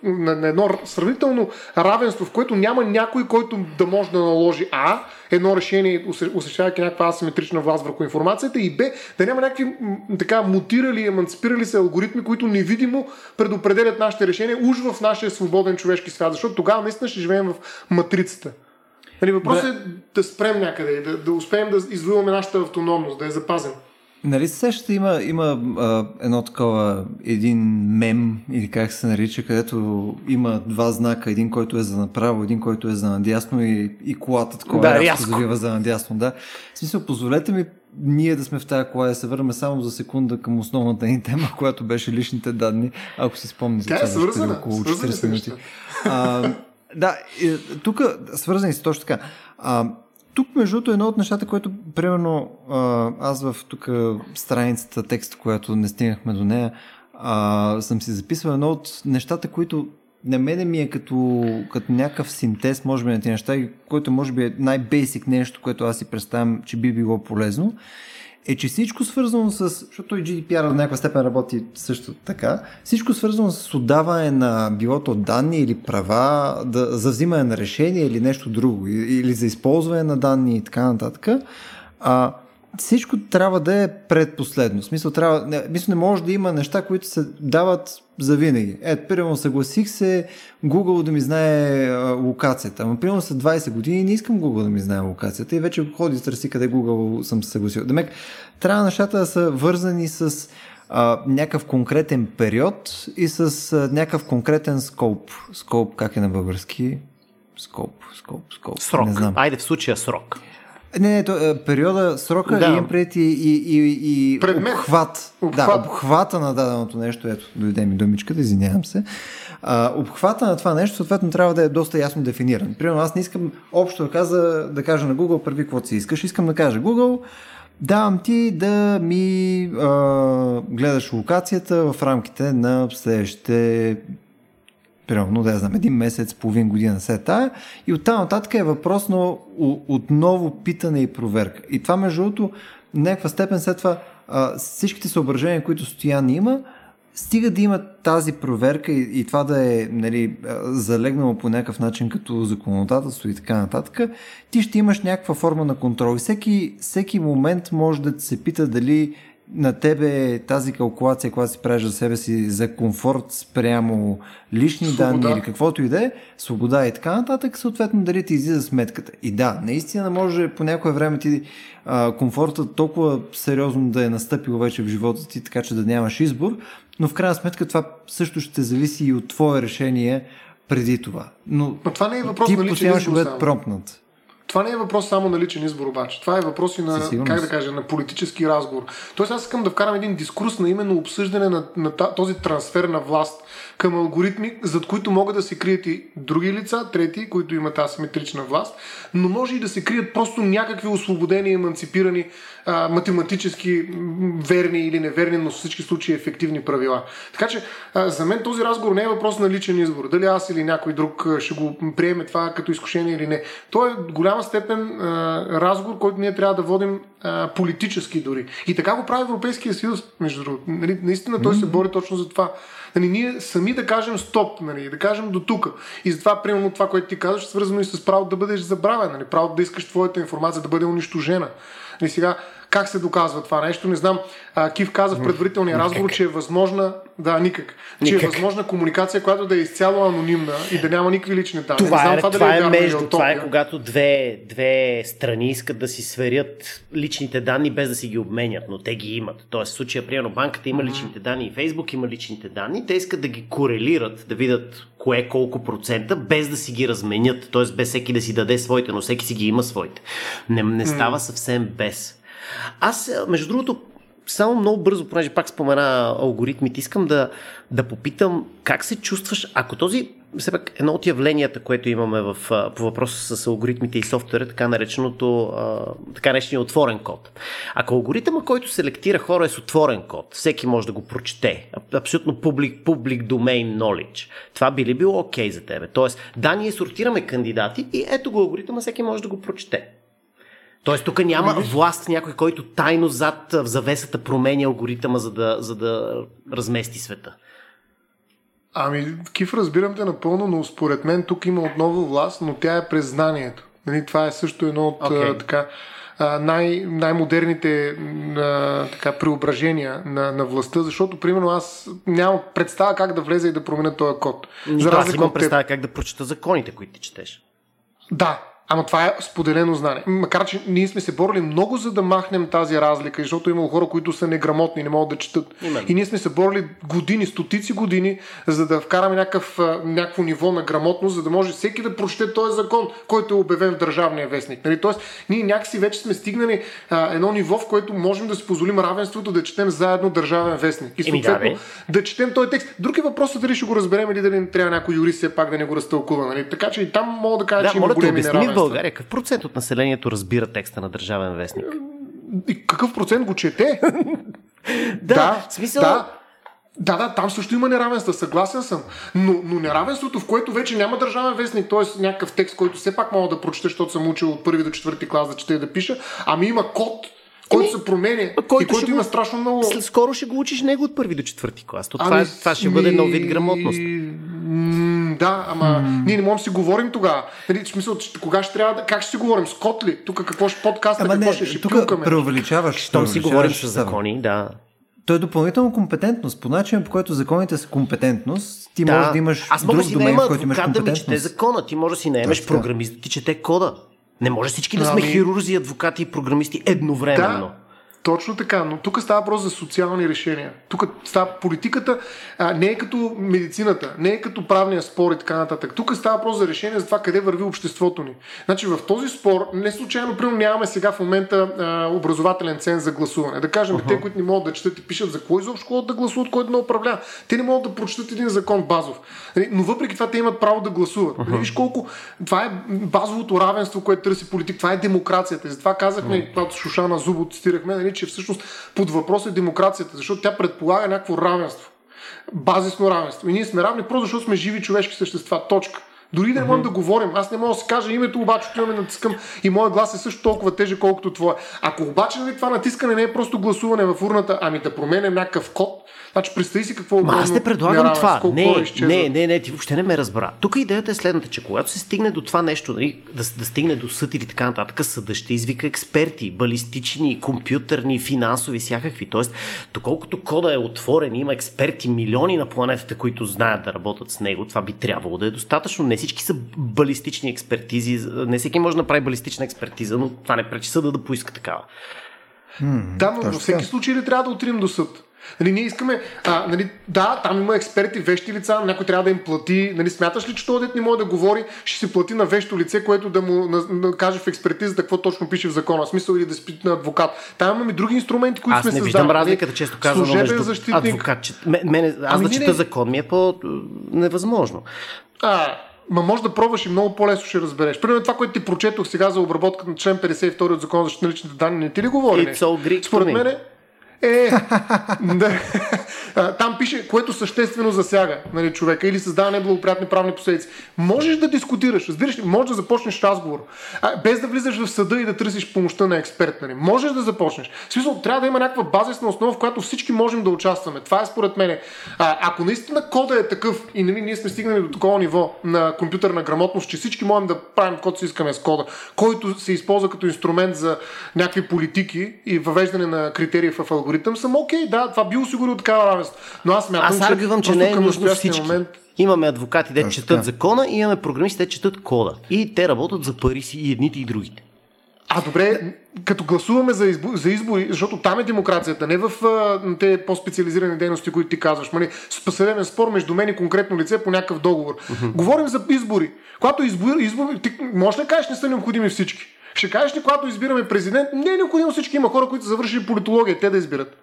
на, на едно сравнително равенство, в което няма някой, който да може да наложи А, едно решение, осъществявайки някаква асиметрична власт върху информацията и Б, да няма някакви така мутирали, еманципирали се алгоритми, които невидимо предопределят нашите решения уж в нашия свободен човешки свят, защото тогава наистина ще живеем в матрицата. Нали, въпросът да. е да спрем някъде, да, да успеем да извоюваме нашата автономност, да я запазим. Нали се сещате, има, има а, едно такова, един мем, или как се нарича, където има два знака, един, който е за направо, един, който е за надясно и, и колата такова Да, рязко завива за надясно. Да. В смисъл, позволете ми ние да сме в тази кола и да се върнем само за секунда към основната ни тема, която беше личните данни, ако си спомните. Тя е свързана. около Свързани 40 са минути. А, да, тук свързани са точно така. А, тук, между другото, едно от нещата, което, примерно, аз в тук страницата, текст, която не стигнахме до нея, а, съм си записал едно от нещата, които на мене ми е като, като някакъв синтез, може би, на тези неща, който може би е най-бейсик нещо, което аз си представям, че би било полезно, е, че всичко свързано с, защото и GDPR до някаква степен работи също така, всичко свързано с отдаване на билото данни или права да, за взимане на решение или нещо друго, или за използване на данни и така нататък, а, всичко трябва да е предпоследно. В смисъл, трябва, не, мисля, не може да има неща, които се дават за винаги. Ето, примерно, съгласих се Google да ми знае а, локацията. Ама, примерно, след 20 години не искам Google да ми знае локацията и вече ходи с търси къде Google съм се съгласил. Демек, трябва нещата да са вързани с а, някакъв конкретен период и с а, някакъв конкретен скоп. Скоп, как е на български? Скоп, скоп, скоп. Срок. Не знам. Айде в случая срок. Не, не, то, е, периода, срока Да. им пред и, и, и, и Предмет. обхват. Обхват. Да, обхвата на даденото нещо. Ето, дойде ми думичката, извинявам се. А, обхвата на това нещо, съответно, трябва да е доста ясно дефиниран. Примерно, аз не искам общо да, каза, да кажа на Google, прави каквото си искаш. Искам да кажа Google, давам ти да ми а, гледаш локацията в рамките на следващите примерно, да знам, един месец, половин година след тая. И оттам нататък е въпрос на отново питане и проверка. И това, между другото, някаква степен след това а, всичките съображения, които Стоян има, стига да има тази проверка и, и това да е нали, залегнало по някакъв начин като законодателство и така нататък, ти ще имаш някаква форма на контрол. И всеки, всеки момент може да се пита дали на тебе тази калкулация, която си правиш за себе си за комфорт спрямо лични Свобода. данни или каквото и да е, свобода и така нататък, съответно дали ти излиза сметката. И да, наистина може по някое време ти а, комфортът толкова сериозно да е настъпил вече в живота ти, така че да нямаш избор, но в крайна сметка това също ще зависи и от твое решение преди това. Но, Но това не е въпрос ти на личен постоянно ще бъде промпнат. Това не е въпрос само на личен избор обаче. Това е въпрос и на, как да кажа, на политически разговор. Тоест аз искам да вкарам един дискурс на именно обсъждане на, на този трансфер на власт към алгоритми, зад които могат да се крият и други лица, трети, които имат асиметрична власт, но може и да се крият просто някакви освободени, еманципирани, а, математически верни или неверни, но в всички случаи ефективни правила. Така че а, за мен този разговор не е въпрос на личен избор. Дали аз или някой друг ще го приеме това като изкушение или не. То е в голяма степен а, разговор, който ние трябва да водим а, политически дори. И така го прави Европейския съюз, между другото. Нали, наистина той се бори точно за това. Нали, ние сами да кажем стоп, нали, да кажем до тук. И затова, примерно, това, което ти казваш, е свързано и с правото да бъдеш забравен, нали, правото да искаш твоята информация да бъде унищожена. Нали, сега, как се доказва това нещо? Не знам. А, Кив каза в предварителния разговор, че е възможна. Да, никак. Че Никак. е възможна комуникация, която да е изцяло анонимна и да няма никакви лични данни. Това знам е, това, това е между. Това е когато две, две страни искат да си сверят личните данни без да си ги обменят, но те ги имат. Тоест, в случая, примерно, банката има личните данни и Фейсбук има личните данни. Те искат да ги корелират, да видят кое колко процента, без да си ги разменят. Тоест, без всеки да си даде своите, но всеки си ги има своите. Не, не става съвсем без. Аз, е, между другото, само много бързо, понеже пак спомена алгоритмите, искам да, да попитам как се чувстваш, ако този, все пак, едно от явленията, което имаме в, по въпроса с алгоритмите и софтуера, така нареченото, така наречения отворен код. Ако алгоритъма, който селектира хора е с отворен код, всеки може да го прочете, аб- абсолютно public, public domain knowledge, това би ли било окей okay за тебе? Тоест, да, ние сортираме кандидати и ето го алгоритъма, всеки може да го прочете. Тоест тук няма власт някой, който тайно зад в завесата променя алгоритъма, за да, за да размести света. Ами, Киф, разбирам те напълно, но според мен тук има отново власт, но тя е през знанието. Нали, това е също едно от okay. така, а, най- най-модерните м, така, преображения на, на властта, защото, примерно, аз нямам представа как да влезе и да променя този код. За аз имам представа как да прочета законите, които ти четеш. Да, Ама това е споделено знание. Макар, че ние сме се борили много за да махнем тази разлика, защото има хора, които са неграмотни, не могат да четат. Именно. И ние сме се борили години, стотици години, за да вкараме някакъв, някакво ниво на грамотност, за да може всеки да прочете този закон, който е обявен в Държавния вестник. Нали? Тоест, ние някакси вече сме стигнали а, едно ниво, в което можем да си позволим равенството да четем заедно Държавен вестник. И Еми да, съответно бе. да четем този текст. Друг е въпросът дали ще го разберем или дали не трябва някой юрист все пак да не го разтълкува. Нали? Така че и там мога да кажа, Да, че има големи неравенства. България какъв процент от населението разбира текста на Държавен вестник? И какъв процент го чете? Да, в смисъл... Да, да, да, там също има неравенства, съгласен съм. Но, но неравенството, в което вече няма държавен вестник, т.е. някакъв текст, който все пак мога да прочета, защото съм учил от първи до четвърти клас да чета и да пиша, ами има код, който Еми, се променя и който има го- страшно много... Скоро ще го учиш него от първи до четвърти клас. То това, Ами, това ще бъде нов вид ми- грамотност. Да, ама ние не можем да си говорим тогава. Нали, в смисъл, кога ще трябва да... Как ще си говорим? С код ли? Тук какво ще подкаста, Ама какво не, ще, ще тук пилкаме? преувеличаваш. Щом си говорим с закони, да. То е допълнителна компетентност. По начин, по който законите са компетентност, ти да. можеш да имаш Аз мога да друг си домен, в който имаш адвокат да ми чете компетентност. закона. Ти може да си наемеш програмист да ти чете кода. Не може всички да сме Ами- хирурзи, адвокати и програмисти едновременно. Да, точно така, но тук става въпрос за социални решения. Тук става политиката, а, не е като медицината, не е като правния спор и така нататък. Тук става въпрос за решение за това къде върви обществото ни. Значи в този спор, не случайно, примерно нямаме сега в момента а, образователен ценз за гласуване. Да кажем, uh-huh. те, които не могат да четат и пишат за кой изобщо ходят да гласуват, кой да не управлява. Те не могат да прочитат един закон базов. Нали, Но въпреки това те имат право да гласуват. Uh-huh. Виж колко това е базовото равенство, което търси политик. Това е демокрацията. И затова казахме, uh-huh. когато Шушана Зубо цитирахме, нали, че всъщност под въпрос е демокрацията, защото тя предполага някакво равенство. Базисно равенство. И ние сме равни просто защото сме живи човешки същества. Точка. Дори да не можем да говорим. Аз не мога да си кажа името, обаче отиваме натискам и моят глас е също толкова тежък, колкото твое. Ако обаче нали, това натискане не е просто гласуване в урната, ами да променем някакъв код, значи представи си какво Ма аз не предлагам това. Не, не, не, не, ти въобще не ме разбра. Тук идеята е следната, че когато се стигне до това нещо, нали, да, да стигне до съд или така нататък, съда ще извика експерти, балистични, компютърни, финансови, всякакви. Тоест, доколкото кода е отворен, има експерти, милиони на планетата, които знаят да работят с него, това би трябвало да е достатъчно. Не всички са балистични експертизи, не всеки може да направи балистична експертиза, но това не пречи съда да поиска такава. Да, но във всеки случай ли трябва да отидем до съд? Нали, ние искаме, а, нали, да, там има експерти, вещи лица, някой трябва да им плати. Нали, смяташ ли, че този дет не може да говори, ще си плати на вещо лице, което да му на, на, каже в експертизата какво точно пише в закона, смисъл или да спи на адвокат. Там имаме други инструменти, които Аз сме не създали. виждам Нали, разликата, често служебен между защитник. адвокат. Че, ме, мене, аз Ами да не, чета не. закон ми е по-невъзможно. А, ма може да пробваш и много по-лесно ще разбереш. Примерно това, което ти прочетох сега за обработка на член 52 от Закона за личните данни, не ти ли говори? It's all Greek Според мен е, е, да. А, там пише, което съществено засяга нали, човека или създава неблагоприятни правни последици. Можеш да дискутираш, разбираш ли, можеш да започнеш разговор, без да влизаш в съда и да търсиш помощта на експерт. Нали. Можеш да започнеш. В смисъл, трябва да има някаква базисна основа, в която всички можем да участваме. Това е според мен. Ако наистина кода е такъв и нали, ние сме стигнали до такова ниво на компютърна грамотност, че всички можем да правим каквото си искаме с кода, който се използва като инструмент за някакви политики и въвеждане на критерии в алгоритъм, съм окей, да, това би осигурило такава равенство. Но аз смятам, Аз аргювам, че просто не е нужно всички. момент Имаме адвокати, де четат така. закона и имаме програмисти, де четат кода. И те работят за пари си и едните и другите. А добре, като гласуваме за, избо, за избори, защото там е демокрацията, не в а, те по-специализирани дейности, които ти казваш. Мали, съдебен спор между мен и конкретно лице по някакъв договор. Говорим за избори. Когато избори, избори ти можеш ли да кажеш, не са необходими всички? Ще кажеш ли, когато избираме президент, не е необходимо всички. Има хора, които са завършили политология, те да избират.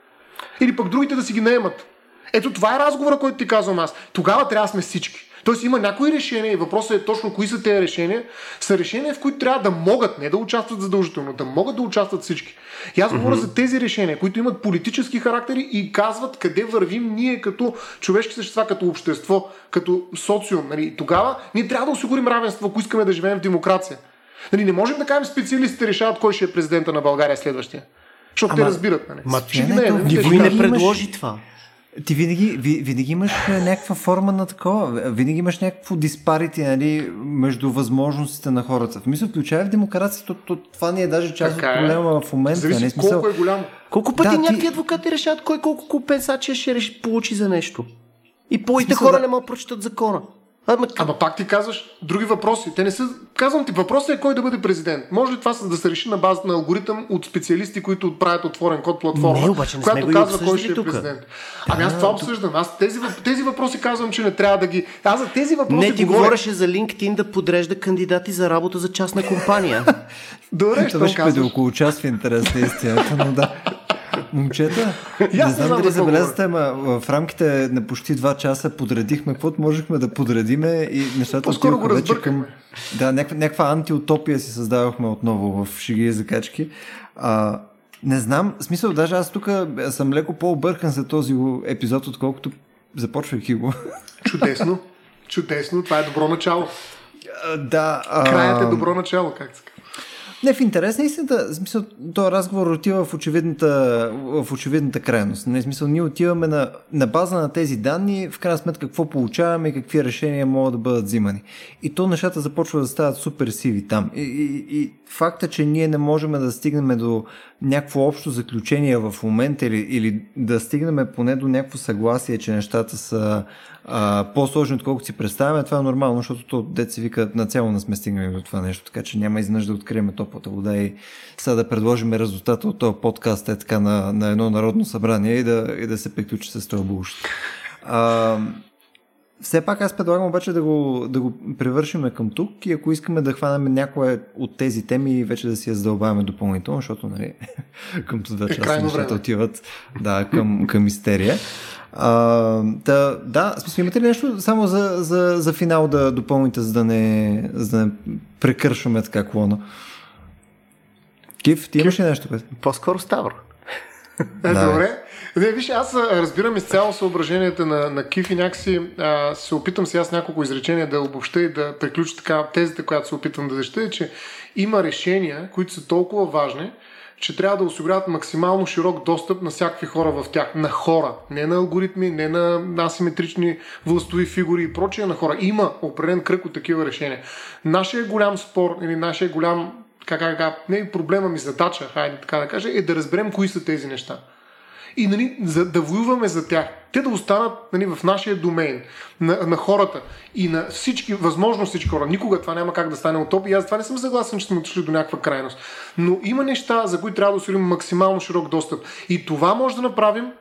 Или пък другите да си ги наемат. Ето това е разговора, който ти казвам аз. Тогава трябва да сме всички. Тоест има някои решения и въпросът е точно кои са тези решения. Са решения, в които трябва да могат, не да участват задължително, да могат да участват всички. И аз говоря за тези решения, които имат политически характери и казват къде вървим ние като човешки същества, като общество, като социум. Нали? Тогава ние трябва да осигурим равенство, ако искаме да живеем в демокрация. Нали, не можем да кажем специалистите решават кой ще е президента на България следващия. Защото те Ама- разбират. Нали? Ма, Ще не, те Никой не кажат. имаш- предложи това. Ти винаги, ви- винаги имаш е, някаква форма на такова. Винаги имаш някакво диспарити нали, между възможностите на хората. В мисъл, включая в демокрацията, то, то, това не е даже част Така от е. проблема в момента. Зависи не, смисъл, колко е голямо. Колко пъти Да, ти- някакви адвокати решават кой колко компенсация ще реши, получи за нещо. И повече хора да. не могат да прочитат закона. Ама, Ама пак ти казваш други въпроси. Те не са. Казвам ти, въпросът е кой да бъде президент. Може ли това да се реши на базата на алгоритъм от специалисти, които отправят отворен код платформа, не, обаче, не която казва кой ще е президент? Ами аз това обсъждам. Аз тези, тези въпроси казвам, че не трябва да ги. Аз за тези въпроси. Не, ти говоря... говореше за LinkedIn да подрежда кандидати за работа за частна компания. Добре, ще беше преди около час в интерес на истината, но да. Момчета, не знам дали забелязате, ама в рамките на почти 2 часа подредихме каквото можехме да подредиме и нещата отиваха вече към... Да, някаква, някаква антиутопия си създавахме отново в шиги и закачки. А, не знам, смисъл, даже аз тук съм леко по-объркан за този епизод, отколкото започвайки го. Чудесно, чудесно, това е добро начало. Да. А... Краят е добро начало, как се не, в интерес на истината, в смисъл, този разговор отива в очевидната, в очевидната крайност. Не, в смисъл, ние отиваме на, на база на тези данни, в крайна сметка какво получаваме и какви решения могат да бъдат взимани. И то нещата започват да стават супер сиви там. И, и, и факта, че ние не можем да стигнем до някакво общо заключение в момента или, или да стигнем поне до някакво съгласие, че нещата са а, по-сложни, отколкото си представяме, това е нормално, защото то деца вика нацяло не сме стигнали до това нещо, така че няма изнъж да открием топлата вода и сега да предложим резултата от този подкаст е така на, на едно народно събрание и да, и да се приключи с това булщ. Все пак аз предлагам обаче да го, да го превършим към тук и ако искаме да хванем някоя от тези теми, вече да си я задълбаваме допълнително, защото нали, към това е часа нещата отиват да, към, към мистерия. А, да, да, смисъл, имате ли нещо само за, за, за финал да допълните, за да не, за да не прекършваме така клона? Кив, ти имаш ли нещо? По-скоро Ставро. Да. Добре. Не, виж, аз разбирам изцяло съображенията на, на Киф и някакси а, се опитам сега с няколко изречения да обобща и да приключа така тезата, която се опитвам да защита, е, че има решения, които са толкова важни, че трябва да осигуряват максимално широк достъп на всякакви хора в тях. На хора. Не на алгоритми, не на асиметрични властови фигури и прочие, на хора. Има определен кръг от такива решения. Нашия голям спор или нашия голям как, как, как, не проблема ми, задача, хайде така да кажа, е да разберем кои са тези неща и нали, за да воюваме за тях. Те да останат нали, в нашия домейн, на, на хората и на всички, възможно всички хора. Никога това няма как да стане утопия. Аз това не съм съгласен, че сме отишли до някаква крайност. Но има неща, за които трябва да осигурим максимално широк достъп. И това може да направим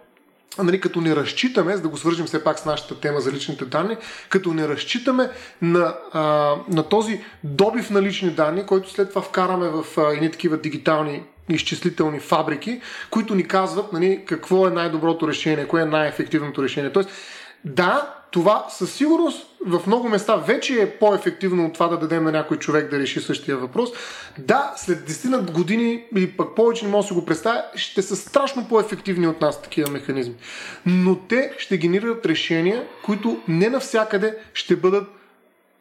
нали, като не разчитаме, за да го свържим все пак с нашата тема за личните данни, като не разчитаме на, на този добив на лични данни, който след това вкараме в едни такива дигитални изчислителни фабрики, които ни казват нали, какво е най-доброто решение, кое е най-ефективното решение. Тоест, да, това със сигурност в много места вече е по-ефективно от това да дадем на някой човек да реши същия въпрос. Да, след 10 на години или пък повече не мога да си го представя, ще са страшно по-ефективни от нас такива механизми. Но те ще генерират решения, които не навсякъде ще бъдат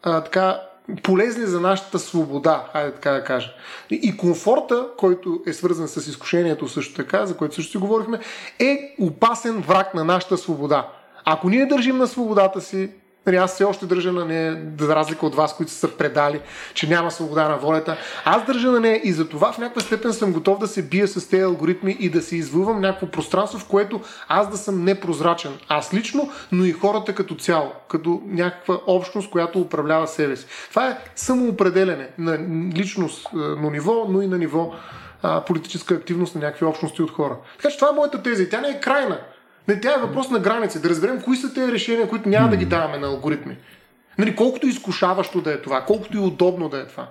а, така полезни за нашата свобода, хайде така да кажа. И комфорта, който е свързан с изкушението също така, за което също си говорихме, е опасен враг на нашата свобода. Ако ние държим на свободата си, Нали, аз все още държа на нея, за разлика от вас, които са предали, че няма свобода на волята. Аз държа на нея и за това в някаква степен съм готов да се бия с тези алгоритми и да се извъвам някакво пространство, в което аз да съм непрозрачен. Аз лично, но и хората като цяло, като някаква общност, която управлява себе си. Това е самоопределене на личност на ниво, но и на ниво политическа активност на някакви общности от хора. Така че това е моята теза и тя не е крайна. Не, тя е въпрос на граници. Да разберем кои са тези решения, които няма да ги даваме на алгоритми. Нали, колкото изкушаващо да е това, колкото и удобно да е това.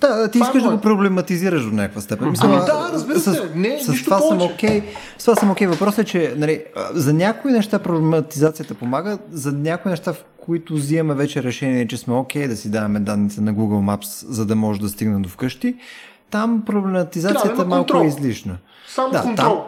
Да, ти искаш да го проблематизираш до някаква степен. Мисля, ами да, разбира се. С, не, с, това съм окей. С това съм окей. Въпросът е, че нали, за някои неща проблематизацията помага, за някои неща, в които взимаме вече решение, че сме окей да си даваме данните на Google Maps, за да може да стигнем до вкъщи, там проблематизацията да, е малко е излишна. Само да, контрол. Там,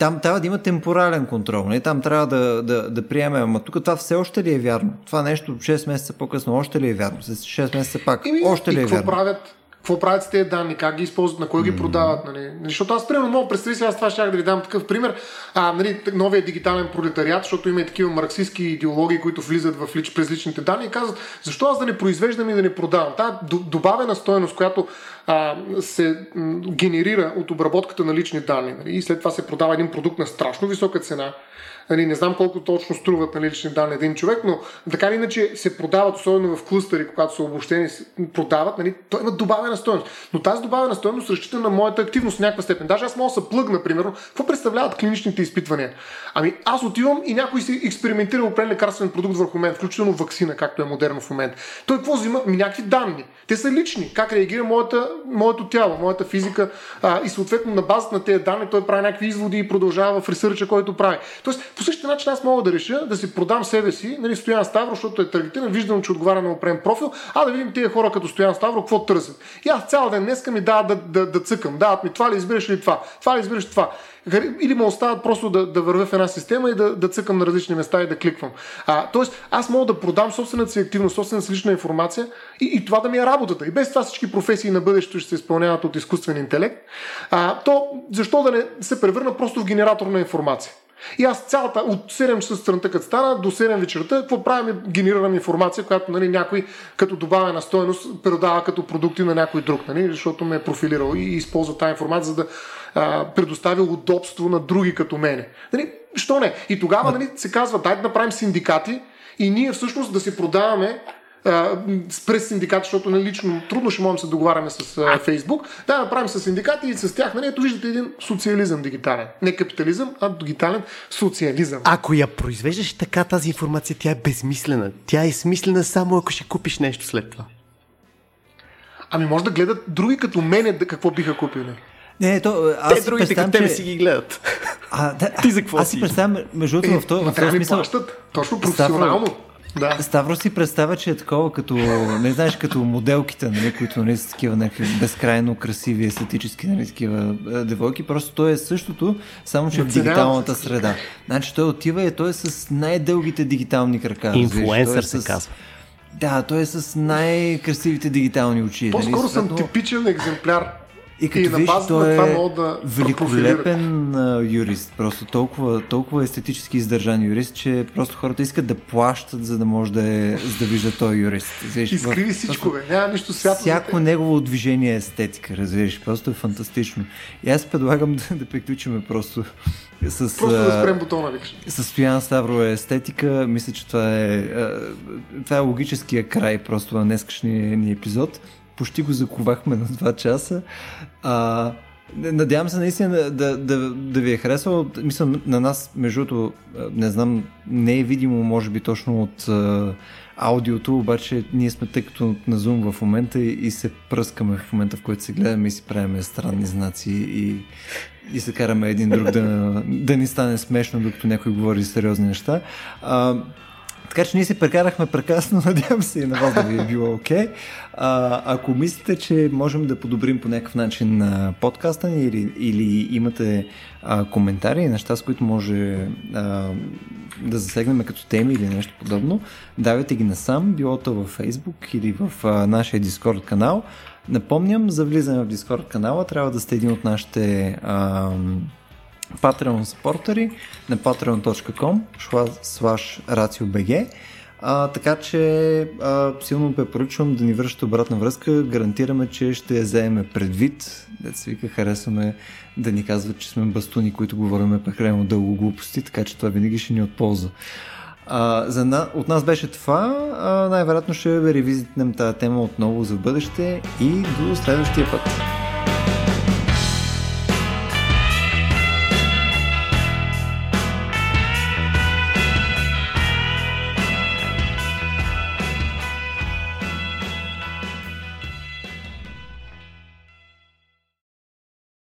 там трябва да има темпорален контрол. Не? Там трябва да, да, да приемем. Ама тук това все още ли е вярно? Това нещо 6 месеца по-късно още ли е вярно? 6 месеца пак. Ими, още ли е вярно? Правят? Какво правят с тези данни, как ги използват, на кой ги продават. Нали? Защото аз, примерно, мога представи си, аз това ще да ви дам такъв пример. А, нали, новия дигитален пролетариат, защото има и такива марксистски идеологии, които влизат в лич, през личните данни и казват, защо аз да не произвеждам и да не продавам. Та добавена стоеност, която а, се м, генерира от обработката на лични данни нали, и след това се продава един продукт на страшно висока цена, Нали, не знам колко точно струват нали, лични данни един човек, но така или иначе се продават, особено в клъстери, когато са обобщени, продават, нали, той има добавена стоеност. Но тази добавена стоеност разчита на моята активност в някаква степен. Даже аз мога да се плъгна, примерно, какво представляват клиничните изпитвания? Ами аз отивам и някой си експериментира определен лекарствен продукт върху мен, включително вакцина, както е модерно в момента. Той какво взима? Ми някакви данни. Те са лични. Как реагира моята, моето тяло, моята физика а, и съответно на базата на тези данни той прави някакви изводи и продължава в ресърча, който прави. Тоест, по същия начин аз мога да реша да си продам себе си, нали, Стоян Ставро, защото е таргетиран, виждам, че отговаря на определен профил, а да видим тези хора като Стоян Ставро, какво търсят. И аз цял ден днеска ми дават да, да, да, цъкам, дават ми това ли избираш ли това, това ли избираш това. Или ме остават просто да, да вървя в една система и да, да цъкам на различни места и да кликвам. А, тоест, аз мога да продам собствената си активност, собствената си лична информация и, и това да ми е работата. И без това всички професии на бъдещето ще се изпълняват от изкуствен интелект. А, то защо да не се превърна просто в генератор на информация? И аз цялата, от 7 часа сутринта, като стана, до 7 вечерта, какво правим? Генерирам информация, която нали, някой като добавена стоеност предава като продукти на някой друг, нали, защото ме е профилирал и използва тази информация, за да а, предоставя удобство на други като мене. Нали, що не? И тогава нали, се казва, дай да направим синдикати и ние всъщност да си продаваме през синдикати, защото нали, лично трудно ще можем да се договаряме с а, Фейсбук. Да, направим с синдикати и с тях. Нали, ето виждате един социализъм дигитален. Не капитализъм, а дигитален социализъм. Ако я произвеждаш така тази информация, тя е безмислена. Тя е смислена само ако ще купиш нещо след това. Ами може да гледат други като мене какво биха купили. Не, то, аз Те другите като тебе че... си ги гледат. А, да, Ти за какво аз си представям, между другото, Е, в този, ма в този да ми смисъл... плащат. Точно професионално. Да. Ставро си представя, че е такова като, не знаеш, като моделките, нали, които нали, са такива някакви безкрайно красиви, естетически, нали, такива е, девойки. Просто той е същото, само че в дигиталната среда. Значи той отива и той е с най-дългите дигитални крака. Той Инфлуенсър е се казва. Да, той е с най-красивите дигитални очи. По-скоро нали, съм типичен екземпляр. И като на виж, той е това мога да великолепен юрист. Просто толкова, толкова естетически издържан юрист, че просто хората искат да плащат, за да може да, е, за да вижда този юрист. Разбираш, Изкриви всичко, бе. Няма нищо свято. за Всяко теб. негово движение е естетика, разбираш. Просто е фантастично. И аз предлагам да, да приключим просто с... Просто да спрем бутона, викаш. с Стоян Ставро е естетика. Мисля, че това е, това е логическия край просто на днескашния ни епизод. Почти го заковахме на 2 часа. А, надявам се наистина да, да, да, ви е харесало. Мисля, на нас, между другото, не знам, не е видимо, може би точно от а, аудиото, обаче ние сме тъй като на Zoom в момента и, и се пръскаме в момента, в който се гледаме и си правиме странни знаци и, и се караме един друг да, да ни стане смешно, докато някой говори сериозни неща. А, така че ние си прекарахме прекрасно, надявам се и на вас да ви е било окей. Okay. Ако мислите, че можем да подобрим по някакъв начин подкаста ни или, или имате а, коментари, неща, с които може а, да засегнем като теми или нещо подобно, давайте ги насам, било то във Facebook или в а, нашия Discord канал. Напомням, за влизане в Discord канала трябва да сте един от нашите а, Patreon спортери на patreon.com slash raciobg а, така че а, силно препоръчвам да ни връщате обратна връзка. Гарантираме, че ще я вземем предвид. Деца вика, харесваме да ни казват, че сме бастуни, които говориме прекалено дълго глупости, така че това винаги ще ни е от полза. А, за на... От нас беше това. А, най-вероятно ще ревизитнем тази тема отново за бъдеще и до следващия път.